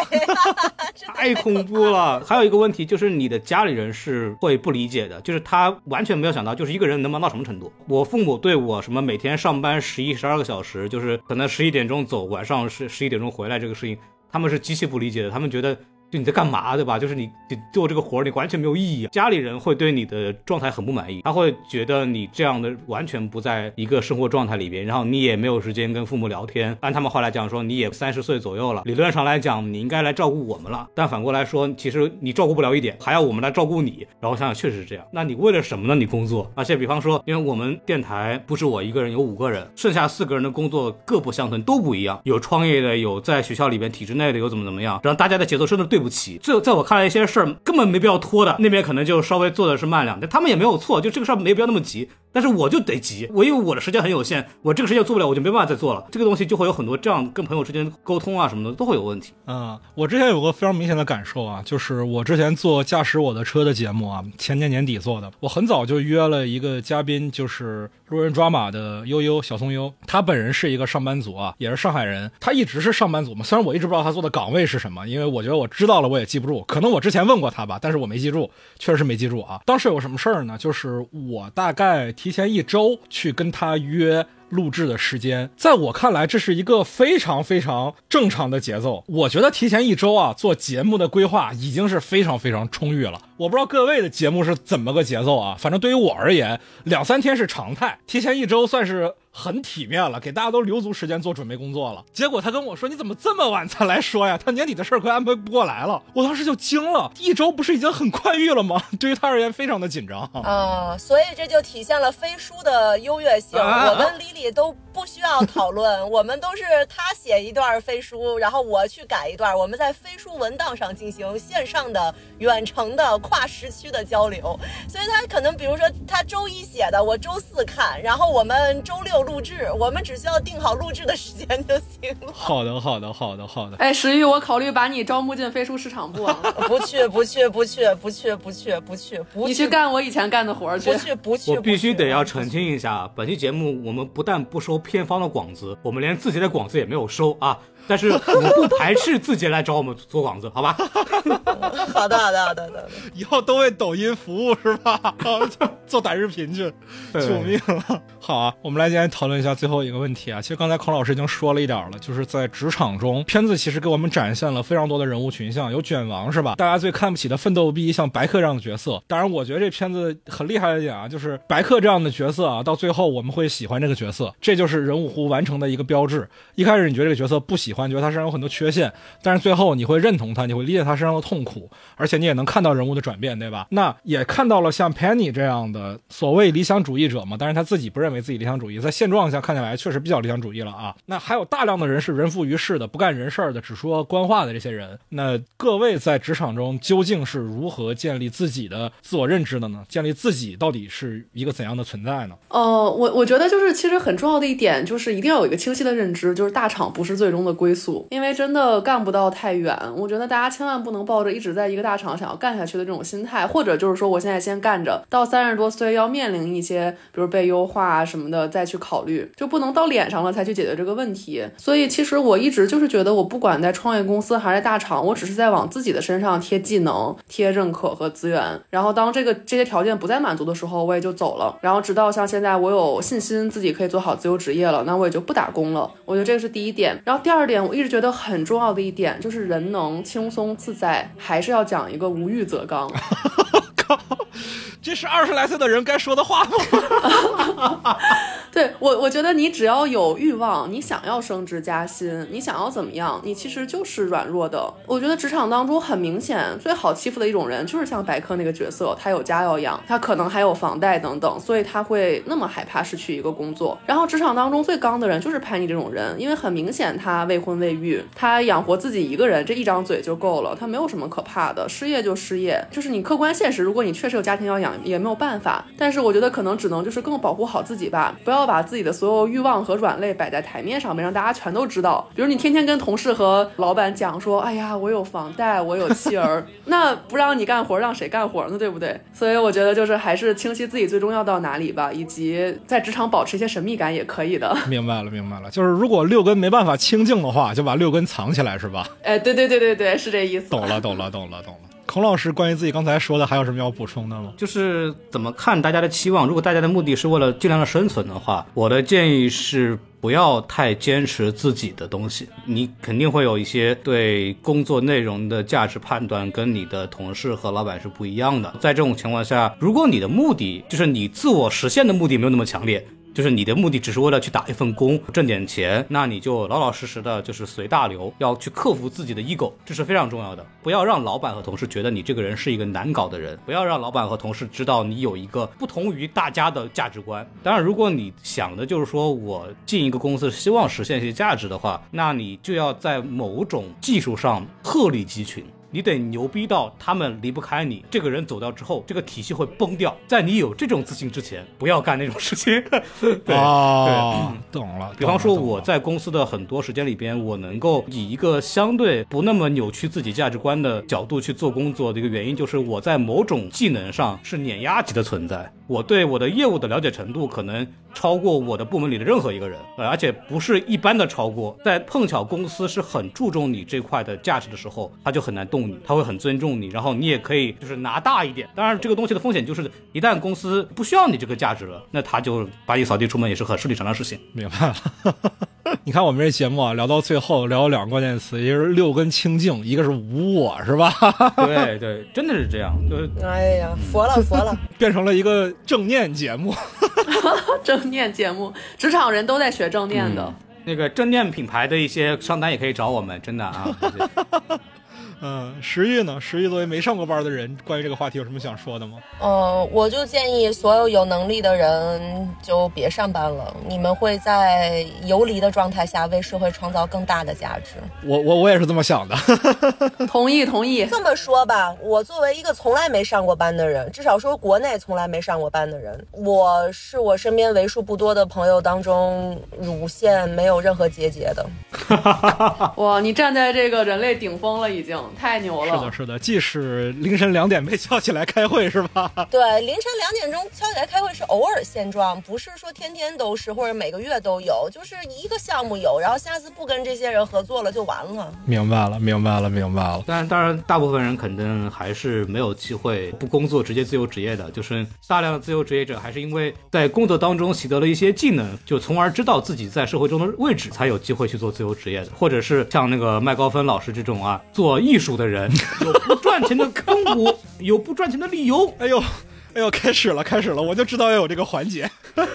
太恐怖了。还有一个问题就是你的家里人是会不理解的，就是他完全没有想到，就是一个人能忙到什么程度。我父母对我什么每天上班十一十二个小时，就是可能十一点钟走，晚上十十一点钟回来这个事情，他们是极其不理解的。他们觉得就你在干嘛，对吧？就是你你做这个活儿，你完全没有意义。家里人会对你的状态很不满意，他会觉得你这样的完全不在一个生活状态里边，然后你也没有时间跟父母聊天。按他们话来讲说，你也三十岁左右了，理论上来讲你应该来照顾我们了。但反过来说，其实你照顾不了一点，还要我们来照顾你。然后想想确实是这样。那你为了什么呢？你工作？而且比方说，因为我们电台不是我一个人，有五个人，剩下四个人的工作各不相同，都不一样。有创业的，有在学校里边体制内的，有怎么怎么样，然后大家的节奏真的对对不起。这在我看来，一些事儿根本没必要拖的，那边可能就稍微做的是慢两，但他们也没有错，就这个事儿没必要那么急。但是我就得急，我因为我的时间很有限，我这个时间做不了，我就没办法再做了。这个东西就会有很多这样跟朋友之间沟通啊什么的都会有问题。啊、我之前有个非常明显的感受啊，就是我之前做驾驶我的车的节目啊，前年年底做的，我很早就约了一个嘉宾，就是路人抓马的悠悠小松优，他本人是一个上班族啊，也是上海人，他一直是上班族嘛，虽然我一直不知道他做的岗位是什么，因为我觉得我知道了我也记不住，可能我之前问过他吧，但是我没记住，确实是没记住啊。当时有什么事儿呢？就是我大概提前一周去跟他约。录制的时间，在我看来，这是一个非常非常正常的节奏。我觉得提前一周啊，做节目的规划已经是非常非常充裕了。我不知道各位的节目是怎么个节奏啊，反正对于我而言，两三天是常态，提前一周算是很体面了，给大家都留足时间做准备工作了。结果他跟我说：“你怎么这么晚才来说呀？他年底的事儿快安排不过来了。”我当时就惊了，一周不是已经很宽裕了吗？对于他而言，非常的紧张。啊、所以这就体现了飞书的优越性。啊我跟 Lily 都不需要讨论，我们都是他写一段飞书，然后我去改一段，我们在飞书文档上进行线上的、远程的、跨时区的交流。所以他可能，比如说他周一写的，我周四看，然后我们周六录制，我们只需要定好录制的时间就行了。好的，好的，好的，好的。哎，石玉，我考虑把你招募进飞书市场部啊，不去，不去，不去，不去，不去，不去，不去你去干我以前干的活儿去不。去，不去，我必须得要澄清一下，本期节目我们不但不收片方的广子，我们连自己的广子也没有收啊。但是我们不排斥字节来找我们做广子，好吧？好的，好的，好的，好的。以后都为抖音服务是吧？做短视频去，对救命了！好啊，我们来今天讨论一下最后一个问题啊。其实刚才孔老师已经说了一点了，就是在职场中，片子其实给我们展现了非常多的人物群像，有卷王是吧？大家最看不起的奋斗逼，像白客这样的角色。当然，我觉得这片子很厉害的一点啊，就是白客这样的角色啊，到最后我们会喜欢这个角色，这就是人物弧完成的一个标志。一开始你觉得这个角色不喜欢，感觉他身上有很多缺陷，但是最后你会认同他，你会理解他身上的痛苦，而且你也能看到人物的转变，对吧？那也看到了像 Penny 这样的所谓理想主义者嘛，但是他自己不认为自己理想主义，在现状下看起来确实比较理想主义了啊。那还有大量的人是人浮于事的，不干人事儿的，只说官话的这些人。那各位在职场中究竟是如何建立自己的自我认知的呢？建立自己到底是一个怎样的存在呢？呃，我我觉得就是其实很重要的一点就是一定要有一个清晰的认知，就是大厂不是最终的归宿，因为真的干不到太远。我觉得大家千万不能抱着一直在一个大厂想要干下去的这种心态，或者就是说我现在先干着，到三十多岁要面临一些比如被优化啊什么的再去考虑，就不能到脸上了才去解决这个问题。所以其实我一直就是觉得，我不管在创业公司还是大厂，我只是在往自己的身上贴技能、贴认可和资源。然后当这个这些条件不再满足的时候，我也就走了。然后直到像现在，我有信心自己可以做好自由职业了，那我也就不打工了。我觉得这个是第一点。然后第二点，我一直觉得很重要的一点就是人能轻松自在，还是要讲一个无欲则刚。靠，这是二十来岁的人该说的话吗？对我，我觉得你只要有欲望，你想要升职加薪，你想要怎么样，你其实就是软弱的。我觉得职场当中很明显最好欺负的一种人，就是像白客那个角色，他有家要养，他可能还有房贷等等，所以他会那么害怕失去一个工作。然后职场当中最刚的人就是潘妮这种人，因为很明显他未婚未育，他养活自己一个人，这一张嘴就够了，他没有什么可怕的，失业就失业，就是你客观现实，如果你确实有家庭要养，也没有办法。但是我觉得可能只能就是更保护好自己吧，不要把自己的所有欲望和软肋摆在台面上面，让大家全都知道。比如你天天跟同事和老板讲说，哎呀，我有房贷，我有妻儿，那不让你干活，让谁干活呢？对不对？所以我觉得就是还是清晰自己最终要到哪里吧，以及在职场保持一些神秘感也可以的。明白了，明白了，就是如果六根没办法清净的话，就把六根藏起来，是吧？哎，对对对对对，是这意思。懂了，懂了，懂了，懂了。孔老师关于自己刚才说的还有什么要补充的吗？就是怎么看大家的期望？如果大家的目的是为了尽量的生存的话，我的建议是不要太坚持自己的东西。你肯定会有一些对工作内容的价值判断跟你的同事和老板是不一样的。在这种情况下，如果你的目的就是你自我实现的目的没有那么强烈。就是你的目的只是为了去打一份工挣点钱，那你就老老实实的，就是随大流，要去克服自己的 ego，这是非常重要的。不要让老板和同事觉得你这个人是一个难搞的人，不要让老板和同事知道你有一个不同于大家的价值观。当然，如果你想的就是说我进一个公司希望实现一些价值的话，那你就要在某种技术上鹤立鸡群。你得牛逼到他们离不开你，这个人走掉之后，这个体系会崩掉。在你有这种自信之前，不要干那种事情。对，哦，懂了。比方说，我在公司的很多时间里边，我能够以一个相对不那么扭曲自己价值观的角度去做工作的一个原因，就是我在某种技能上是碾压级的存在。我对我的业务的了解程度可能超过我的部门里的任何一个人，呃而且不是一般的超过。在碰巧公司是很注重你这块的价值的时候，他就很难动你，他会很尊重你，然后你也可以就是拿大一点。当然，这个东西的风险就是一旦公司不需要你这个价值了，那他就把你扫地出门，也是很顺理成章的事情。明白了。你看我们这节目啊，聊到最后聊了两个关键词，一个是六根清净，一个是无我，是吧？对对，真的是这样，就是哎呀，佛了佛了，变成了一个正念节目。正念节目，职场人都在学正念的。那个正念品牌的一些商单也可以找我们，真的啊。嗯，石玉呢？石玉作为没上过班的人，关于这个话题有什么想说的吗？嗯，我就建议所有有能力的人就别上班了，你们会在游离的状态下为社会创造更大的价值。我我我也是这么想的。同意同意。这么说吧，我作为一个从来没上过班的人，至少说国内从来没上过班的人，我是我身边为数不多的朋友当中乳腺没有任何结节的。哇，你站在这个人类顶峰了，已经太牛了。是的，是的，即使凌晨两点被叫起来开会，是吧？对，凌晨两点钟敲起来开会是偶尔现状，不是说天天都是或者每个月都有，就是一个项目有，然后下次不跟这些人合作了就完了。明白了，明白了，明白了。当然，当然，大部分人肯定还是没有机会不工作直接自由职业的，就是大量的自由职业者还是因为在工作当中习得了一些技能，就从而知道自己在社会中的位置，才有机会去做自由职业的，或者是像那个麦高芬老师这种啊，做艺术的人，有不赚钱的坑谷，有不赚钱的理由，哎呦，哎呦，开始了，开始了，我就知道要有这个环节。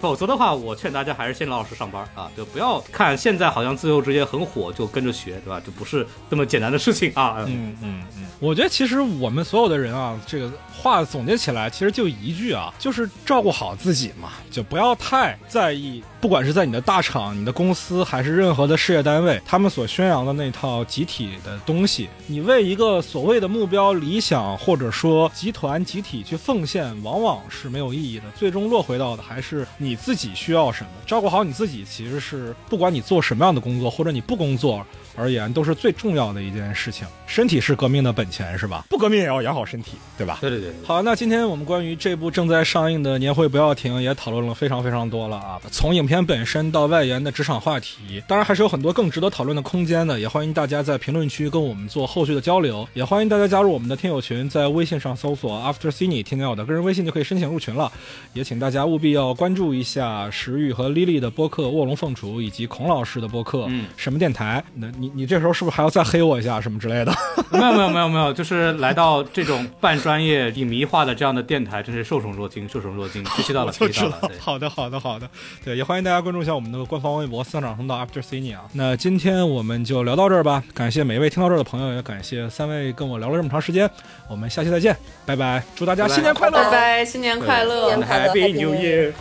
否则的话，我劝大家还是先老老实实上班啊，就不要看现在好像自由职业很火就跟着学，对吧？这不是这么简单的事情啊。嗯嗯嗯，我觉得其实我们所有的人啊，这个话总结起来其实就一句啊，就是照顾好自己嘛，就不要太在意，不管是在你的大厂、你的公司，还是任何的事业单位，他们所宣扬的那套集体的东西，你为一个所谓的目标、理想，或者说集团、集体去奉献，往往是没有意义的，最终落回到的还是你自己需要什么，照顾好你自己，其实是不管你做什么样的工作，或者你不工作。而言，都是最重要的一件事情。身体是革命的本钱，是吧？不革命也要养好身体，对吧？对对对。好，那今天我们关于这部正在上映的《年会不要停》也讨论了非常非常多了啊，从影片本身到外延的职场话题，当然还是有很多更值得讨论的空间的。也欢迎大家在评论区跟我们做后续的交流，也欢迎大家加入我们的听友群，在微信上搜索 After Cine，添加我的个人微信就可以申请入群了。也请大家务必要关注一下石玉和 Lily 的播客《卧龙凤雏》，以及孔老师的播客《嗯什么电台》。那你你这时候是不是还要再黑我一下什么之类的？没有没有没有没有，就是来到这种半专业、影迷化的这样的电台，真是受宠若惊，受宠若惊。学习到了，学习到了。好的，好的，好的。对，也欢迎大家关注一下我们的官方微博“三场通道 After Cine” 啊。那今天我们就聊到这儿吧，感谢每一位听到这儿的朋友，也感谢三位跟我聊了这么长时间。我们下期再见，拜拜！祝大家新年快乐！拜拜，新年快乐！Happy New Year！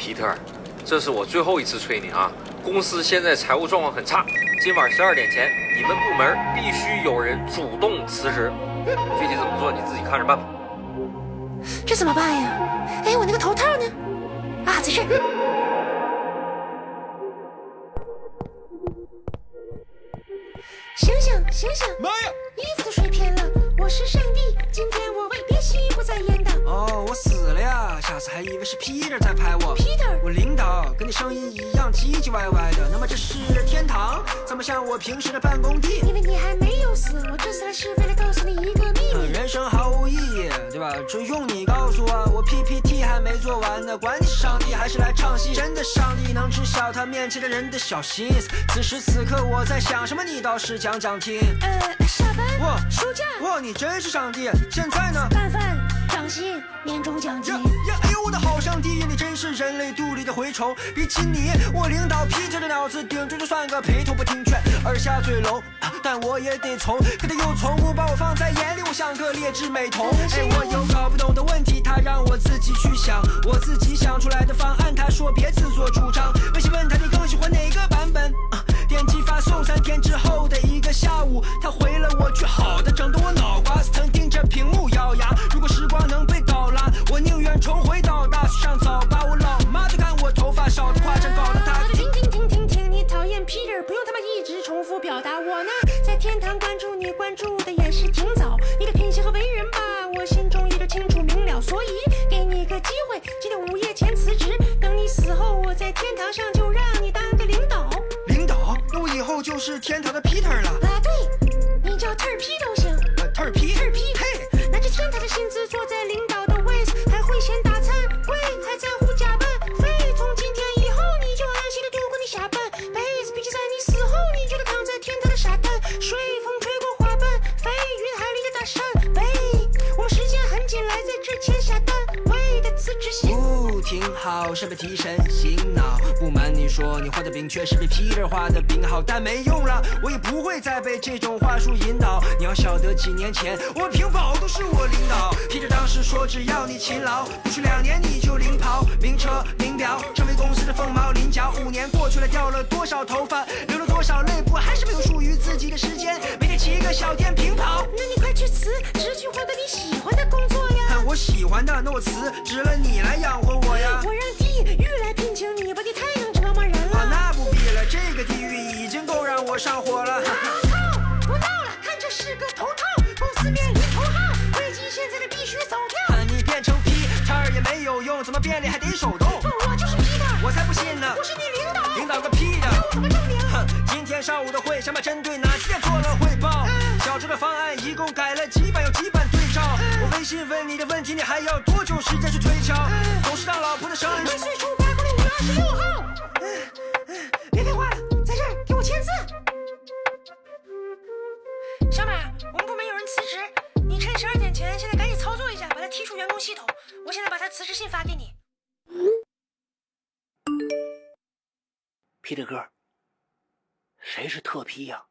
皮特，这是我最后一次催你啊！公司现在财务状况很差，今晚十二点前，你们部门必须有人主动辞职。具体怎么做，你自己看着办吧。这怎么办呀？哎，我那个头套呢？啊，在这儿。醒醒醒醒！妈呀！衣服都摔偏了，我是上帝，今天我为爹媳妇在演的。哦，我死了呀！boss，还以为是 Peter 在拍我。Peter 我领导跟你声音一样唧唧歪歪的，那么这是天堂？怎么像我平时的办公地？因为你还没有死，我这次来是为了告诉你一个秘密。人生毫无意义，对吧？只用你告诉我，我 PPT 还没做完呢，管你是上帝还是来唱戏，真的上帝能知晓他面前的人的小心思。此时此刻我在想什么，你倒是讲讲听。呃，下班，哇休假，哇，你真是上帝！现在呢？干饭，涨薪，年终奖金真是人类肚里的蛔虫。比起你，我领导 Peter 的脑子顶多就算个陪头不听劝，耳下嘴聋，啊但我也得从，可他又从不把我放在眼里，我像个劣质美瞳。哎，我有搞不懂的问题，他让我自己去想，我自己想出来的方案，他说别自作主张。微信问他你更喜欢哪个版本？啊点击发送，三天之后的一个下午，他回了我句好的，整得我脑瓜子疼，盯着屏幕咬牙。如果时光能被倒拉，我宁愿重回到大学上早 Peter，不用他妈一直重复表达。我呢，在天堂关注你，关注的也是挺早。你的品行和为人吧，我心中也都清楚明了。所以给你个机会，今天午夜前辞职。等你死后，我在天堂上就让你当个领导。领导，那我以后就是天堂的 Peter 了。啊，对，你叫 t 挺好，是被提神醒脑。不瞒你说，你画的饼确实比 Peter 画的饼好，但没用了，我也不会再被这种话术引导。你要晓得，几年前我屏保都是我领导。Peter 当时说，只要你勤劳，不出两年你就领跑，名车名表，成为公司的凤毛麟角。五年过去了，掉了多少头发，流了多少泪，不还是没有属于自己的时间？每天骑个小电瓶跑。那你快去辞职，去换个你喜欢的工作呀！看我喜欢的，那我辞职了，你来养活我呀。我让地狱来聘请你吧，你太能折磨人了。啊，那不必了，这个地狱已经够让我上火了。套，不闹了，看这是个头套，公司面临头号，危机现在的必须走掉。啊，你变成 Peter 也没有用，怎么变脸还得手动？我就是 Peter，我才不信呢！我是你领导，领导个屁的！我怎么证明？哼，今天上午的会，想把针对哪几点做了汇报？小周的方案一共改了几版，有几版对照？微信问你的问题，你还要多久时间去推敲？董事长老婆的生日万岁出八公里五月二十六号。别废话了，在这儿给我签字。小马，我们部门有人辞职，你趁十二点前现在赶紧操作一下，把他踢出员工系统。我现在把他辞职信发给你。批的哥，谁是特批呀、